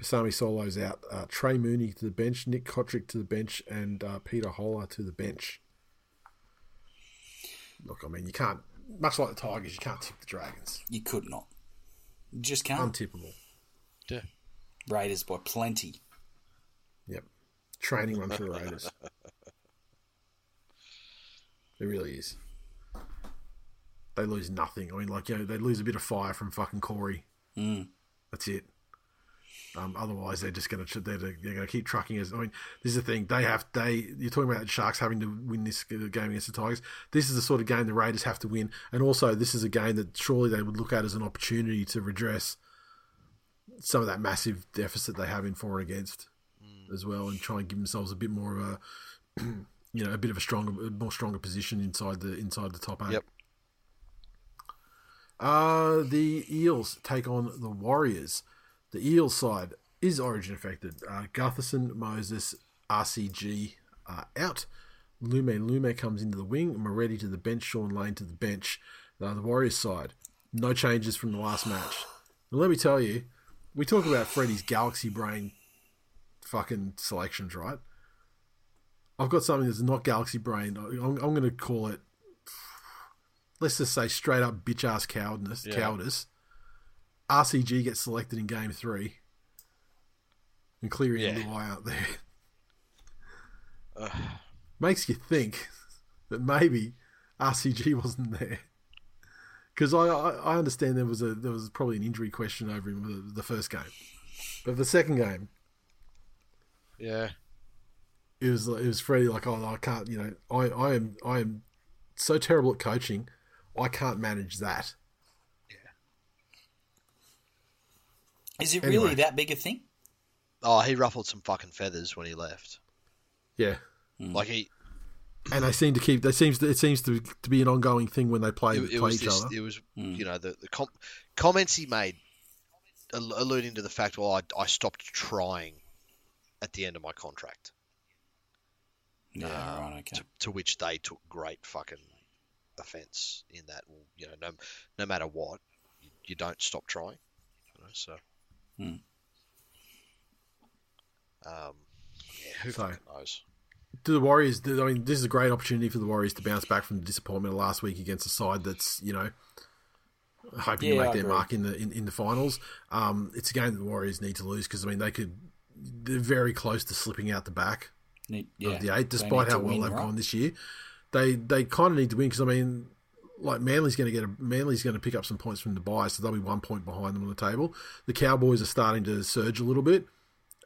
Pasami Saulo's out. Uh, Trey Mooney to the bench. Nick Cotric to the bench. And uh, Peter Hola to the bench. Look, I mean, you can't, much like the Tigers, you can't tip the Dragons. You could not. You just can't. Untippable. Yeah. Raiders by plenty. Yep. Training run for the Raiders. It really is. They lose nothing. I mean, like, you know, they lose a bit of fire from fucking Corey. Mm. That's it. Um, otherwise, they're just going to they're, they're going to keep trucking us. I mean, this is the thing. They have they. You're talking about the Sharks having to win this game against the Tigers. This is the sort of game the Raiders have to win, and also this is a game that surely they would look at as an opportunity to redress some of that massive deficit they have in for and against as well, and try and give themselves a bit more of a you know a bit of a stronger, more stronger position inside the inside the top eight. Yep. Uh, the Eels take on the Warriors. The Eels side is origin affected. Uh, Gutherson, Moses, RCG are out. Lume Lume comes into the wing. Moretti to the bench. Shaun Lane to the bench. Uh, the Warriors side, no changes from the last match. Let me tell you, we talk about Freddie's galaxy brain fucking selections, right? I've got something that's not galaxy brain. I'm, I'm going to call it, let's just say straight up bitch ass cowardice. Yeah. Cowardice. RCG gets selected in game three, and Cleary and Yeah. Luai out there. Ugh. Makes you think that maybe RCG wasn't there. Because I, I I understand there was a there was probably an injury question over him the, the first game, but the second game Yeah. it was it was Freddie like oh I can't you know I, I am I am so terrible at coaching I can't manage that Is it Anyway. really that big a thing? Oh, he ruffled some fucking feathers when he left. yeah Like he, and they seem to keep they seems to, it seems to, to be an ongoing thing when they play it, it play each this, other it was you know the the com- comments he made, al- alluding to the fact, well, I, I stopped trying at the end of my contract. Yeah, uh, right, okay. to, to which they took great fucking offence in that. You know, no, no matter what, you, you don't stop trying. You know, so. Hmm. Um, yeah, who So- knows? to the Warriors, I mean, this is a great opportunity for the Warriors to bounce back from the disappointment of last week against a side that's, you know, hoping Yeah, to make I their agree. mark in the in, in the finals. Um, it's a game that the Warriors need to lose because I mean they could, they're very close to slipping out the back Need- yeah, of the eight, despite how well win, they've right? gone this year. They they kind of need to win because I mean, like Manly's going to get a Manly's going to pick up some points from the bye, so they'll be one point behind them on the table. The Cowboys are starting to surge a little bit,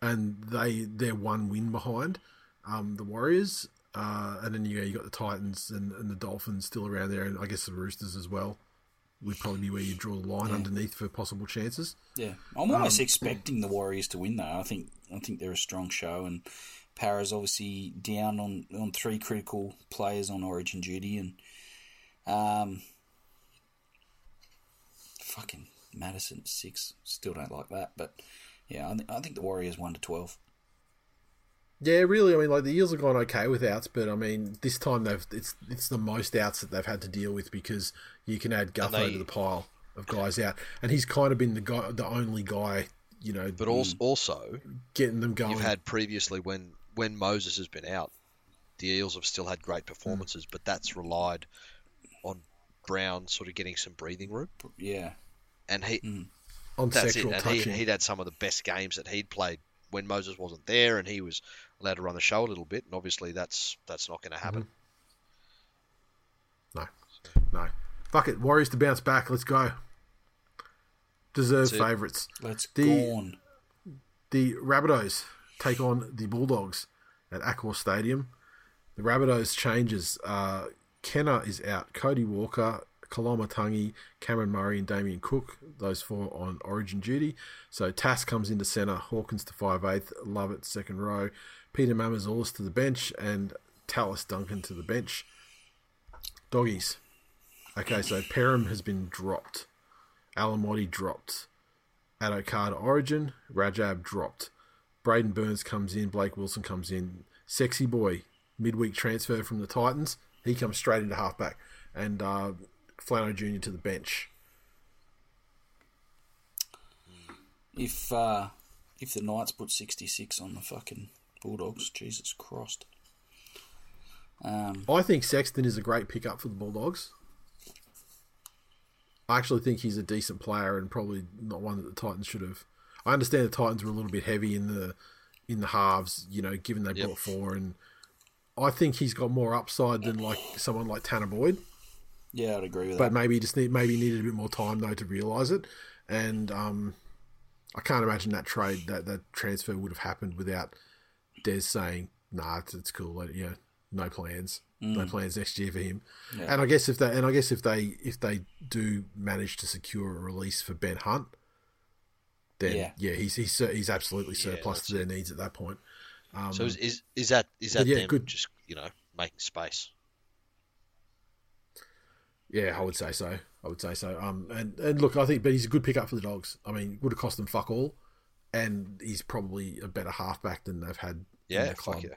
and they they're one win behind um, the Warriors. Uh, and then you you got the Titans and, and the Dolphins still around there, and I guess the Roosters as well would probably be where you draw the line underneath for possible chances. Yeah, I'm almost Um, expecting the Warriors to win though. I think I think they're a strong show, and Parra's obviously down on, on three critical players on Origin duty, and um, fucking Madison six. Still don't like that, but yeah, I, th- I think the Warriors one to twelve. Yeah, really. I mean, like the Eels have gone okay with outs, but I mean, this time they've it's it's the most outs that they've had to deal with because you can add Gutho they- to the pile of guys out, and he's kind of been the guy, the only guy, you know, But also, also, getting them going. you've had previously when when Moses has been out, the Eels have still had great performances, but that's relied on Brown sort of getting some breathing room, Yeah, and he on that's it. And he, touching. he'd had some of the best games that he'd played when Moses wasn't there, and he was allowed to run the show a little bit. And obviously, that's that's not going to happen. no, no, fuck it. Warriors to bounce back. Let's go. Deserve favourites. let's The- go on. The Rabbitohs take on the Bulldogs at Accor Stadium. The Rabbitohs changes. Uh, Kenner is out. Cody Walker, Koloamatangi, Cameron Murray, and Damien Cook. Those four on Origin duty. So Tass comes into centre. Hawkins to five eighth. Lovett second row. Peter Mamouzelos to the bench and Tallis Duncan to the bench. Doggies. Okay, so Perham has been dropped. Alamoti dropped. Addo-Carr Origin. Rajab dropped. Braidon Burns comes in. Blake Wilson comes in. Sexy boy, midweek transfer from the Titans. He comes straight into halfback. And uh, Flano Jr. to the bench. If uh, if the Knights put sixty six on the fucking Bulldogs, Jesus Christ. Um, I think Sexton is a great pickup for the Bulldogs. I actually think he's a decent player and probably not one that the Titans should have. I understand the Titans were a little bit heavy in the in the halves, you know, given they Yep. brought four, and I think he's got more upside than like someone like Tanah Boyd. yeah, I'd agree with but that. But maybe he just need maybe needed a bit more time though to realise it. And um, I can't imagine that trade that that transfer would have happened without Des saying, "Nah, it's, it's cool. Like, know, no plans, no plans next year for him." Yeah. And I guess if they and I guess if they if they do manage to secure a release for Ben Hunt, then Yeah. yeah, he's he's he's absolutely surplus that's to their needs at that point. Um, So is, is is that is that yeah, them good. just you know making space? Yeah, I would say so. I would say so. Um, and, and look, I think, but he's a good pickup for the dogs. I mean, would have cost them fuck all, and he's probably a better halfback than they've had in Yeah, the club yeah.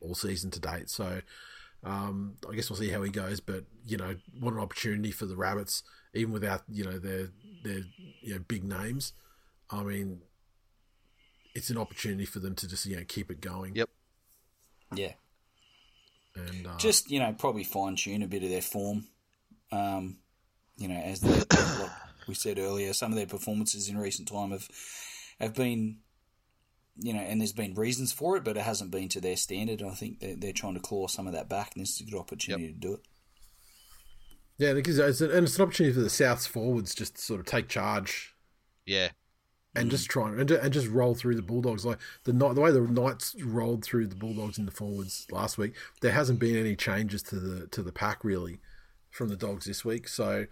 all season to date. So, um, I guess we'll see how he goes. But you know, what an opportunity for the Rabbits, even without you know their their you know big names. I mean, it's an opportunity for them to just you know keep it going. Yep. Yeah. And uh, Just, you know, probably fine tune a bit of their form. Um, you know, as the, like we said earlier, some of their performances in recent time have have been, you know, and there's been reasons for it, but it hasn't been to their standard. I think they're, they're trying to claw some of that back, and this is a good opportunity to do it. yeah, because it's, and it's an opportunity for the Souths forwards just to sort of take charge Yeah, and just try and, and just roll through the Bulldogs like the the way the Knights rolled through the Bulldogs in the forwards last week. There hasn't been any changes to the to the pack really from the Dogs this week. So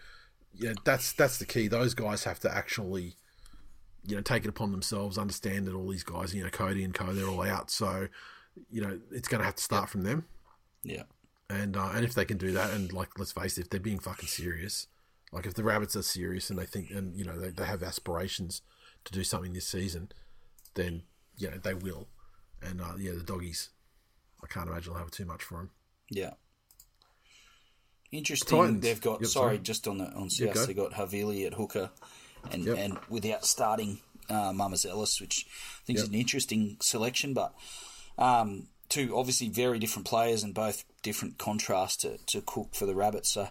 yeah, that's that's the key. Those guys have to actually you know take it upon themselves, understand that all these guys, you know, Cody and Co, they're all out. So you know it's going to have to start from them. Yeah. And uh, and if they can do that, and like let's face it, if they're being fucking serious, like if the rabbits are serious and they think and you know they, they have aspirations to do something this season, then you know they will. And uh, yeah, the doggies, I can't imagine they'll have too much for them. Yeah. Interesting. Titans. They've got Yep, sorry, sorry. just on the on Yeah, South, go. they got Havili at hooker, and Yep. and without starting uh, Mamouzelos, which I think is an interesting selection. But um, two obviously very different players and both different contrast to, to Cook for the Rabbits. So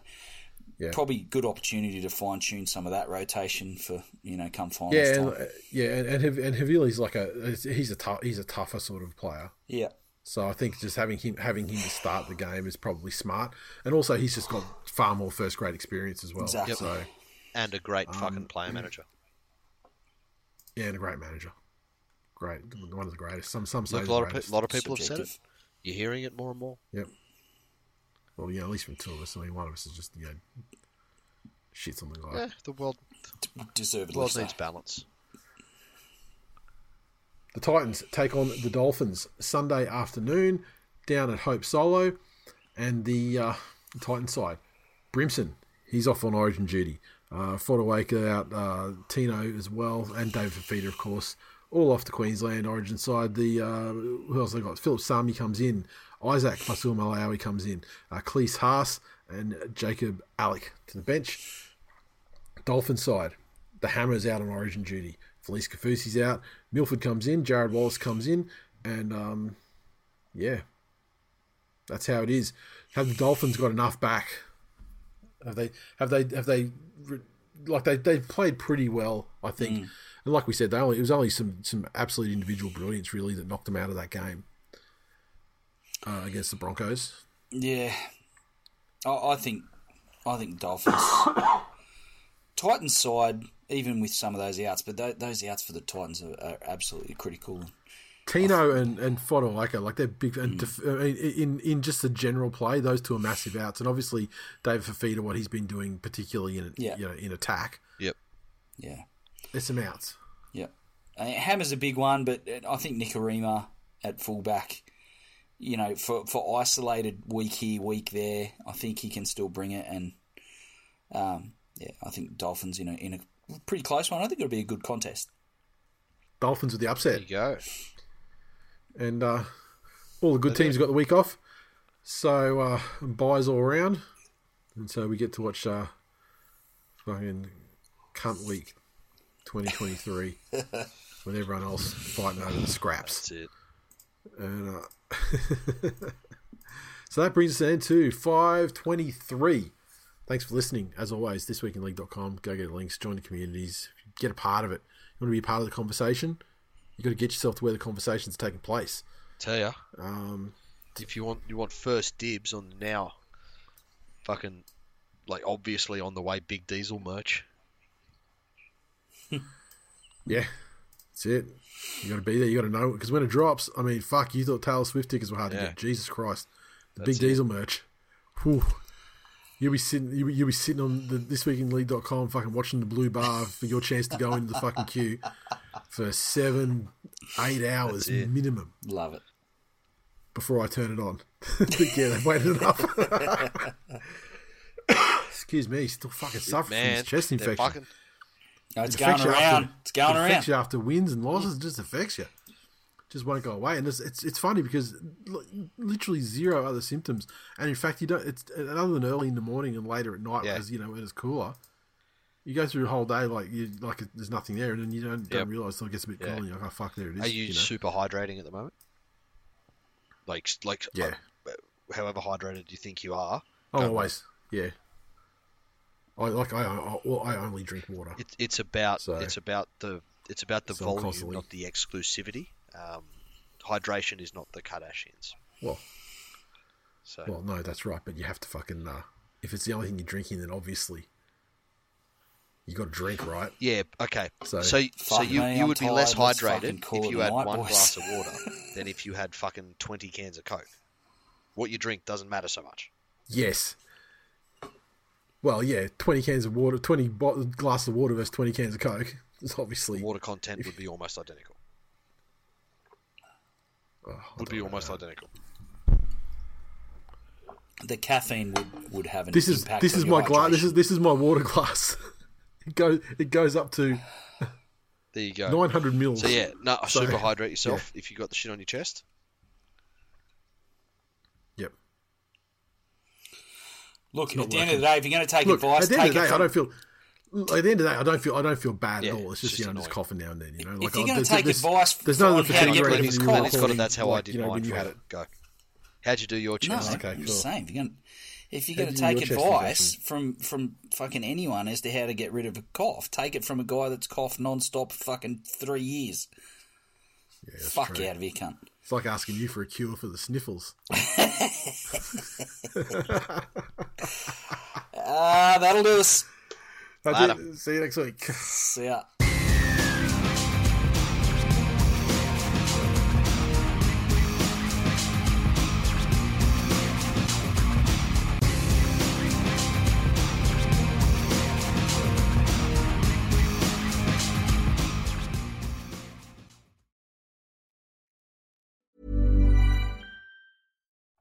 Yeah. probably good opportunity to fine tune some of that rotation for you know come finals Yeah, time. and, uh, yeah, and and, Hav- and Havili's like a he's a tough he's a tougher sort of player. yeah. So I think just having him having him to start the game is probably smart, and also he's just got far more first grade experience as well. Exactly. So and a great Um, fucking player manager. yeah, and a great manager, great one of the greatest. Some some say Look, a lot of pe- lot of people have said it. You're hearing it more and more. Yep. Well, yeah, at least from two of us. I mean, one of us is just you know shits on the guy. Yeah, the world D- Deservedly world so. needs balance. The Titans take on the Dolphins Sunday afternoon down at Hope Solo, and the uh, Titan side, Brimson, he's off on Origin duty. Uh, Fotuaika out, uh, Tino as well, and David Fifita, of course, all off to Queensland Origin side. The uh, who else they got? Phillip Sami comes in, Iszac Fa'asuamaleaui comes in, uh, Klese Haas and Jacob Alick to the bench. Dolphin side, the Hammers out on Origin duty. Felise Kaufusi's out. Milford comes in. Jarrod Wallace comes in, and um, yeah, that's how it is. Have the Dolphins got enough back? Have they? Have they? Have they? Like they they played pretty well, I think. And like we said, they only it was only some some absolute individual brilliance really that knocked them out of that game uh, against the Broncos. Yeah, I, I think I think Dolphins, Titans side, even with some of those outs, but tho- those outs for the Titans are, are absolutely critical. Tino and and Fotuaika, like they're big. And def- I in in just the general play, those two are massive outs. And obviously, David Fifita, what he's been doing, particularly in Yeah. you know in attack, Yep. Yeah, there's some outs. yeah. Uh, Hammer's a big one, but I think Nikorima at fullback, you know, for for isolated week here, week there, I think he can still bring it. And um, yeah, I think Dolphins in a in a pretty close one. I think it'll be a good contest. Dolphins with the There upset, you go. and uh, all the good teams got the week off, so uh, byes all around, and so we get to watch uh, fucking cunt week 2023 when everyone else fighting over the scraps. That's it. And uh, so that brings us into 523. Thanks for listening. As always, thisweekinleague.com. Go get links, join the communities, get a part of it. You want to be a part of the conversation? you got to get yourself to where the conversation's taking place. Tell ya, Um, if you want you want first dibs on now, fucking like obviously on the way Big Diesel merch. yeah, That's it. You got to be there. You got to know because when it drops, I mean, fuck. You thought Taylor Swift tickets were hard to get. Jesus Christ, the That's big it. diesel merch. Whew. You'll be sitting. You'll be, you'll be sitting on the thisweekinleague.com, fucking watching the blue bar for your chance to go into the fucking queue for seven, eight hours minimum Love it. before I turn it on. yeah, they've waited enough. Excuse me, still fucking suffering from Man, this chest infection. fucking- No, it's It going you around. after- it's going it around. affects you after wins and losses. It just affects you. Just won't go away, and it's it's, it's funny because li- literally zero other symptoms, and in fact you don't. It's other than early in the morning and later at night, Yeah. because you know when it's cooler. You go through a whole day like you like there's nothing there, and then you don't don't realize until it gets a bit Yeah. cold. And you're like, oh fuck, there it is. Are you, know? super hydrating at the moment? Like, like, Yeah. uh, however hydrated you think you are, I'm always yeah. I like I I, well, I only drink water. it, it's about So- it's about the it's about the So volume, constantly- not the exclusivity. Um, hydration is not the Kardashians. Well, So well, no, that's right. But you have to fucking uh, if it's the only thing you're drinking, then obviously you got to drink, right? yeah, okay. So- So so, you me, you I'm would be less tired. Let's hydrated if you had night, one boys. glass of water than if you had fucking twenty cans of Coke. What you drink doesn't matter so much. Yes. Well, yeah, twenty cans of water, twenty bo- glasses of water versus twenty cans of Coke. It's obviously the Water content would be almost identical. oh, Would be don't know. almost identical. The caffeine would, would have an This is impact this is your my glass. This is this is my water glass. it goes it goes up to There you go. nine hundred mils. So yeah, no, So, super hydrate yourself if you got the shit on your chest. Look, at not the end of the day, if you're going to take Look, advice, at the end take of the day, it I don't feel. At the end of the day, I don't feel. I don't feel bad Yeah, at all. It's it's just, just you know, just coughing now and then. You know, If like you're oh, gonna there's- take there's- advice there's no on other how to fatigue get rid of rating this than cough, you Glenn, it's got it. That's how I did you know, mine. you had it. Go. How'd you do your No, chest? Okay, I'm cool. just saying, if you're going if you're How going to do you do take advice from from fucking anyone as to how to get rid of a cough, take it from a guy that's coughed non-stop fucking three years. Yeah, Fuck true. out of here, cunt. It's like asking you for a cure for the sniffles. Ah, that'll do us. That's Later. it. See you next week. See ya.